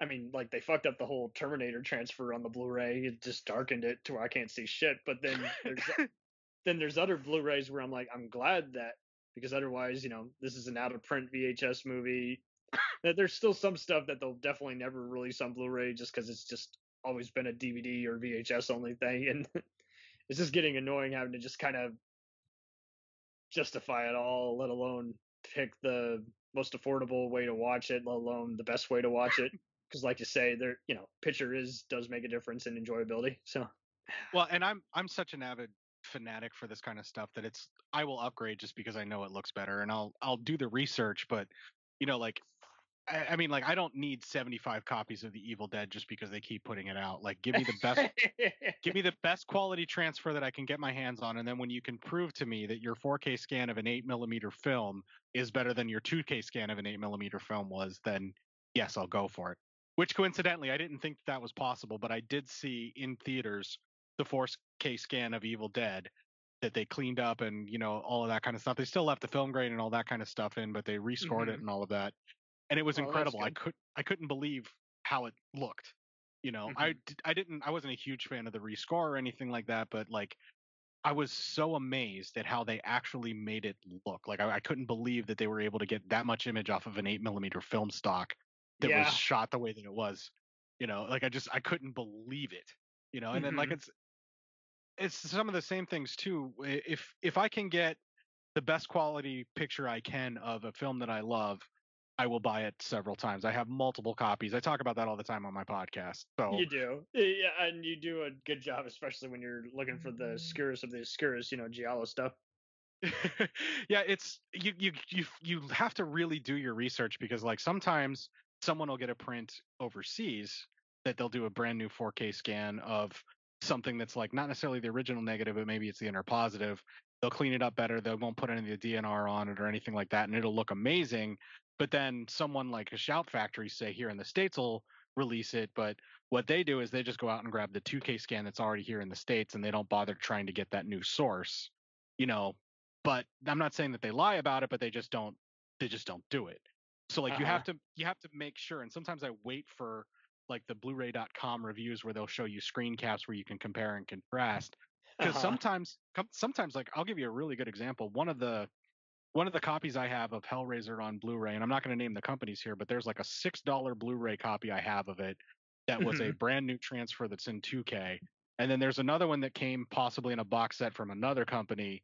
I mean, like they fucked up the whole Terminator transfer on the Blu-ray. It just darkened it to where I can't see shit. But then there's then there's other Blu-rays where I'm like, I'm glad that because otherwise, you know, this is an out-of-print VHS movie. that there's still some stuff that they'll definitely never release on Blu-ray just because it's just always been a DVD or VHS only thing, and it's just getting annoying having to just kind of justify it all, let alone pick the most affordable way to watch it, let alone the best way to watch it. Because, like you say, there, you know, picture is does make a difference in enjoyability. So, well, and I'm I'm such an avid fanatic for this kind of stuff that it's I will upgrade just because I know it looks better and I'll I'll do the research, but you know, like I, I mean, like I don't need 75 copies of The Evil Dead just because they keep putting it out. Like, give me the best, give me the best quality transfer that I can get my hands on, and then when you can prove to me that your 4K scan of an 8 millimeter film is better than your 2K scan of an 8 millimeter film was, then yes, I'll go for it. Which coincidentally, I didn't think that was possible, but I did see in theaters the 4K scan of Evil Dead that they cleaned up and you know all of that kind of stuff. They still left the film grain and all that kind of stuff in, but they rescored it Mhm. and all of that and it was Oh, incredible. I could I couldn't believe how it looked. You know, I Mm-hmm. d- I didn't I wasn't a huge fan of the rescore or anything like that, but like I was so amazed at how they actually made it look. Like I, I couldn't believe that they were able to get that much image off of an eight millimeter film stock that Yeah. was shot the way that it was. You know, like I just I couldn't believe it. You know, and then like Mhm. it's it's some of the same things too. If if I can get the best quality picture I can of a film that I love, I will buy it several times. I have multiple copies. I talk about that all the time on my podcast. So You do, yeah, and you do a good job, especially when you're looking for the obscurest of the obscurest, you know, giallo stuff. yeah, it's you you you you have to really do your research because like sometimes someone will get a print overseas that they'll do a brand new 4K scan of something that's like not necessarily the original negative, but maybe it's the interpositive. They'll clean it up better. They won't put any of the DNR on it or anything like that, and it'll look amazing. But then someone like a Shout Factory, say here in the states, will release it. But what they do is they just go out and grab the 2K scan that's already here in the states, and they don't bother trying to get that new source. You know, but I'm not saying that they lie about it, but they just don't they just don't do it. So like you have Uh-huh. to you have to make sure and sometimes I wait for like the blu-ray.com reviews where they'll show you screen caps where you can compare and contrast because Uh-huh. sometimes sometimes like I'll give you a really good example. One of the one of the copies I have of Hellraiser on Blu-ray, and I'm not going to name the companies here, but there's like a six dollar Blu-ray copy I have of it that was a Mhm. brand new transfer that's in 2K, and then there's another one that came possibly in a box set from another company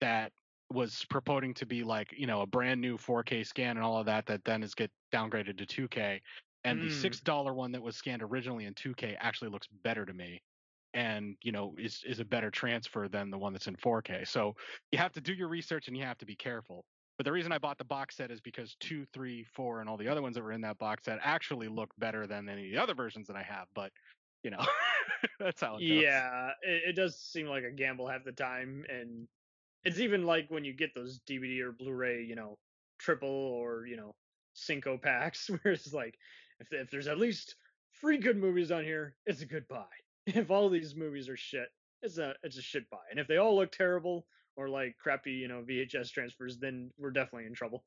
that was purporting to be like you know a brand new 4K scan and all of that that then is get downgraded to 2K, and the Mm. six dollar one that was scanned originally in 2K actually looks better to me and you know is is a better transfer than the one that's in 4K. So you have to do your research and you have to be careful. But the reason I bought the box set is because two, three, four, and all the other ones that were in that box set actually look better than any of the other versions that I have. But you know, that's how it goes. Yeah, it, it does seem like a gamble half the time, and it's even like when you get those DVD or Blu-ray, you know, triple or you know, cinco packs, where it's like, if if there's at least three good movies on here, it's a good buy. If all these movies are shit, it's a it's a shit buy. And if they all look terrible or like crappy, you know, VHS transfers, then we're definitely in trouble.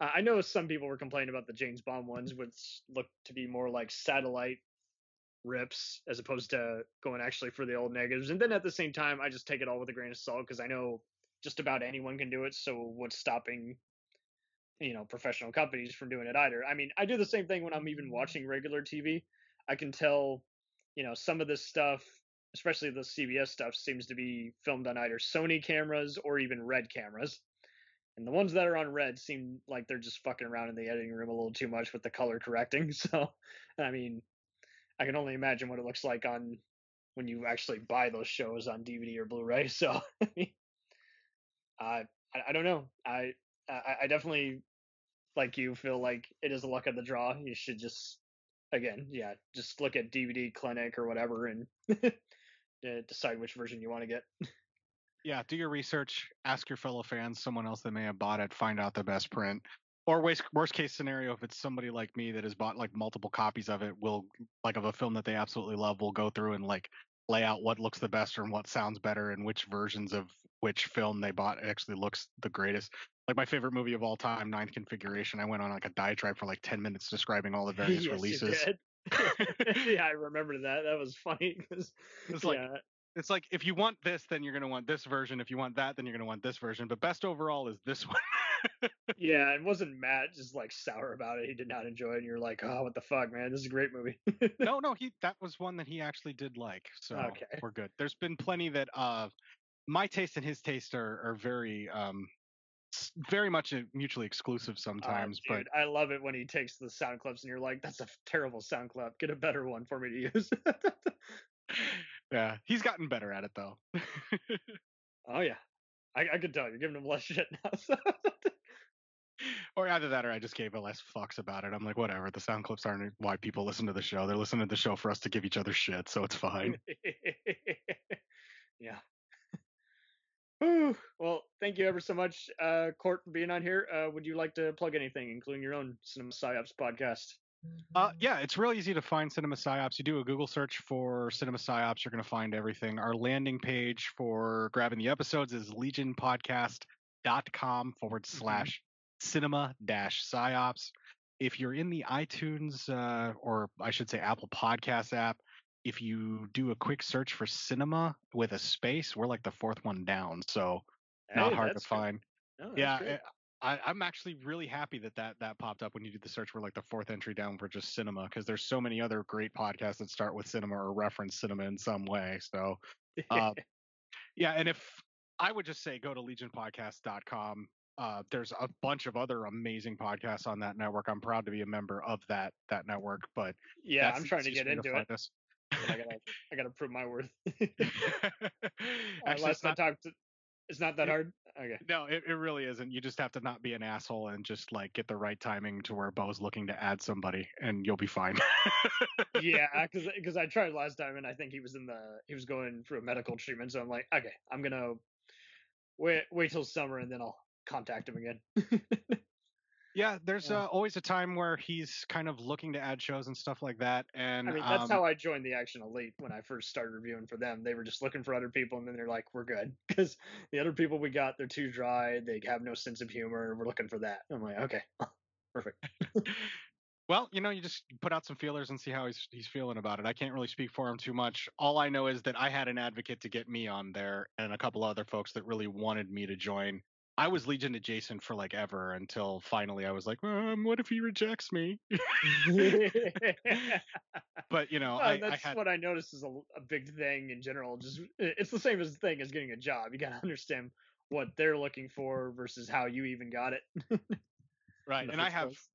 Uh, I know some people were complaining about the James Bond ones, which looked to be more like satellite rips as opposed to going actually for the old negatives. And then at the same time, I just take it all with a grain of salt because I know just about anyone can do it. So what's stopping, you know, professional companies from doing it either? I mean, I do the same thing when I'm even mm-hmm. watching regular TV. I can tell, you know, some of this stuff, especially the CBS stuff, seems to be filmed on either Sony cameras or even Red cameras. And the ones that are on Red seem like they're just fucking around in the editing room a little too much with the color correcting. So, I mean, I can only imagine what it looks like on when you actually buy those shows on DVD or Blu-ray. So, I mean, I I I don't know. I, I definitely like you feel like it is a luck of the draw. You should just again, yeah, just look at DVD Clinic or whatever and decide which version you want to get. yeah, do your research, ask your fellow fans, someone else that may have bought it, find out the best print. Or worst, worst case scenario, if it's somebody like me that has bought like multiple copies of it, will like of a film that they absolutely love, will go through and like lay out what looks the best and what sounds better and which versions of which film they bought actually looks the greatest. Like my favorite movie of all time, Ninth Configuration. I went on like a diatribe for like ten minutes describing all the various yes, releases. Yeah, I remember that. That was funny because It's like yeah, it's like if you want this, then you're gonna want this version. If you want that, then you're gonna want this version. But best overall is this one. yeah, and wasn't Matt just like sour about it? He did not enjoy it. And you're like, oh, what the fuck, man? This is a great movie. no, no, he that was one that he actually did like. So Okay. we're good. There's been plenty that uh my taste and his taste are, are very um s- very much uh, mutually exclusive Uh, sometimes, but I love it when he takes the sound clips and you're like, that's a terrible sound clip. Get a better one for me to use. yeah, he's gotten better at it though. oh yeah, I, I could tell you're giving him less shit now. So. or either that or I just gave a less fucks about it. I'm like, whatever. The sound clips aren't why people listen to the show. They're listening to the show for us to give each other shit, so it's fine. yeah. Whew. Well, thank you ever so much, uh, Cort, for being on here. Uh, would you like to plug anything, including your own Cinema Psyops podcast? Uh, yeah, it's real easy to find Cinema Psyops. You do a Google search for Cinema Psyops, you're going to find everything. Our landing page for grabbing the episodes is legionpodcast.com forward slash cinema dash psyops. If you're in the iTunes, uh, or I should say Apple Podcast app, if you do a quick search for cinema with a space, we're like the fourth one down. So not Hey, hard to find. No, yeah, great. I, I'm actually really happy that, that that popped up when you did the search. We're like the fourth entry down for just cinema because there's so many other great podcasts that start with cinema or reference cinema in some way. So um, yeah, and if I would just say go to legionpodcast.com. Uh, there's a bunch of other amazing podcasts on that network. I'm proud to be a member of that that network. But Yeah, I'm trying to get into find it. us. I gotta I gotta prove my worth. Uh, Actually, it's I not- talked, to, it's not that it- hard. Okay. No, it, it really isn't. You just have to not be an asshole and just like get the right timing to where Bo's looking to add somebody, and you'll be fine. yeah, because I tried last time and I think he was in the he was going through a medical treatment, so I'm like, okay, I'm gonna wait wait till summer and then I'll contact him again. Yeah, there's Yeah. uh, always a time where he's kind of looking to add shows and stuff like that. And I mean, that's um, how I joined the Action Elite when I first started reviewing for them. They were just looking for other people, and then they're like, "We're good," because the other people we got, they're too dry. They have no sense of humor. We're looking for that. I'm like, okay, perfect. Well, you know, you just put out some feelers and see how he's he's feeling about it. I can't really speak for him too much. All I know is that I had an advocate to get me on there, and a couple other folks that really wanted me to join. I was Legion adjacent for like ever until finally I was like, um, what if he rejects me? but you know, Well, I, I that's had what I noticed is a, a big thing in general. Just it's the same as thing as getting a job. You gotta understand what they're looking for versus how you even got it. right, and I have. place.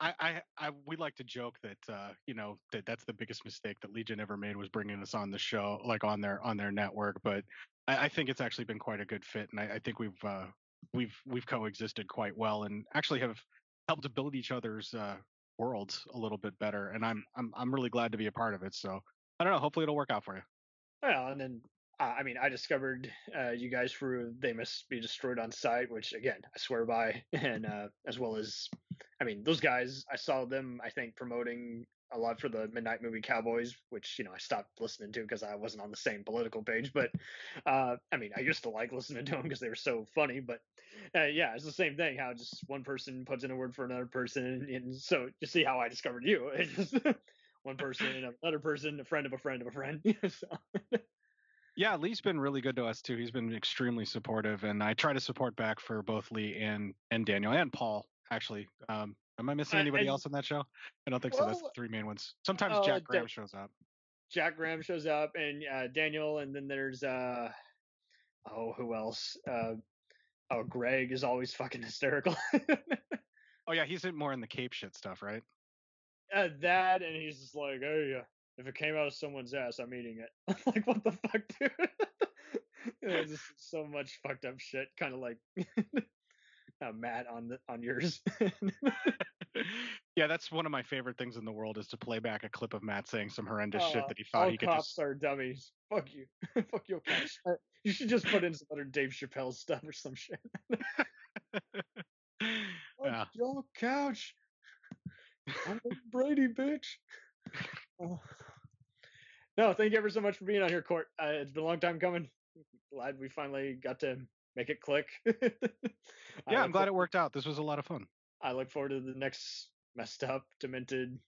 I, I, I, we like to joke that, uh, you know, that that's the biggest mistake that Legion ever made was bringing us on the show, like on their on their network. But I, I think it's actually been quite a good fit, and I, I think we've uh, we've we've coexisted quite well, and actually have helped to build each other's uh, worlds a little bit better. And I'm I'm I'm really glad to be a part of it. So I don't know. Hopefully, it'll work out for you. Well, and then uh, I mean, I discovered uh, you guys through "They Must Be Destroyed on Sight," which again I swear by, and uh, as well as, I mean, those guys I saw them I think promoting a lot for the Midnight Movie Cowboys, which you know I stopped listening to because I wasn't on the same political page. But uh, I mean, I used to like listening to them because they were so funny. But uh, yeah, it's the same thing. How just one person puts in a word for another person, and so you see how I discovered you. It's just one person, another person, a friend of a friend of a friend. so. Yeah, Lee's been really good to us too. He's been extremely supportive, and I try to support back for both Lee and and Daniel and Paul. Actually, um, am I missing Uh, anybody else on that show? I don't think so. That's the three main ones. Sometimes uh, Jack Graham Dan- shows up. Jack Graham shows up and uh, Daniel, and then there's uh oh who else? Uh, oh Greg is always fucking hysterical. Oh yeah, he's in more in the Cape shit stuff, right? uh, that and he's just like, hey, yeah, if it came out of someone's ass, I'm eating it. I'm like, what the fuck, dude? You know, just so much fucked up shit, kind of like uh, Matt on the on yours. Yeah, that's one of my favorite things in the world is to play back a clip of Matt saying some horrendous shit Uh, that he thought all he could cops just. are dummies. Fuck you. Fuck your cops. Uh, You should just put in some other Dave Chappelle stuff or some shit. Yeah. Fuck your couch. I'm Brady, bitch. Oh. No, thank you ever so much for being on here, Cort. Uh, it's been a long time coming. Glad we finally got to make it click. Yeah, I'm glad for- it worked out. This was a lot of fun. I look forward to the next messed up, demented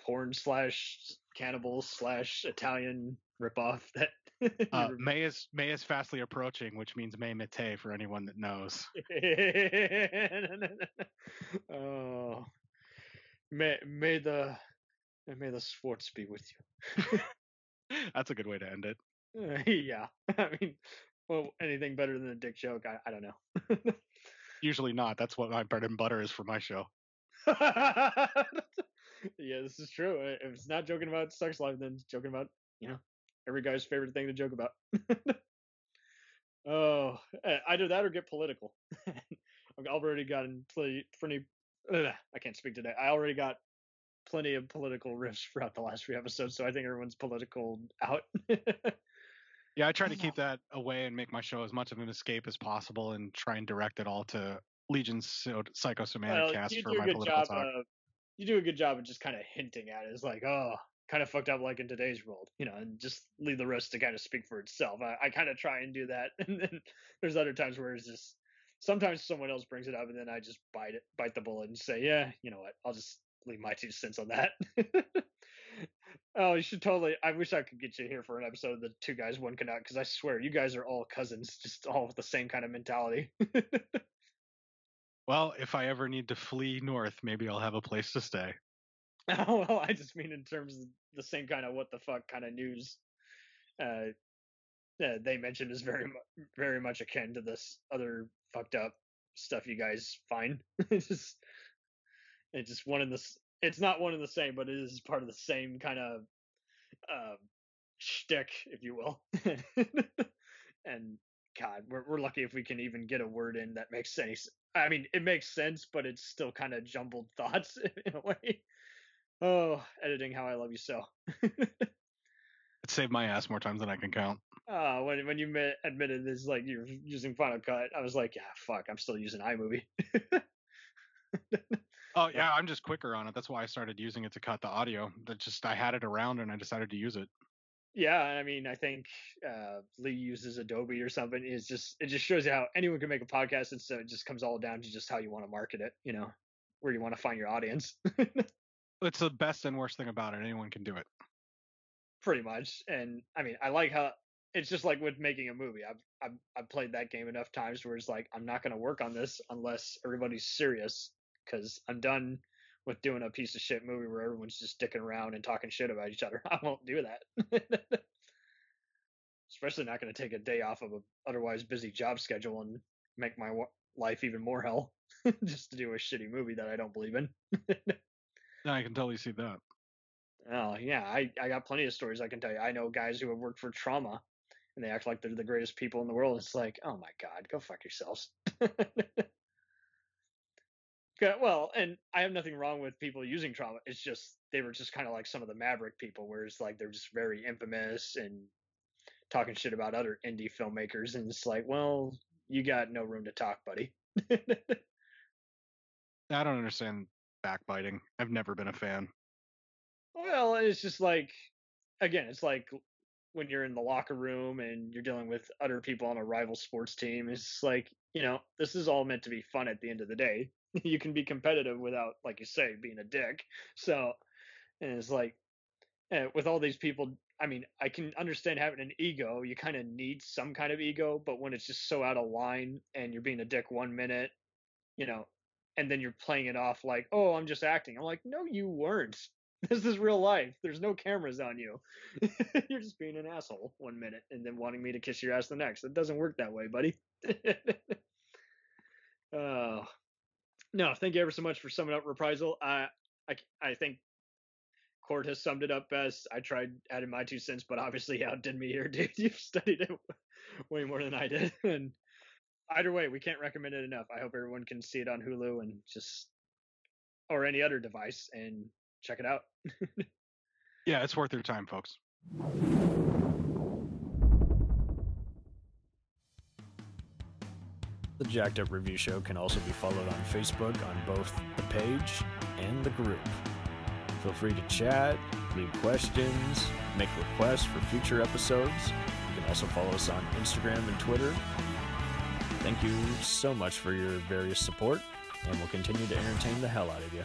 porn slash cannibal slash Italian ripoff that Uh, May is May is fastly approaching, which means May Mate for anyone that knows. oh, may may the may the Schwartz be with you. That's a good way to end it. Uh, yeah, I mean, well, anything better than a dick joke? I, I don't know. Usually not. That's what my bread and butter is for my show. yeah, this is true. If it's not joking about sex life, then it's joking about you know every guy's favorite thing to joke about. oh, uh, either that or get political. I've already gotten plenty. plenty ugh, I can't speak today. I already got plenty of political riffs throughout the last few episodes, so I think everyone's political out. Yeah, I try to keep that away and make my show as much of an escape as possible, and try and direct it all to Legion's so- psychosomatic Well, cast you for do a my good political job talk. of you do a good job of just kind of hinting at it. It's like, oh, kind of fucked up like in today's world, you know, and just leave the rest to kind of speak for itself. I, I kind of try and do that, and then there's other times where it's just sometimes someone else brings it up, and then I just bite it, bite the bullet, and say, yeah, you know what, I'll just my two cents on that. oh, you should totally. I wish I could get you here for an episode of the Two Guys One cannot because I swear you guys are all cousins, just all with the same kind of mentality. Well, if I ever need to flee north, maybe I'll have a place to stay. oh well, I just mean in terms of the same kind of what the fuck kind of news. Uh, uh, they mentioned is very mu- very much akin to this other fucked up stuff you guys find. just it's just one in the it's not one and the same, but it is part of the same kind of um shtick, if you will. and God, we're we're lucky if we can even get a word in that makes any. I mean, it makes sense, but it's still kind of jumbled thoughts in a way. Oh, editing how I love you so. It saved my ass more times than I can count. Uh, when when you met, admitted this, like you're using Final Cut, I was like, yeah, fuck, I'm still using iMovie. Oh yeah, I'm just quicker on it. That's why I started using it to cut the audio. That just I had it around and I decided to use it. Yeah, I mean, I think uh, Lee uses Adobe or something. It's just it just shows you how anyone can make a podcast, and so it just comes all down to just how you want to market it. You know, where you want to find your audience, It's the best and worst thing about it. Anyone can do it. pretty much. And I mean, I like how it's just like with making a movie. I've I've I've played that game enough times where it's like I'm not going to work on this unless everybody's serious, because I'm done with doing a piece of shit movie where everyone's just sticking around and talking shit about each other. I won't do that. Especially not going to take a day off of a otherwise busy job schedule and make my wa- life even more hell just to do a shitty movie that I don't believe in. Yeah, I can totally see that. Oh yeah, I, I got plenty of stories I can tell you. I know guys who have worked for Troma and they act like they're the greatest people in the world. It's like, oh my god, go fuck yourselves. Well, and I have nothing wrong with people using Troma. It's just they were just kind of like some of the Maverick people, where it's like they're just very infamous and talking shit about other indie filmmakers, and it's like, well, you got no room to talk, buddy. I don't understand backbiting. I've never been a fan. Well, it's just like, again, it's like when you're in the locker room and you're dealing with other people on a rival sports team. It's like, you know, this is all meant to be fun at the end of the day. you can be competitive without, like you say, being a dick. So, and it's like, with all these people, I mean, I can understand having an ego. You kind of need some kind of ego, but when it's just so out of line and you're being a dick one minute, you know, and then you're playing it off like, oh, I'm just acting. I'm like, no, you weren't. This is real life. There's no cameras on you. you're just being an asshole one minute and then wanting me to kiss your ass the next. It doesn't work that way, buddy. Oh, no, thank you ever so much for summing up reprisal. I, I, I think Cort has summed it up best. I tried adding my two cents, but obviously you outdid me here, dude. You've studied it way more than I did. And either way, we can't recommend it enough. I hope everyone can see it on Hulu and just or any other device and check it out. Yeah, it's worth your time, folks. The Jacked Up Review Show can also be followed on Facebook on both the page and the group. Feel free to chat, leave questions, make requests for future episodes. You can also follow us on Instagram and Twitter. Thank you so much for your various support, and we'll continue to entertain the hell out of you.